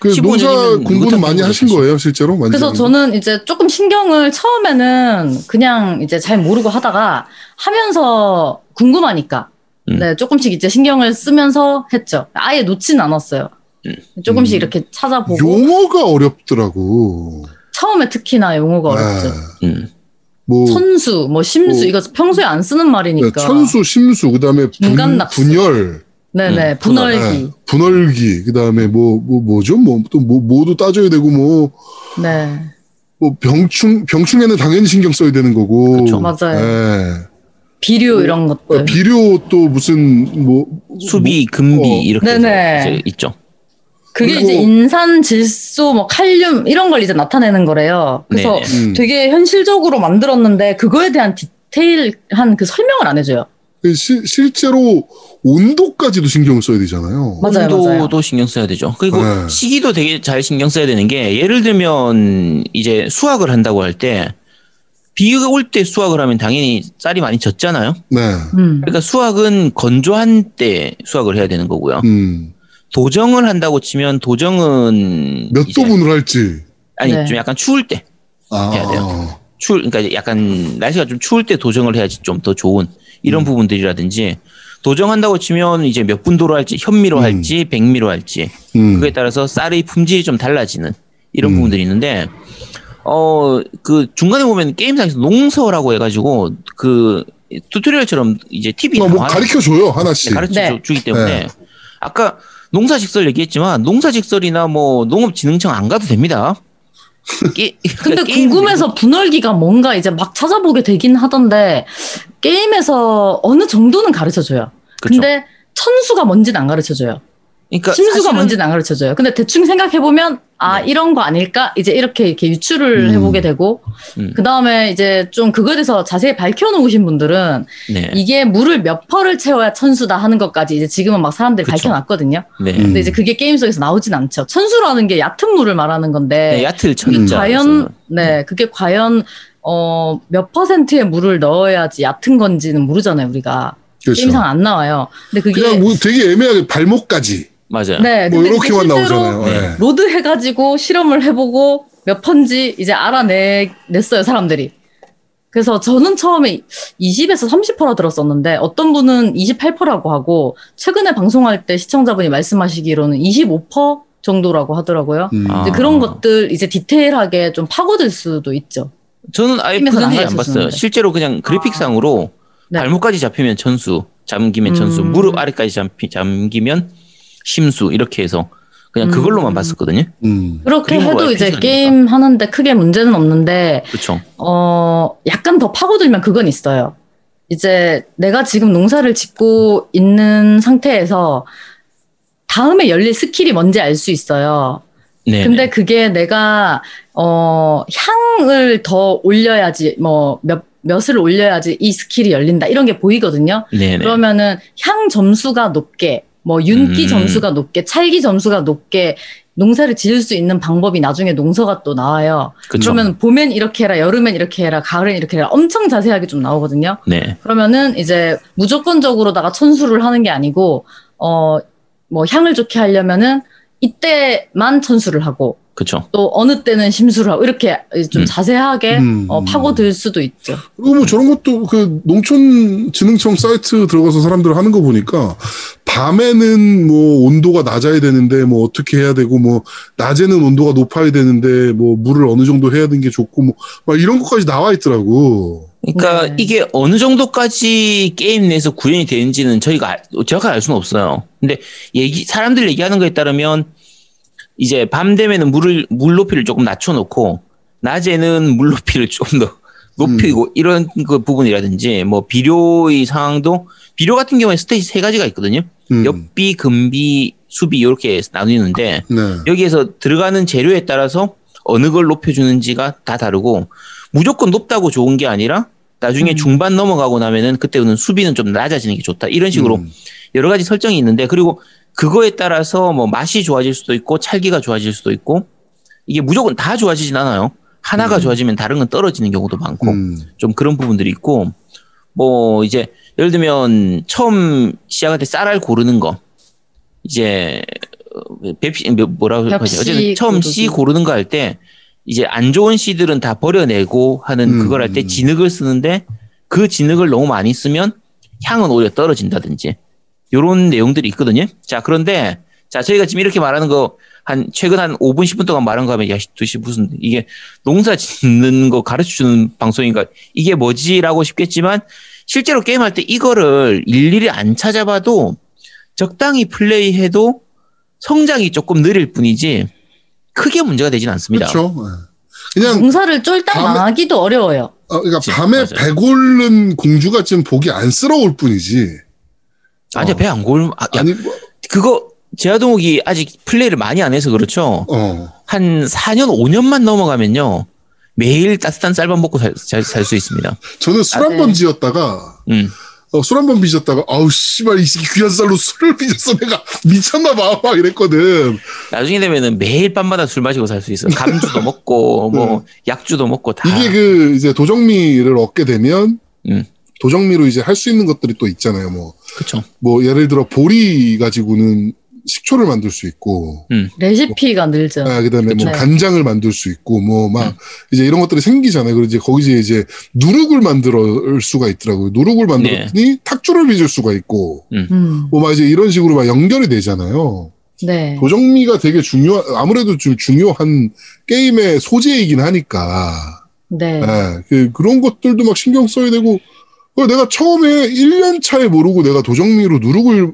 그15 농사 공부는 많이 하신. 거예요, 실제로? 그래서 완전히? 저는 이제 조금 신경을 처음에는 그냥 이제 잘 모르고 하다가 하면서 궁금하니까 음. 네 조금씩 이제 신경을 쓰면서 했죠. 아예 놓진 않았어요. 음. 조금씩 음. 이렇게 찾아보고 용어가 어렵더라고. 처음에 특히나 용어가 어렵죠. 네. 음. 뭐 천수, 뭐 심수 뭐, 이거 평소에 안 쓰는 말이니까. 네, 천수, 심수, 그다음에 분. 분열, 네네 음, 분월기. 네, 분월기, 그다음에 뭐, 뭐 뭐죠? 뭐 또 뭐 뭐도 따져야 되고 뭐 네 뭐 병충 병충해는 당연히 신경 써야 되는 거고. 그쵸. 맞아요. 네. 비료 이런 어, 것들. 비료 또 무슨 뭐 수비, 금비, 어. 이렇게 네네. 있죠. 그게 이제 인산, 질소, 뭐 칼륨 이런 걸 이제 나타내는 거래요. 그래서 네네. 음. 되게 현실적으로 만들었는데 그거에 대한 디테일한 그 설명을 안 해줘요. 그 시- 실제로 온도까지도 신경을 써야 되잖아요. 맞아요, 온도도 맞아요. 신경 써야 되죠. 그리고 네. 시기도 되게 잘 신경 써야 되는 게 예를 들면 이제 수확을 한다고 할 때 비가 올 때 수확을 하면 당연히 쌀이 많이 젖잖아요. 네. 음. 그러니까 수확은 건조한 때 수확을 해야 되는 거고요. 음. 도정을 한다고 치면 도정은 몇 도분을 할지. 아니 네. 좀 약간 추울 때 아. 해야 돼요. 추울 그러니까 약간 날씨가 좀 추울 때 도정을 해야지 좀 더 좋은 이런 음. 부분들이라든지 도정한다고 치면 이제 몇 분도로 할지 현미로 음. 할지 백미로 할지 음. 그에 따라서 쌀의 품질이 좀 달라지는 이런 음. 부분들이 있는데 어 그 중간에 보면 게임상에서 농서라고 해가지고 그 튜토리얼처럼 이제 팁이 어, 뭐. 가르쳐 줘요 하나씩. 가르쳐 네. 주기 때문에 네. 아까 농사직설 얘기했지만 농사직설이나 뭐 농업진흥청 안 가도 됩니다. (laughs) 게, 근데 게임 궁금해서 분월기가 뭔가 이제 막 찾아보게 되긴 하던데 게임에서 어느 정도는 가르쳐줘요. 그쵸. 근데 천수가 뭔지는 안 가르쳐줘요. 그러니까 심수가 사실은 뭔지는 안 가르쳐줘요. 근데 대충 생각해보면 아 네. 이런 거 아닐까 이제 이렇게 이렇게 유추를 음. 해보게 되고 음. 그 다음에 이제 좀 그거에 대해서 자세히 밝혀놓으신 분들은 네, 이게 물을 몇 퍼를 채워야 천수다 하는 것까지 이제 지금은 막 사람들이 그쵸. 밝혀놨거든요. 네. 음. 근데 이제 그게 게임 속에서 나오진 않죠. 천수라는 게 얕은 물을 말하는 건데 네, 얕을 천자. 과연 네 그게 과연 어 몇 퍼센트의 물을 넣어야지 얕은 건지는 모르잖아요 우리가 그렇죠. 게임상 안 나와요. 근데 그게 그냥 뭐 되게 애매하게 발목까지 맞아요. 네 뭐 이렇게만 실제로 나오잖아요. 네. 네. load 해가지고 실험을 해보고 몇 펀지 이제 알아냈어요 사람들이. 그래서 저는 처음에 20에서 30%라 들었었는데 어떤 분은 28%라고 하고 최근에 방송할 때 시청자분이 말씀하시기로는 25% 정도라고 하더라고요. 음. 아. 이제 그런 것들 이제 디테일하게 좀 파고들 수도 있죠. 저는 아예 게임에서 퍼는 안 안 봤어요. 실제로 그냥 그래픽상으로 네. 발목까지 잡히면 천수, 잠기면 천수, 음. 무릎 아래까지 잠기, 잠기면 심수 이렇게 해서 그냥 음. 그걸로만 봤었거든요. 음. 그렇게 해도 이제? 게임 하는데 크게 문제는 없는데 그렇죠. 어, 약간 더 파고들면 그건 있어요. 이제 내가 지금 농사를 짓고 있는 상태에서 다음에 열릴 스킬이 뭔지 알 수 있어요. 네. 근데 그게 내가 어 향을 더 올려야지 뭐 몇 몇을 올려야지 이 스킬이 열린다 이런 게 보이거든요. 네네. 그러면은 향 점수가 높게 뭐 윤기 음. 점수가 높게 찰기 점수가 높게 농사를 지을 수 있는 방법이 나중에 농서가 또 나와요. 그쵸. 그러면 봄엔 이렇게 해라, 여름엔 이렇게 해라, 가을엔 이렇게 해라 엄청 자세하게 좀 나오거든요. 네. 그러면은 이제 무조건적으로다가 천수를 하는 게 아니고 어 뭐 향을 좋게 하려면은 이때만 천수를 하고 그쵸. 또 어느 때는 심수를 하고 이렇게 좀 음. 자세하게 음. 어, 파고들 수도 있죠. 그리고 뭐 저런 것도 그 농촌진흥청 사이트 들어가서 사람들 하는 거 보니까 밤에는 뭐 온도가 낮아야 되는데 뭐 어떻게 해야 되고 뭐 낮에는 온도가 높아야 되는데 뭐 물을 어느 정도 해야 되는 게 좋고 뭐 막 이런 것까지 나와 있더라고. 그러니까 네. 이게 어느 정도까지 게임 내에서 구현이 되는지는 저희가 알- 정확하게 알 수는 없어요. 근데 얘기 사람들 얘기하는 거에 따르면 이제 밤 되면은 물을 물 높이를 조금 낮춰놓고 낮에는 물 높이를 (laughs) 좀 더 높이고 이런 그 부분이라든지 뭐 비료의 상황도 비료 같은 경우에 스테이지 세 가지가 있거든요. 음. 옆비, 금비, 수비 이렇게 나뉘는데 네. 여기에서 들어가는 재료에 따라서 어느 걸 높여주는지가 다 다르고 무조건 높다고 좋은 게 아니라 나중에 음. 중반 넘어가고 나면은 그때는 수비는 좀 낮아지는 게 좋다 이런 식으로 음. 여러 가지 설정이 있는데 그리고 그거에 따라서 뭐 맛이 좋아질 수도 있고 찰기가 좋아질 수도 있고 이게 무조건 다 좋아지진 않아요 하나가 음. 좋아지면 다른 건 떨어지는 경우도 많고 음. 좀 그런 부분들이 있고 뭐 이제 예를 들면 처음 시작할 때 쌀알 고르는 거 이제 어, 뱁씨 뭐- 뭐라고 하지 어쨌든 처음 고르기. 씨 고르는 거 할 때 이제 안 좋은 씨들은 다 버려내고 하는 음, 그걸 할때 음. 진흙을 쓰는데 그 진흙을 너무 많이 쓰면 향은 오히려 떨어진다든지 요런 내용들이 있거든요. 자 그런데 자 저희가 지금 이렇게 말하는 거 한 최근 한 5분 10분 동안 말한 거 하면 야 도대체 무슨 이게 농사 짓는 거 가르쳐 주는 방송인가 이게 뭐지라고 싶겠지만 실제로 게임할 때 이거를 일일이 안 찾아봐도 적당히 플레이해도 성장이 조금 느릴 뿐이지 크게 문제가 되진 않습니다. 그렇죠. 네. 그냥 농사를 쫄딱 밤에- 망하기도 어려워요. 어, 그러니까 그치, 밤에 맞아요. 배 고른 공주가 좀 보기 안쓰러울 뿐이지. 아니 어. 배안 골 아, 야, 아니 뭐, 그거 제아동욱이 아직 플레이를 많이 안 해서 그렇죠. 어. 한 4년 5년만 넘어가면요 매일 따뜻한 쌀밥 먹고 살 수 있습니다. 저는 술 아, 한번 네. 지었다가 음. 어, 술 한 번 빚었다가 아우 씨발 이 새끼 귀한 쌀로 술을 (laughs) 빚었어 내가 미쳤나 봐 막 이랬거든. 나중에 되면은 매일 밤마다 술 마시고 살 수 있어. 요 감주도 먹고 뭐 약주도 먹고 다. 이게 그 이제 도정미를 얻게 되면 음. 도정미로 이제 할 수 있는 것들이 또 있잖아요. 뭐, 그쵸. 뭐 예를 들어 보리 가지고는 식초를 만들 수 있고, 레시피가 늘죠. 아, 그 다음에 뭐 그쵸. 간장을 만들 수 있고, 뭐 막 음. 이제 이런 것들이 생기잖아요. 그리고 이제 거기서 이제 누룩을 만들 수가 있더라고요. 누룩을 만들었더니 탁주를 빚을 수가 있고, 음, 뭐 막 이제 이런 식으로 막 연결이 되잖아요. 네. 도정미가 되게 중요한 아무래도 좀 중요한 게임의 소재이긴 하니까. 네. 예, 그, 그런 것들도 막 신경 써야 되고, 그 내가 처음에 1년 차에 모르고 내가 도정미로 누룩을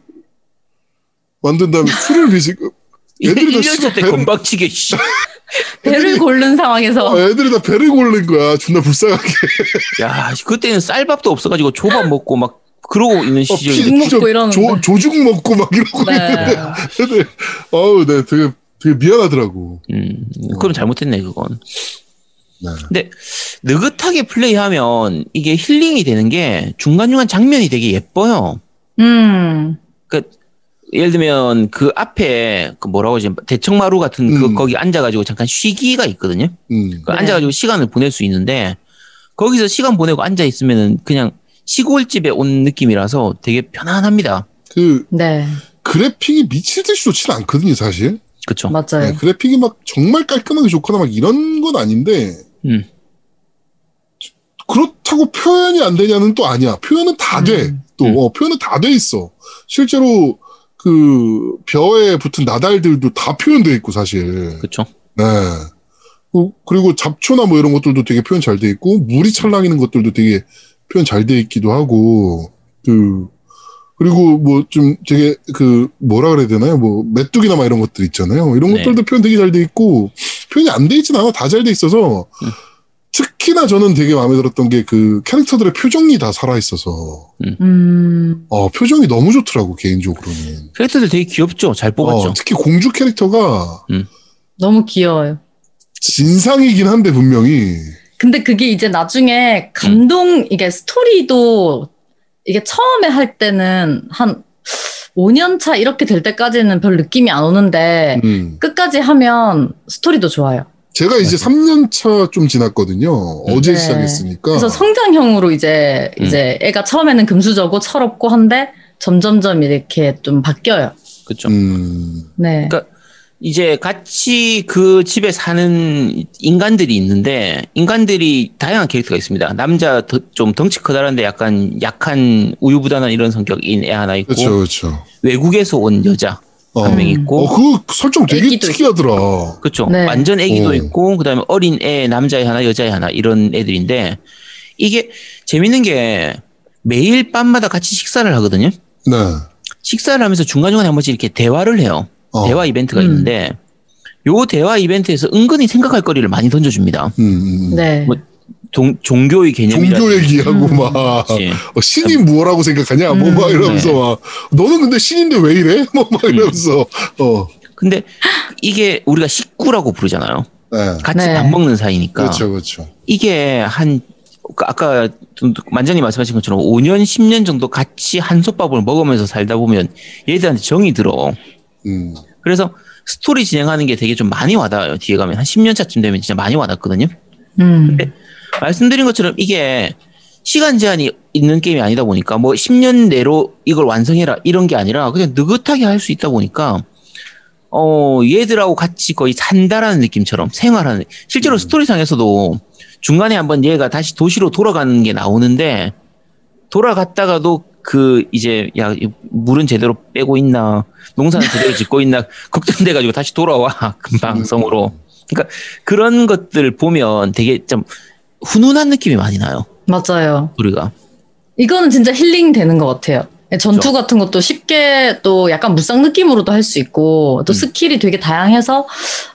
만든 다음에 술을 빚고, (laughs) 애들이 다 1년차 씨발 때 배를- 건박치게 씨. (laughs) 배를 고른 상황에서 아, 애들이 다 배를 고른 거야. 존나 불쌍하게. (laughs) 야, 그때는 쌀밥도 없어가지고 조밥 먹고 막 그러고 있는 어, 시절이. 죽 먹고. 조, 조죽 먹고 막 이러고 네. 있는데. 애들, 어우, 네, 되게, 되게 미안하더라고. 음, 그럼 잘못했네 그건. 네. 근데 느긋하게 플레이하면 이게 힐링이 되는 게 중간중간 장면이 되게 예뻐요. 음, 예를 들면 그 앞에 그 뭐라고 하지 대청마루 같은 그 음. 거기 앉아가지고 잠깐 쉬기가 있거든요. 음. 그 네. 앉아가지고 시간을 보낼 수 있는데 거기서 시간 보내고 앉아 있으면은 그냥 시골집에 온 느낌이라서 되게 편안합니다. 그, 네. 그래픽이 미칠 듯이 좋지는 않거든요, 사실. 그쵸? 맞아요. 네, 그래픽이 막 정말 깔끔하게 좋거나 막 이런 건 아닌데, 음. 그렇다고 표현이 안 되냐는 또 아니야. 표현은 다 돼. 음. 또, 음. 어, 표현은 다 돼 있어. 실제로 그 벼에 붙은 나달들도 다 표현돼 있고, 사실. 그쵸? 네. 그- 그리고 잡초나 뭐 이런 것들도 되게 표현 잘 돼 있고, 물이 찰랑이는 것들도 되게 표현 잘 돼 있기도 하고, 그, 그리고 뭐 좀 되게 그 뭐라 그래야 되나요? 뭐 메뚜기나 막 이런 것들 있잖아요. 이런 네. 것들도 표현 되게 잘 돼 있고, 표현이 안 돼 있진 않아. 다 잘 돼 있어서, 음. 특히나 저는 되게 마음에 들었던 게 그 캐릭터들의 표정이 다 살아있어서, 음, 어, 표정이 너무 좋더라고, 개인적으로는. 캐릭터들 되게 귀엽죠? 잘 뽑았죠? 어, 특히 공주 캐릭터가 너무 귀여워요. 진상이긴 한데 분명히 근데 그게 이제 나중에 감동, 이게 스토리도 이게 처음에 할 때는 한 5년 차 이렇게 될 때까지는 별 느낌이 안 오는데 음. 끝까지 하면 스토리도 좋아요. 제가 이제 3년 차 좀 지났거든요. 어제 네. 시작했으니까. 그래서 성장형으로 이제 음. 이제 애가 처음에는 금수저고 철없고 한데 점점점 이렇게 좀 바뀌어요. 그렇죠. 음. 네. 그러니까 이제 같이 그 집에 사는 인간들이 있는데 인간들이 다양한 캐릭터가 있습니다. 남자 더- 좀 덩치 크다란데 약간 약한 우유부단한 이런 성격인 애 하나 있고 그렇죠, 그렇죠. 외국에서 온 여자 어. 한명 있고 어, 그 설정 되게 특이하더라. 그렇죠. 네. 완전 애기도 어. 있고 그다음에 어린 애 남자애 하나 여자애 하나 이런 애들인데 이게 재밌는 게 매일 밤마다 같이 식사를 하거든요. 네. 식사를 하면서 중간중간에 한 번씩 이렇게 대화를 해요. 어. 대화 이벤트가 음. 있는데 요 대화 이벤트에서 은근히 생각할 거리를 많이 던져줍니다. 음, 음. 네. 뭐 종, 종교의 개념이라 종교 얘기하고 음. 막. 어, 신이 무엇라고 생각하냐 뭐막 음. 이러면서 네. 막 너는 근데 신인데 왜 이래 (laughs) 뭐 막 이러면서 어 근데 이게 우리가 식구라고 부르잖아요. 네. 같이 네. 밥 먹는 사이니까 그렇죠 그렇죠 이게 한그 아까 좀 만장님 말씀하신 것처럼 5년 10년 정도 같이 한솥밥을 먹으면서 살다 보면 얘들한테 정이 들어. 음 그래서 스토리 진행하는 게 되게 좀 많이 와닿아요. 뒤에 가면 한 10년 차쯤 되면 진짜 많이 와닿거든요. 음. 말씀드린 것처럼 이게 시간 제한이 있는 게임이 아니다 보니까 뭐 10년 내로 이걸 완성해라 이런 게 아니라 그냥 느긋하게 할 수 있다 보니까 어 얘들하고 같이 거의 산다라는 느낌처럼 생활하는 실제로 스토리상에서도 중간에 한번 얘가 다시 도시로 돌아가는 게 나오는데 돌아갔다가도 그 이제 야이 물은 제대로 빼고 있나 농사는 제대로 짓고 있나 (laughs) 걱정돼 가지고 다시 돌아와 (laughs) 금방 성으로 그러니까 그런 것들 보면 되게 좀 훈훈한 느낌이 많이 나요 맞아요. 우리가 이거는 진짜 힐링 되는 것 같아요. 전투 같은 것도 쉽게 또 약간 무쌍 느낌으로도 할 수 있고 또 음. 스킬이 되게 다양해서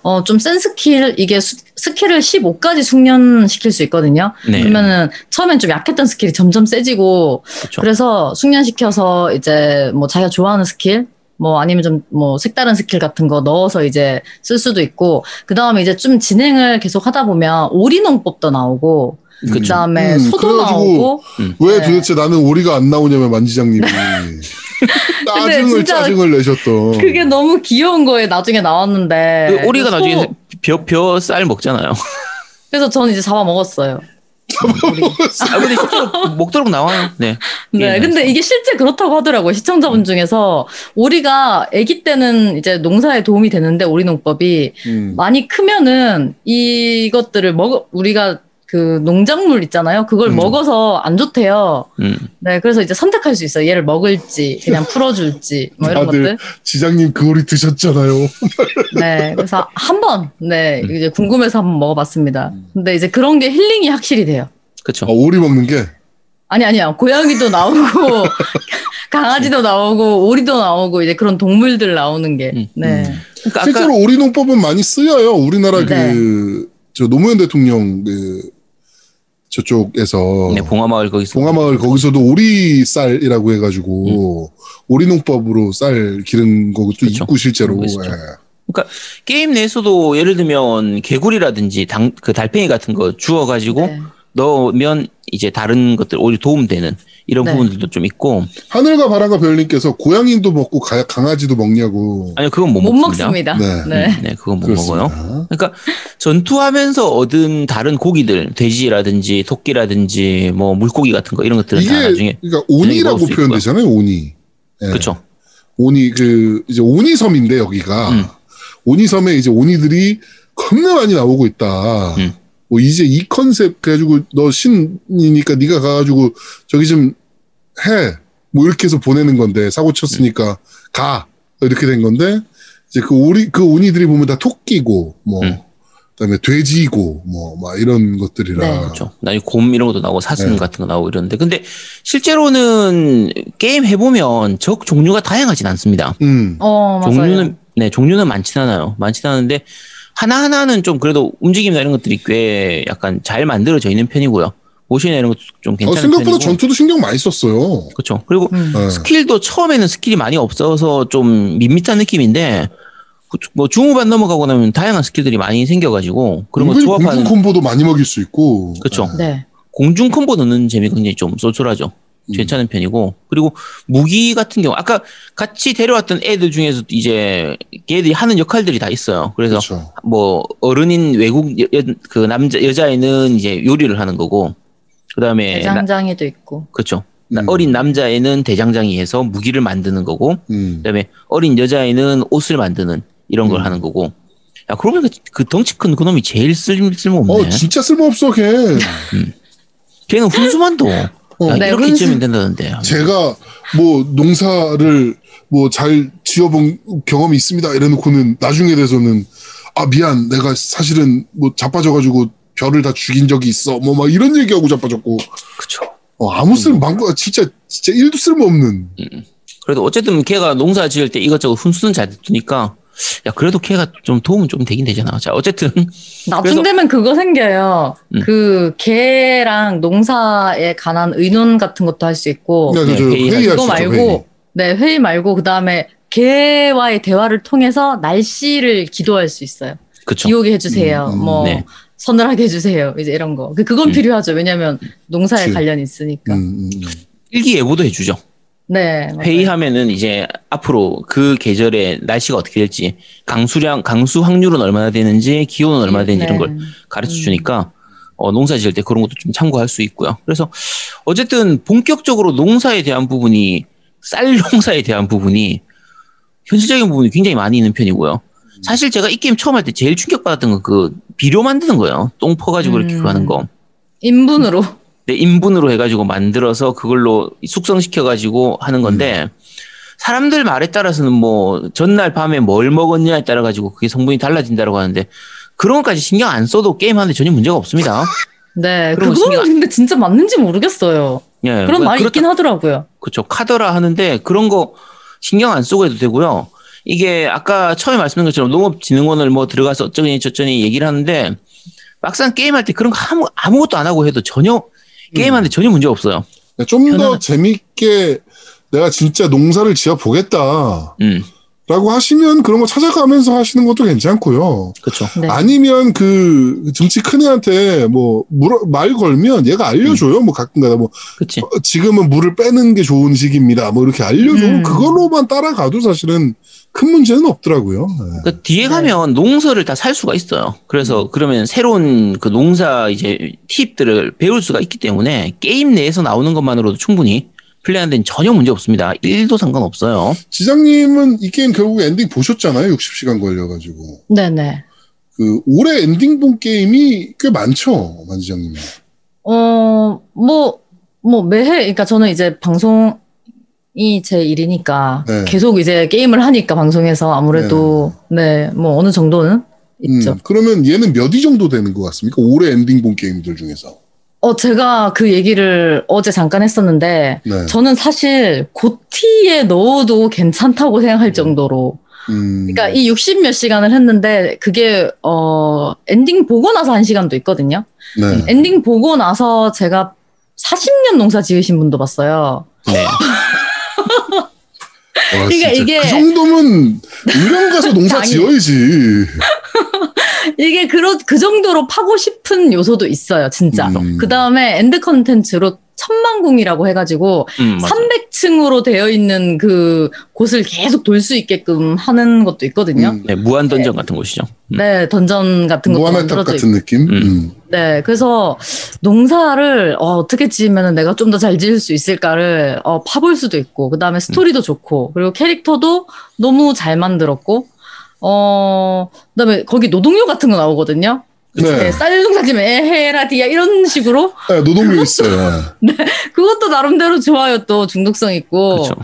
어 좀 센 스킬 이게 수- 스킬을 15까지 숙련시킬 수 있거든요. 네 그러면은 처음엔 좀 약했던 스킬이 점점 세지고 그렇죠 그래서 숙련시켜서 이제 뭐 자기가 좋아하는 스킬 뭐 아니면 좀 뭐 색다른 스킬 같은 거 넣어서 이제 쓸 수도 있고 그 다음에 이제 좀 진행을 계속 하다 보면 오리농법도 나오고 그 그렇죠 다음에 음, 소도 나오고. 왜 네. 도대체 나는 오리가 안 나오냐면 만지장님이. (laughs) 짜증을 짜증을 내셨던. 그게 너무 귀여운 거에 나중에 나왔는데. 그 오리가 소- 나중에 벼쌀 먹잖아요. 그래서 저는 이제 잡아 먹었어요. 아 근데 실제로 먹도록 나와요? 네. 네, 예, 근데 이게 실제 그렇다고 하더라고요. 시청자분 중에서. 오리가 아기 때는 이제 농사에 도움이 되는데 오리 농법이. 음. 많이 크면은 이것들을 먹어 우리가 그 농작물 있잖아요. 그걸 음. 먹어서 안 좋대요. 음. 네, 그래서 이제 선택할 수 있어요. 얘를 먹을지 그냥 풀어줄지 뭐 이런 다들 것들. 지장님 그 오리 드셨잖아요 (laughs) 네, 그래서 한번 네 음. 이제 궁금해서 한번 먹어봤습니다. 근데 이제 그런 게 힐링이 확실히 돼요. 그렇죠 아, 오리 먹는 게 아니 아니야 고양이도 나오고 (laughs) 강아지도 나오고 오리도 나오고 이제 그런 동물들 나오는 게 음, 네. 그러니까 실제로 오리 농법은 많이 쓰여요 우리나라 네. 그저 노무현 대통령 그 저쪽에서 네, 봉화마을 거기서 봉화마을 거기서도 오리 쌀이라고 해가지고 오리 농법으로 쌀 기른 것도 음. 그쵸. 있고 실제로. 예. 게임 내에서도 예를 들면 개구리라든지 당, 그 달팽이 같은 거 주워가지고 네. 넣으면 이제 다른 것들 오히려 도움되는 이런 네. 부분들도 좀 있고 하늘과 바람과 별님께서 고양이도 먹고 가- 강아지도 먹냐고 아니요 그건 못, 못 먹습니다. 먹습니다. 네. 네. 네, 그건 못 그렇습니다. 먹어요. 그러니까 전투하면서 얻은 다른 고기들, 돼지라든지 토끼라든지 뭐 물고기 같은 거 이런 것들은 다 이게 나중에 그러니까 오니라고 수 있고요. 표현되잖아요 오니 예. 그렇죠. 오니 그 이제 오니섬인데 여기가 음. 오니섬에 이제 오니들이 겁나 많이 나오고 있다. 음. 뭐 이제 이 컨셉 그래가지고 너 신이니까 네가 가가지고 저기 좀 해. 뭐 이렇게 해서 보내는 건데 사고 쳤으니까 가 이렇게 된 건데 이제 그 오리 그 오니들이 보면 다 토끼고 뭐 음. 그다음에 돼지고 뭐 막 이런 것들이라 네, 그렇죠. 나중에 곰 이런 것도 나오고 사슴 네. 같은 거 나오고 이러는데 근데 실제로는 게임 해보면 적 종류가 다양하진 않습니다. 음. 어 맞아요. 종류는 네 종류는 많진 않아요. 많진 않은데 하나 하나는 좀 그래도 움직임이나 이런 것들이 꽤 약간 잘 만들어져 있는 편이고요. 모션이나 이런 것도 좀 어, 괜찮은 생각보다 편이고. 전투도 신경 많이 썼어요. 그렇죠. 그리고 음. 네. 스킬도 처음에는 스킬이 많이 없어서 좀 밋밋한 느낌인데 그- 뭐 중후반 넘어가고 나면 다양한 스킬들이 많이 생겨가지고 그런 거 조합하는 공중 콤보도 많이 먹일 수 있고. 그쵸. 네. 공중 콤보 넣는 재미가 굉장히 좀 쏠쏠하죠. 음. 괜찮은 편이고 그리고 무기 같은 경우 아까 같이 데려왔던 애들 중에서 이제 걔들이 하는 역할들이 다 있어요. 그래서 그렇죠. 뭐 어른인 외국 여, 여- 그 남자 여자애는 이제 요리를 하는 거고 그다음에 나- 대장장이도 있고. 그렇죠. 나- 음. 어린 남자애는 대장장이 해서 무기를 만드는 거고 음. 그다음에 어린 여자애는 옷을 만드는 이런 걸 음. 하는 거고 야 그러고 보니까 그 덩치 큰 그놈이 제일 쓸, 쓸모없네 어, 진짜 쓸모없어, 걔. 걔는 훈수만 둬 (laughs) 어, 야, 네, 이렇게 찌면 된다는데 제가 뭐 농사를 뭐 잘 지어본 경험이 있습니다. 이래놓고는 나중에 돼서는 아 미안 내가 사실은 뭐 자빠져가지고 별을 다 죽인 적이 있어. 뭐 막 이런 얘기하고 자빠졌고 그쵸 어, 아무 쓸모 망고 진짜 진짜 일도 쓸모없는. 그래도 어쨌든 걔가 농사 지을 때 이것저것 훈수는 잘 두니까 야 그래도 걔가 좀 도움은 좀 되긴 되잖아 자 어쨌든 (laughs) 나중 되면 그거 생겨요. 음. 그 개랑 농사에 관한 의논 같은 것도 할 수 있고. 네, 저, 저, 네, 회의할 회의할 그거. 말고 회의. 네 회의 말고 그 다음에 개와의 대화를 통해서 날씨를 기도할 수 있어요. 그쵸 비 오게 해주세요. 음, 음. 뭐 네. 서늘하게 해주세요. 이제 이런 거. 그- 그건 음. 필요하죠. 왜냐하면 농사에 그치. 관련이 있으니까. 음, 음, 음. 일기예보도 해주죠 네. 맞아요. 회의하면은 이제 앞으로 그 계절에 날씨가 어떻게 될지 강수량 강수 확률은 얼마나 되는지 기온은 얼마나 되는지 이런 네. 걸 가르쳐 주니까 어, 농사 지을 때 그런 것도 좀 참고할 수 있고요. 그래서 어쨌든 본격적으로 농사에 대한 부분이 쌀 (laughs) 농사에 대한 부분이 현실적인 부분이 굉장히 많이 있는 편이고요. 사실 제가 이 게임 처음 할 때 제일 충격받았던 건 그 비료 만드는 거예요. 똥 퍼가지고 이렇게 음. 그거 하는 거. 인분으로. 내 인분으로 해가지고 만들어서 그걸로 숙성시켜가지고 하는 건데 사람들 말에 따라서는 뭐 전날 밤에 뭘 먹었냐에 따라 가지고 그게 성분이 달라진다고 하는데 그런 것까지 신경 안 써도 게임 하는데 전혀 문제가 없습니다. (laughs) 네. 그거는 신경 근데 진짜 맞는지 모르겠어요. 예, 그런 말이 그렇다- 있긴 하더라고요. 그렇죠. 카더라 하는데 그런 거 신경 안 쓰고 해도 되고요. 이게 아까 처음에 말씀드린 것처럼 농업진흥원을 뭐 들어가서 어쩌니 저쩌니 얘기를 하는데 막상 게임할 때 그런 거 아무, 아무것도 안 하고 해도 전혀 게임하는데 전혀 문제 없어요. 좀 더 재밌게 내가 진짜 농사를 지어 보겠다. 음, 라고 하시면 그런 거 찾아가면서 하시는 것도 괜찮고요. 그렇죠. 네. 아니면 그 등치 큰 애한테 뭐말 걸면 얘가 알려줘요. 뭐 가끔가다 뭐 그치. 어, 지금은 물을 빼는 게 좋은 시기입니다. 뭐 이렇게 알려주면 음. 그걸로만 따라가도 사실은 큰 문제는 없더라고요. 네. 그 뒤에 네. 가면 농서를 다 살 수가 있어요. 그래서 그러면 새로운 그 농사 이제 팁들을 배울 수가 있기 때문에 게임 내에서 나오는 것만으로도 충분히 플레이하는 데는 전혀 문제 없습니다. 1도 상관없어요. 지장님은 이 게임 결국 엔딩 보셨잖아요. 60시간 걸려가지고. 네네. 그 올해 엔딩 본 게임이 꽤 많죠. 만지장님. 어, 뭐, 뭐, 매해, 그러니까 저는 이제 방송이 제 일이니까 네. 계속 이제 게임을 하니까 방송에서 아무래도, 네, 뭐 어느 정도는 있죠. 음, 그러면 얘는 몇 위 정도 되는 것 같습니까? 올해 엔딩 본 게임들 중에서. 어, 제가 그 얘기를 어제 잠깐 했었는데, 네. 저는 사실 GOTY에 넣어도 괜찮다고 생각할 정도로. 음, 그러니까 이 60몇 시간을 했는데, 그게, 어, 엔딩 보고 나서 한 시간도 있거든요. 네. 엔딩 보고 나서 제가 40년 농사 지으신 분도 봤어요. 네. (laughs) 와, 그러니까 이게- 그 정도면 의령 가서 농사. (laughs) 지어야지. (laughs) 이게 그, 그 정도로 파고 싶은 요소도 있어요, 진짜. 음. 그 다음에 end 컨텐츠로 천반궁이라고 해가지고 음, 맞아. 300층으로 되어 있는 그 곳을 계속 돌 수 있게끔 하는 것도 있거든요. 음, 네, 무한 던전 같은 곳이죠. 음. 네, 던전 같은 것도 무한의 탑 같은. 느낌. 음. 음. 네, 그래서 농사를 어, 떻게 지으면 내가 좀 더 잘 지을 수 있을까를 어, 파볼 수도 있고, 그 다음에 스토리도 좋고, 그리고 캐릭터도 너무 잘 만들었고, 어, 그 다음에 거기 노동요 같은 거 나오거든요. 네. 네, 쌀 농사 지면 에헤라디야 이런 식으로 네, 노동요 있어요. (laughs) 그것도 나름대로 좋아요 또 중독성 있고 그렇죠.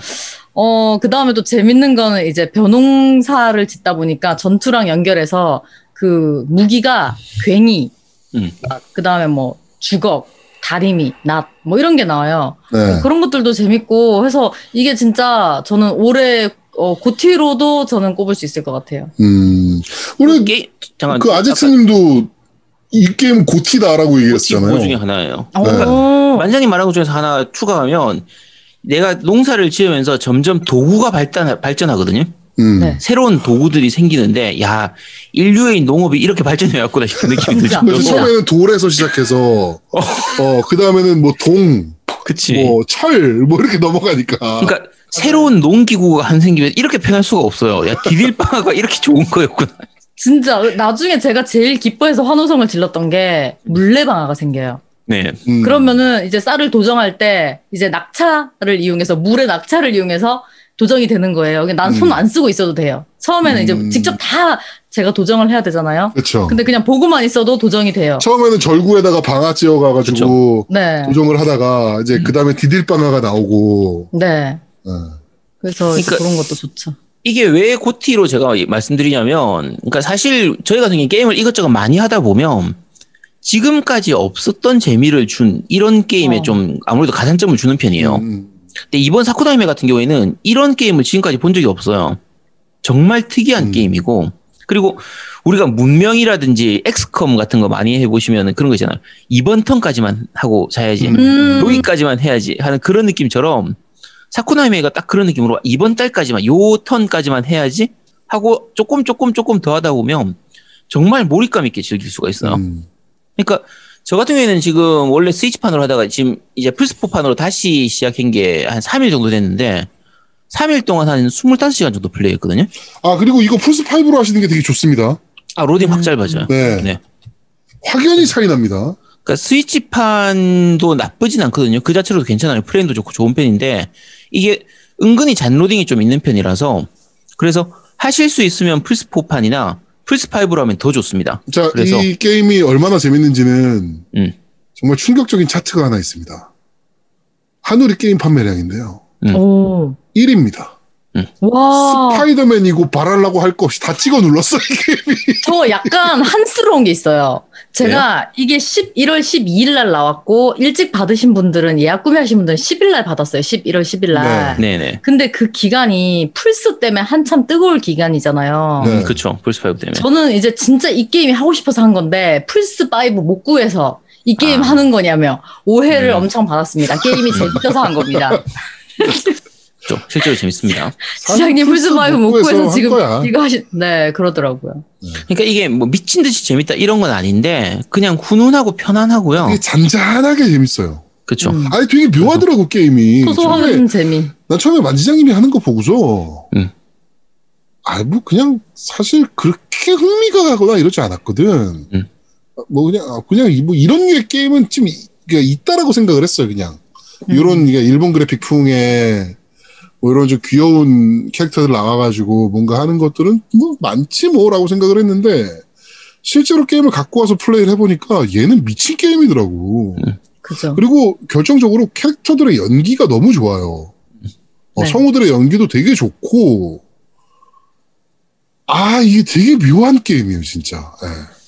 어 그 다음에 또 재밌는 거는 이제 벼농사를 짓다 보니까 전투랑 연결해서 그 무기가 괭이 음. 그 다음에 뭐 주걱 다리미 낫 뭐 이런 게 나와요 네. 그런 것들도 재밌고 해서 이게 진짜 저는 올해 어, 고티로도 저는 꼽을 수 있을 것 같아요 음. 우리 게 잠깐 그 아제트님도 이 게임 고티다라고 고티 얘기했잖아요. 뭐 중에 하나예요. 네. 오. 만장님 말한 것 중에서 하나 추가하면 내가 농사를 지으면서 점점 도구가 발달 발전하거든요. 음. 네. 새로운 도구들이 생기는데 야 인류의 농업이 이렇게 발전해 왔구나 싶은 (laughs) 느낌이 들죠. 진짜. 처음에는 돌에서 시작해서 (laughs) 어, 그 다음에는 뭐 동, 그치. 뭐 철, 뭐 이렇게 넘어가니까. 그러니까 새로운 농기구가 한 생기면 이렇게 편할 수가 없어요. 야 디딜방아가 이렇게 좋은 거였구나. 진짜 나중에 제가 제일 기뻐해서 환호성을 질렀던 게 물레방아가 생겨요. 네. 음. 그러면은 이제 쌀을 도정할 때 이제 낙차를 이용해서 물의 낙차를 이용해서 도정이 되는 거예요. 난손 음. 안 쓰고 있어도 돼요. 처음에는 음. 이제 직접 다 제가 도정을 해야 되잖아요. 그렇죠. 근데 그냥 보고만 있어도 도정이 돼요. 처음에는 절구에다가 방아 찧어가가지고 네. 조정을 하다가 이제 그 다음에 디딜방아가 나오고. 네. 어. 그래서 그러니까- 그런 것도 좋죠. 이게 왜 고티로 제가 말씀드리냐면, 그러니까 사실 저희 같은 경우 게임을 이것저것 많이 하다 보면 지금까지 없었던 재미를 준 이런 게임에 어. 좀 아무래도 가산점을 주는 편이에요. 음. 근데 이번 사쿠나히메 같은 경우에는 이런 게임을 지금까지 본 적이 없어요. 정말 특이한 음. 게임이고, 그리고 우리가 문명이라든지 엑스컴 같은 거 많이 해보시면 그런 거 있잖아요. 이번 턴까지만 하고 자야지. 음. 여기까지만 해야지 하는 그런 느낌처럼 사쿠나히메가 딱 그런 느낌으로 이번 달까지만 요 턴까지만 해야지 하고 조금 조금 조금 더 하다 보면 정말 몰입감 있게 즐길 수가 있어요. 음. 그러니까 저 같은 경우에는 지금 원래 스위치판으로 하다가 지금 이제 플스4판으로 다시 시작한 게 한 3일 정도 됐는데 3일 동안 한 25시간 정도 플레이했거든요. 아, 그리고 이거 플스5로 하시는 게 되게 좋습니다. 아, 로딩 확 짧아져요. 네. 네. 확연히 차이 납니다. 그러니까 스위치판도 나쁘진 않거든요. 그 자체로도 괜찮아요. 프레임도 좋고 좋은 편인데 이게 은근히 잔로딩이 좀 있는 편이라서 그래서 하실 수 있으면 플스4판이나 플스5로 하면 더 좋습니다. 자, 그래서- 이 게임이 얼마나 재밌는지는 음. 정말 충격적인 차트가 하나 있습니다. 한우리 게임 판매량인데요. 음. 오. 1위입니다. 와. 스파이더맨이고 발할라고 할 거 없이 다 찍어 눌렀어, 이 게임이. (laughs) 저 약간 한스러운 게 있어요. 제가 이게 11월 12일 날 나왔고 일찍 받으신 분들은 예약 구매하신 분들은 10일 날 받았어요. 11월 10일 날. 네네. 근데 그 기간이 플스 때문에 한참 뜨거울 기간이잖아요. 네. 그쵸. 플스5 때문에. 저는 이제 진짜 이 게임이 하고 싶어서 한 건데 플스 5 못 구해서 이 게임 아. 하는 거냐며 오해를 음. 엄청 받았습니다. 게임이 재밌어서 한 겁니다. (laughs) 죠 실제로 재밌습니다. (laughs) 시장님 5못 구해서 지금. 이거 하시 네 그러더라고요. 그러니까 이게 뭐 미친 듯이 재밌다 이런 건 아닌데 그냥 훈훈하고 편안하고요. 잔잔하게 재밌어요. 그쵸. 음. 아니, 되게 묘하더라고, 게임이. 처음에, 소소한 재미. 난 처음에 만지장님이 하는 거 보고서, 음. 아, 뭐, 그냥, 사실 그렇게 흥미가 가거나 이러지 않았거든. 음. 뭐, 그냥, 아, 그냥, 이- 뭐, 이런 류의 게임은 좀, 이- 그러니까 있다라고 생각을 했어요, 그냥. 음. 요런, 그러니까 일본 그래픽 풍의, 뭐, 이런 좀 귀여운 캐릭터들 나와가지고 뭔가 하는 것들은 뭐, 많지 뭐라고 생각을 했는데, 실제로 게임을 갖고 와서 플레이를 해보니까 얘는 미친 게임이더라고. 그죠. 그리고 결정적으로 캐릭터들의 연기가 너무 좋아요. 어, 네. 성우들의 연기도 되게 좋고, 아, 이게 되게 묘한 게임이에요, 진짜. 예.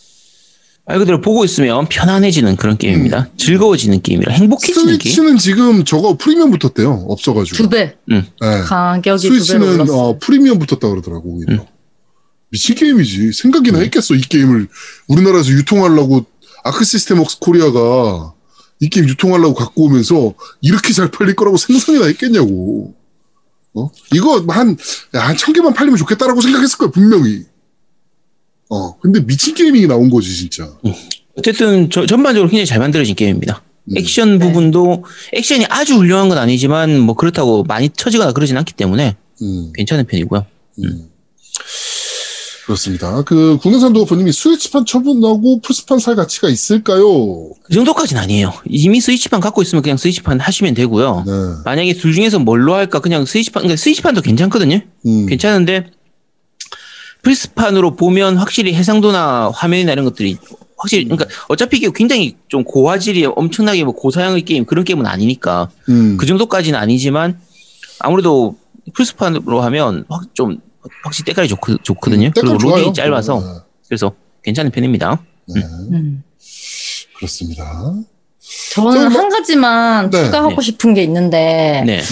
말 그대로 보고 있으면 편안해지는 그런 게임입니다. 즐거워지는 게임이라 행복해지는 게임. 스위치는 지금 저거 프리미엄 붙었대요. 없어가지고. 두 배. 예. 가격이 두 배로 스위치는. 어, 프리미엄 붙었다 그러더라고, 오히려. 음. 미친 게임이지. 생각이나 음. 했겠어, 이 게임을. 우리나라에서 유통하려고, 아크 시스템 웍스 코리아가 이 게임 유통하려고 갖고 오면서 이렇게 잘 팔릴 거라고 상상이나 했겠냐고. 어? 이거 한, 야, 한 천 개만 팔리면 좋겠다라고 생각했을 거야, 분명히. 어, 근데 미친 게이밍이 나온 거지, 진짜. 어쨌든 저- 전반적으로 굉장히 잘 만들어진 게임입니다. 음. 액션 부분도 액션이 아주 훌륭한 건 아니지만 뭐 그렇다고 많이 터지거나 그러진 않기 때문에 음, 괜찮은 편이고요. 음. 그렇습니다. 그, 국내산 도어프님이 스위치판 처분하고 플스판 살 가치가 있을까요? 그 정도까지는 아니에요. 이미 스위치판 갖고 있으면 그냥 스위치판 하시면 되고요. 네. 만약에 둘 중에서 뭘로 할까 그냥 스위치판, 그러니까 스위치판도 괜찮거든요. 음. 괜찮은데 플스판으로 보면 확실히 해상도나 화면이나 이런 것들이 확실히 그러니까 어차피 이게 굉장히 좀 고화질이 엄청나게 뭐 고사양의 게임 그런 게임은 아니니까 음. 그 정도까지는 아니지만 아무래도 플스판으로 하면 확 좀 확실히 때깔이 좋, 좋거든요. 음, 그리고. 로딩이 짧아서 그래서 괜찮은 편입니다. 네. 네. 음. 그렇습니다. 저는 저는 뭐- 한 가지만 네. 추가하고 네. 싶은 게 있는데 네. 네.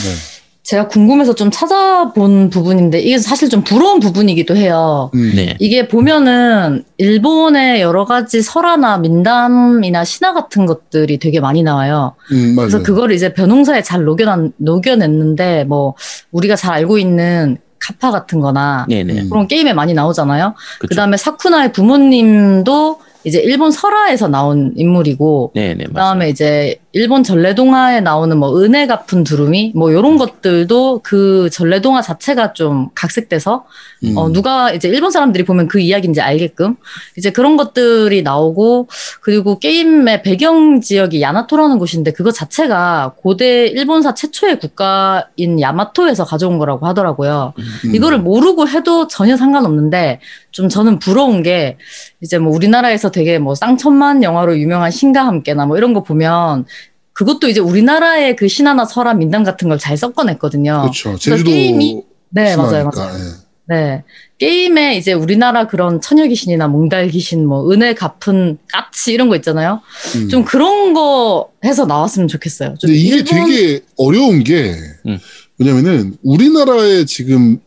제가 궁금해서 좀 찾아본 부분인데 이게 사실 좀 부러운 부분이기도 해요. 음. 네. 이게 보면은 일본의 여러 가지 설화나 민담이나 신화 같은 것들이 되게 많이 나와요. 음, 맞아요. 그래서 그거를 이제 변홍사에 잘 녹여난, 녹여냈는데 뭐 우리가 잘 알고 있는 카파 같은 거나 네네. 음. 그런 게임에 많이 나오잖아요. 그쵸. 그 다음에 사쿠나의 부모님도 이제 일본 설화에서 나온 인물이고, 네네. 그다음에 이제 일본 전래동화에 나오는 뭐 은혜 갚은 두루미 뭐 이런 것들도 그 전래동화 자체가 좀 각색돼서 음. 어 누가 이제 일본 사람들이 보면 그 이야기인지 알게끔 이제 그런 것들이 나오고 그리고 게임의 배경 지역이 야마토라는 곳인데 그거 자체가 고대 일본사 최초의 국가인 야마토에서 가져온 거라고 하더라고요. 음. 이거를 모르고 해도 전혀 상관없는데 좀 저는 부러운 게 이제 뭐 우리나라에서 되게 뭐 쌍천만 영화로 유명한 신과 함께나 뭐 이런 거 보면 그것도 이제 우리나라의 그 신화나 설화 민담 같은 걸 잘 섞어냈거든요. 그렇죠. 제주도 게임이- 네, 맞아요, 신화니까, 맞아요. 예. 네. 게임에 이제 우리나라 그런 처녀 귀신이나 몽달 귀신, 뭐 은혜 갚은 까치 이런 거 있잖아요. 음. 좀 그런 거 해서 나왔으면 좋겠어요. 좀 근데 이게 일본- 되게 어려운 게 음. 뭐냐면은 우리나라의 지금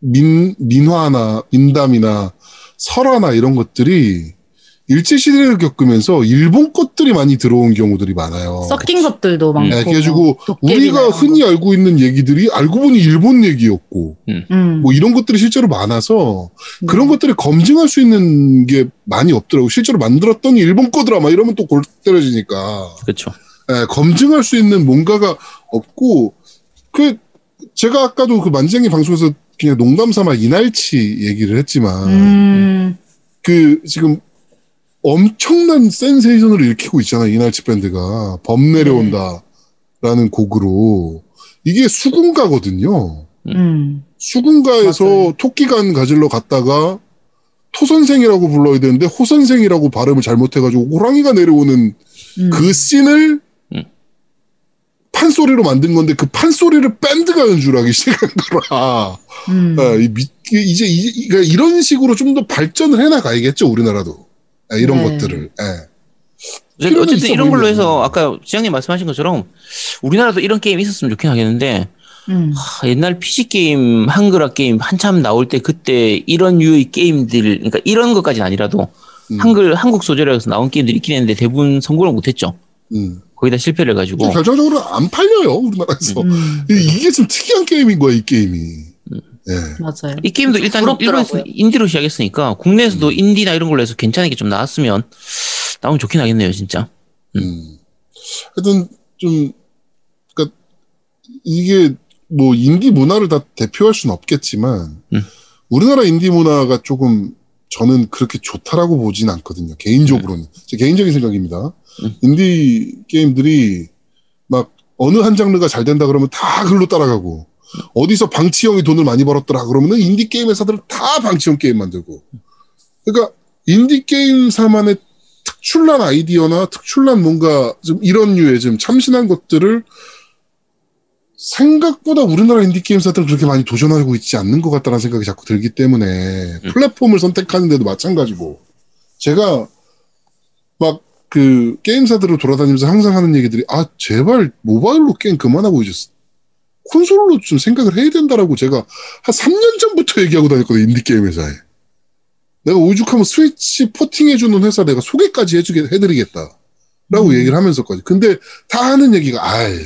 민 민화나 민담이나 설화나 이런 것들이 일제 시대를 겪으면서 일본 것들이 많이 들어온 경우들이 많아요. 섞인 것들도 많고. 네, 그래가지고 우리가 흔히 거. 알고 있는 얘기들이 알고 보니 일본 얘기였고 음. 뭐 이런 것들이 실제로 많아서 음. 그런 것들을 검증할 수 있는 게 많이 없더라고. 실제로 만들었더니 일본 거더라. 막 이러면 또 골 때려지니까. 그렇죠. 예, 검증할 수 있는 뭔가가 없고 그 제가 아까도 그 만지장님 방송에서 그냥 농담 삼아 이날치 얘기를 했지만 음. 그 지금 엄청난 센세이션을 일으키고 있잖아요 이날치 밴드가 범 내려온다라는 곡으로 이게 수군가거든요 음. 수군가에서 맞아요. 토끼간 가질러 갔다가 토 선생이라고 불러야 되는데 호 선생이라고 발음을 잘못해가지고 호랑이가 내려오는 음. 그 씬을 음. 판소리로 만든 건데 그 판소리를 밴드가 연주를 하기 (laughs) 시작한 거라. 음. 아, 이 이제 이, 그러니까 이런 식으로 좀 더 발전을 해나가야겠죠 우리나라도 아, 이런 네. 것들을. 예. 어쨌든- 이런 걸로. 해서 아까 지장님 말씀하신 것처럼 우리나라도 이런 게임 있었으면 좋긴 하겠는데 음. 하, 옛날 PC 게임 한글화 게임 한참 나올 때 그때 이런 유의 게임들 그러니까 이런 것까지는 아니라도 음, 한글 한국 소재로서 나온 게임들이 있긴 했는데 대부분 성공을 못했죠. 음. 거의 다 실패를 해가지고 결정적으로 안 팔려요 우리나라에서. 음. 이- 이게 좀 특이한 게임인 거야 이 게임이. 예. 맞아요. 이 게임도 일단 부럽더라고요. 일본에서 인디로 시작했으니까 국내에서도 인디나 이런 걸로 해서 괜찮은 게 좀 나왔으면 나오면 좋긴 하겠네요 진짜. 음. 하여튼 좀 그러니까 이게 뭐 인디 문화를 다 대표할 수는 없겠지만 음. 우리나라 인디 문화가 조금 저는 그렇게 좋다라고 보진 않거든요. 개인적으로는 제 개인적인 생각입니다. 음. 인디 게임들이 막 어느 한 장르가 잘 된다 그러면 다 글로 따라가고 어디서 방치형이 돈을 많이 벌었더라 그러면은 인디 게임 회사들은 다 방치형 게임 만들고 그러니까 인디 게임사만의 특출난 아이디어나 특출난 뭔가 좀 이런 류의 좀 참신한 것들을 생각보다 우리나라 인디 게임사들은 그렇게 많이 도전하고 있지 않는 것 같다는 생각이 자꾸 들기 때문에 음. 플랫폼을 선택하는데도 마찬가지고 제가 막 그 게임사들을 돌아다니면서 항상 하는 얘기들이 아 제발 모바일로 게임 그만하고 이제 콘솔로 좀 생각을 해야 된다라고 제가 한 3년 전부터 얘기하고 다녔거든요 인디 게임 회사에. 내가 오죽하면 스위치 포팅해주는 회사 내가 소개까지 해주게 해드리겠다 라고 음. 얘기를 하면서까지. 근데 다 하는 얘기가 아이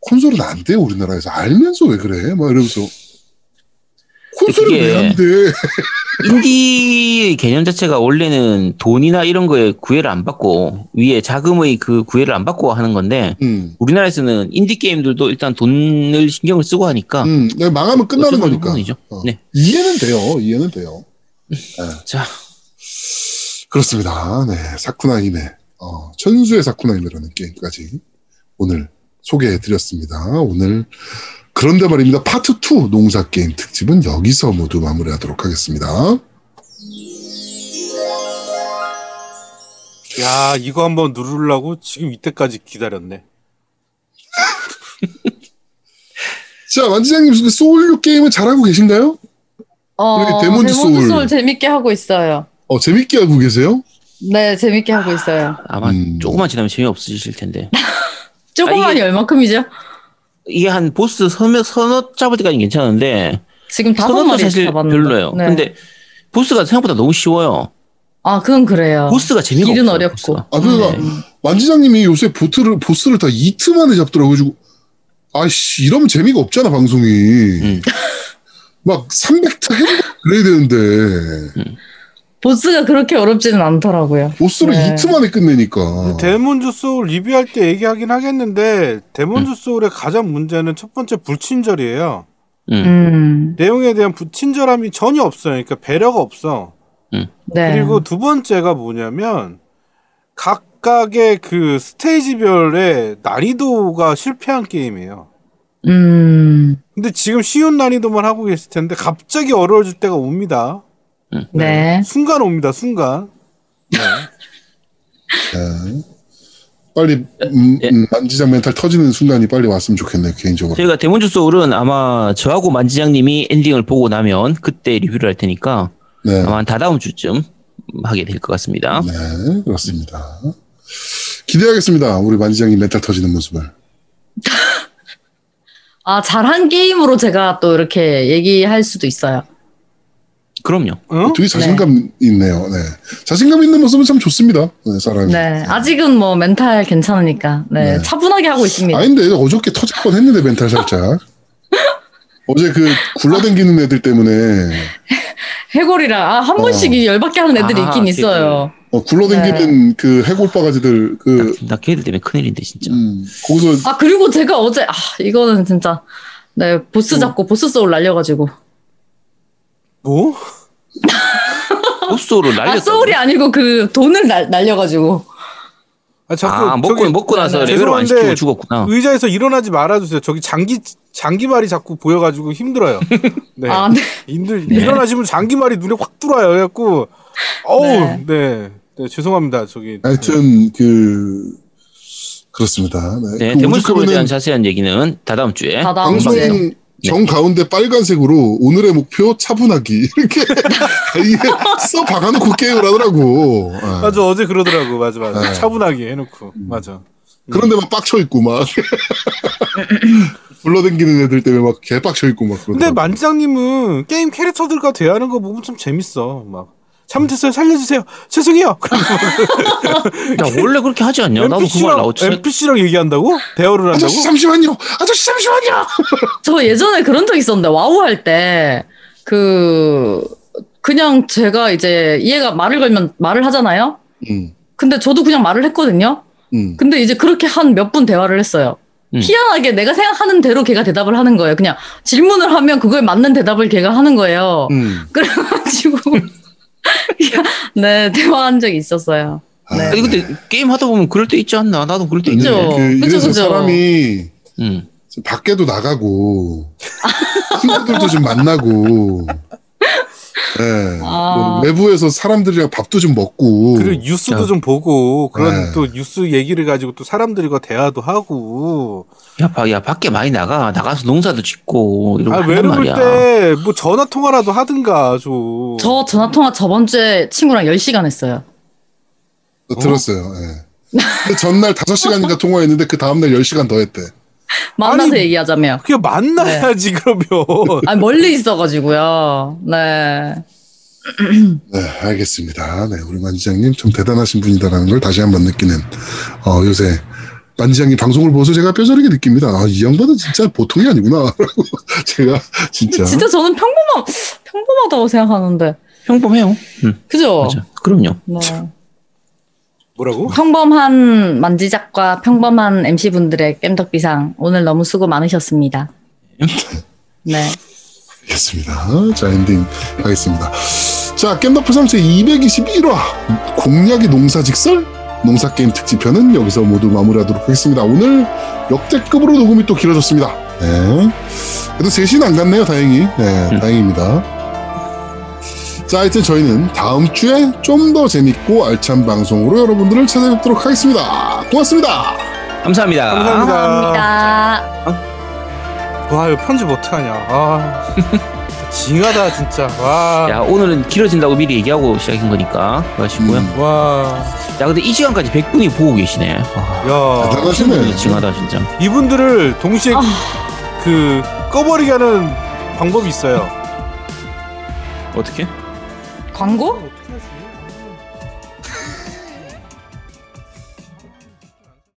콘솔은 안돼 우리나라에서. 알면서 왜 그래? 막 이러면서 콘솔이 그게- 왜안 돼? (laughs) 인디의 개념 자체가 원래는 돈이나 이런 거에 구애를 안 받고 위에 자금의 그 구애를 안 받고 하는 건데 음, 우리나라에서는 인디 게임들도 일단 돈을 신경을 쓰고 하니까 음, 망하면 끝나는 수 없는 거니까. 어. 네. 이해는 돼요, 이해는 돼요. 자 그렇습니다. 네, 사쿠나이네, 어, 천수의 사쿠나이네라는 게임까지 오늘 소개해드렸습니다. 오늘 그런데 말입니다. 파트 2 농사 게임 특집은 여기서 모두 마무리하도록 하겠습니다. 야 이거 한번 누르려고 지금 이때까지 기다렸네. (laughs) 자, 만지장님 소울류 게임은 잘하고 계신가요? 어, 우리 데몬즈 소울. 재밌게 하고 있어요. 어, 재밌게 하고 계세요? 네, 재밌게 하고 있어요. 아마 음. 조금만 지나면 재미없으실 텐데 (laughs) 조금만이 아, 이게- 얼마큼이죠? 이게 한 보스 서너, 서너 잡을 때까지 괜찮은데 지금 다섯 마리 사실 잡았는데. 별로예요. 네. 근데 보스가 생각보다 너무 쉬워요. 아, 그건 그래요. 보스가 재미가 길은 없어요. 어렵고. 보스가. 아, 그러니까 음. 만지장님이 요새 보트를 보스를 다 이틀 만에 잡더라고요. 그래가지고 아이씨 이러면 재미가 없잖아 방송이. 음. 막 300트 해주고 그래야 되는데 보스가 그렇게 어렵지는 않더라고요. 보스를 네. 이트 만에 끝내니까 데몬즈 소울 리뷰할 때 얘기하긴 하겠는데 데몬즈 소울의 가장 문제는 첫 번째 불친절이에요. 음. 음. 내용에 대한 불친절함이 전혀 없어요. 그러니까 배려가 없어. 네. 그리고 두 번째가 뭐냐면 각각의 그 스테이지별의 난이도가 실패한 게임이에요. 음. 근데 지금 쉬운 난이도만 하고 계실 텐데 갑자기 어려워질 때가 옵니다. 네. 순간 옵니다. 순간. 네. 네. 빨리 음, 예. 음, 만지작 멘탈 터지는 순간이 빨리 왔으면 좋겠네요 개인적으로 저희가 데몬즈 소울은 아마 저하고 만지장님이 엔딩을 보고 나면 그때 리뷰를 할 테니까 네, 아마 다다음 주쯤 하게 될 것 같습니다. 네 그렇습니다 기대하겠습니다 우리 만지장님 멘탈 터지는 모습을 (laughs) 아, 잘한 게임으로 제가 또 이렇게 얘기할 수도 있어요. 그럼요. 응? 되게 자신감 있네요 네 자신감 있는 모습은 참 좋습니다 네, 사람이 네. 아직은 뭐 멘탈 괜찮으니까. 네. 네. 차분하게 하고 있습니다. 아닌데 어저께 터질 뻔 했는데 멘탈 살짝 (laughs) 어제 그 굴러다니는 애들 때문에 (laughs) 해골이랑, 아, 한 어. 번씩 이 열받게 하는 애들이 아, 있긴 있어요. 어, 굴러다니는 그 해골 바가지들 그나 걔들 때문에 큰일인데 진짜. 음, 거기서 아, 그리고 제가 어제, 아, 이거는 진짜, 네, 보스 잡고 보스 소울 날려가지고. 뭐? 보스 소울을 날렸다. 아, 소울이 아니고 그 돈을 날, 날려가지고. 아, 자꾸 아, 먹고 저기 먹고 나서 네, 네. 레벨업 안 시키고 죽었구나. 의자에서 일어나지 말아주세요. 저기 장기 장기말이 자꾸 보여가지고 힘들어요. (laughs) 네. 아, 네. 인들 일어나시면 장기말이 눈에 확 들어와요. 그래갖고 어우 네. 네. 네, 죄송합니다. 저기 하여튼 그 그렇습니다. 네. 네, 그 오죽하면은 대한 자세한 얘기는 다다음 주에. 다 다음 방송 주에. 네. 정 가운데 빨간색으로 오늘의 목표 차분하기 (laughs) 이렇게 이게 써 박아놓고 게임을 하더라고. 아. 맞아 어제 그러더라고. 맞아 맞아. 네. 차분하게 해놓고 맞아. 그런데 막 빡쳐 있고 막 (laughs) 굴러댕기는 애들 때문에 막 개 빡쳐 있고 막 근데 그러더라고. 만지장님은 게임 캐릭터들과 대하는 거 보면 좀 재밌어. 막 잘못했어요. 살려주세요. 죄송해요. (laughs) 그럼 야 원래 그렇게 하지 않냐? 나도 그말 NPC랑 나오지. NPC랑 얘기한다고? 대화를 한다고? 아저씨 잠시만요. 아저씨 잠시만요. (laughs) 저 예전에 그런 적 있었는데, 와우 할 때, 그, 그냥 제가 이제 얘가 말을 걸면 말을 하잖아요? 음, 근데 저도 그냥 말을 했거든요? 음. 근데 이제 그렇게 한 몇 분 대화를 했어요. 음. 희한하게 내가 생각하는 대로 걔가 대답을 하는 거예요. 그냥 질문을 하면 그거에 맞는 대답을 걔가 하는 거예요. 음. 그래가지고, (laughs) 네, 대화한 적이 있었어요. 네. 아니 근데 게임 하다 보면 그럴 때 있지 않나? 나도 그럴 때. 있는데. 그 이래서 그죠. 사람이 음. 밖에도 나가고 친구들도 좀 만나고 네. 아. 뭐 외부에서 사람들이랑 밥도 좀 먹고 그리고 뉴스도 야. 좀 보고 그런 네. 또 뉴스 얘기를 가지고 또 사람들과 대화도 하고 야, 바, 야 밖에 많이 나가. 나가서 농사도 짓고 이러고 아 외로울 말이야. 때뭐 전화 통화라도 하든가 좀 저 전화통화 저번 주에 친구랑 10시간 했어요. 어, 들었어요. 예. 근데 (laughs) 전날 5시간인가 통화했는데 그 다음날 10시간 더 했대. (laughs) 만나서 아니, 얘기하자며. 그게 만나야지 그러면 아 멀리 있어가지고요. 네. (clears throat) 네, 알겠습니다. 네, 우리 만지장님 좀 대단하신 분이다라는 걸 다시 한번 느끼는, 어, 요새 만지장님 방송을 보면서 제가 뼈저리게 느낍니다. 아, 이 양반은 진짜 보통이 아니구나. 라고 (laughs) 제가 진짜. 진짜 저는 평범한 평범하다고 생각하는데. 평범해요. 음, 그죠? 맞아. 그럼요. 네. 뭐라고? 평범한 만지작과 평범한 MC 분들의 깸덕비상 오늘 너무 수고 많으셨습니다. (laughs) 네. 알겠습니다. 자, 엔딩 하겠습니다. 자, 겜덕프 3세 221화 공략이 농사직설 농사게임 특집편은 여기서 모두 마무리하도록 하겠습니다. 오늘 역대급으로 녹음이 또 길어졌습니다. 네. 그래도 3시는 안 갔네요, 다행히. 네, 음. 다행입니다. 자, 하여튼 저희는 다음 주에 좀 더 재밌고 알찬 방송으로 여러분들을 찾아뵙도록 하겠습니다. 고맙습니다. 감사합니다. 감사합니다. 감사합니다. 와 이거 편집 어떡하냐 아 (laughs) 징하다 진짜 와 야 오늘은 길어진다고 미리 얘기하고 시작한 거니까 그러시고요. 음. 와, 야 근데 이 시간까지 100분이 보고 계시네. 와, 야 대단하시네. 징하다 진짜. 이분들을 동시에 아. 그 꺼버리게 하는 방법이 있어요. 어떻게? 광고?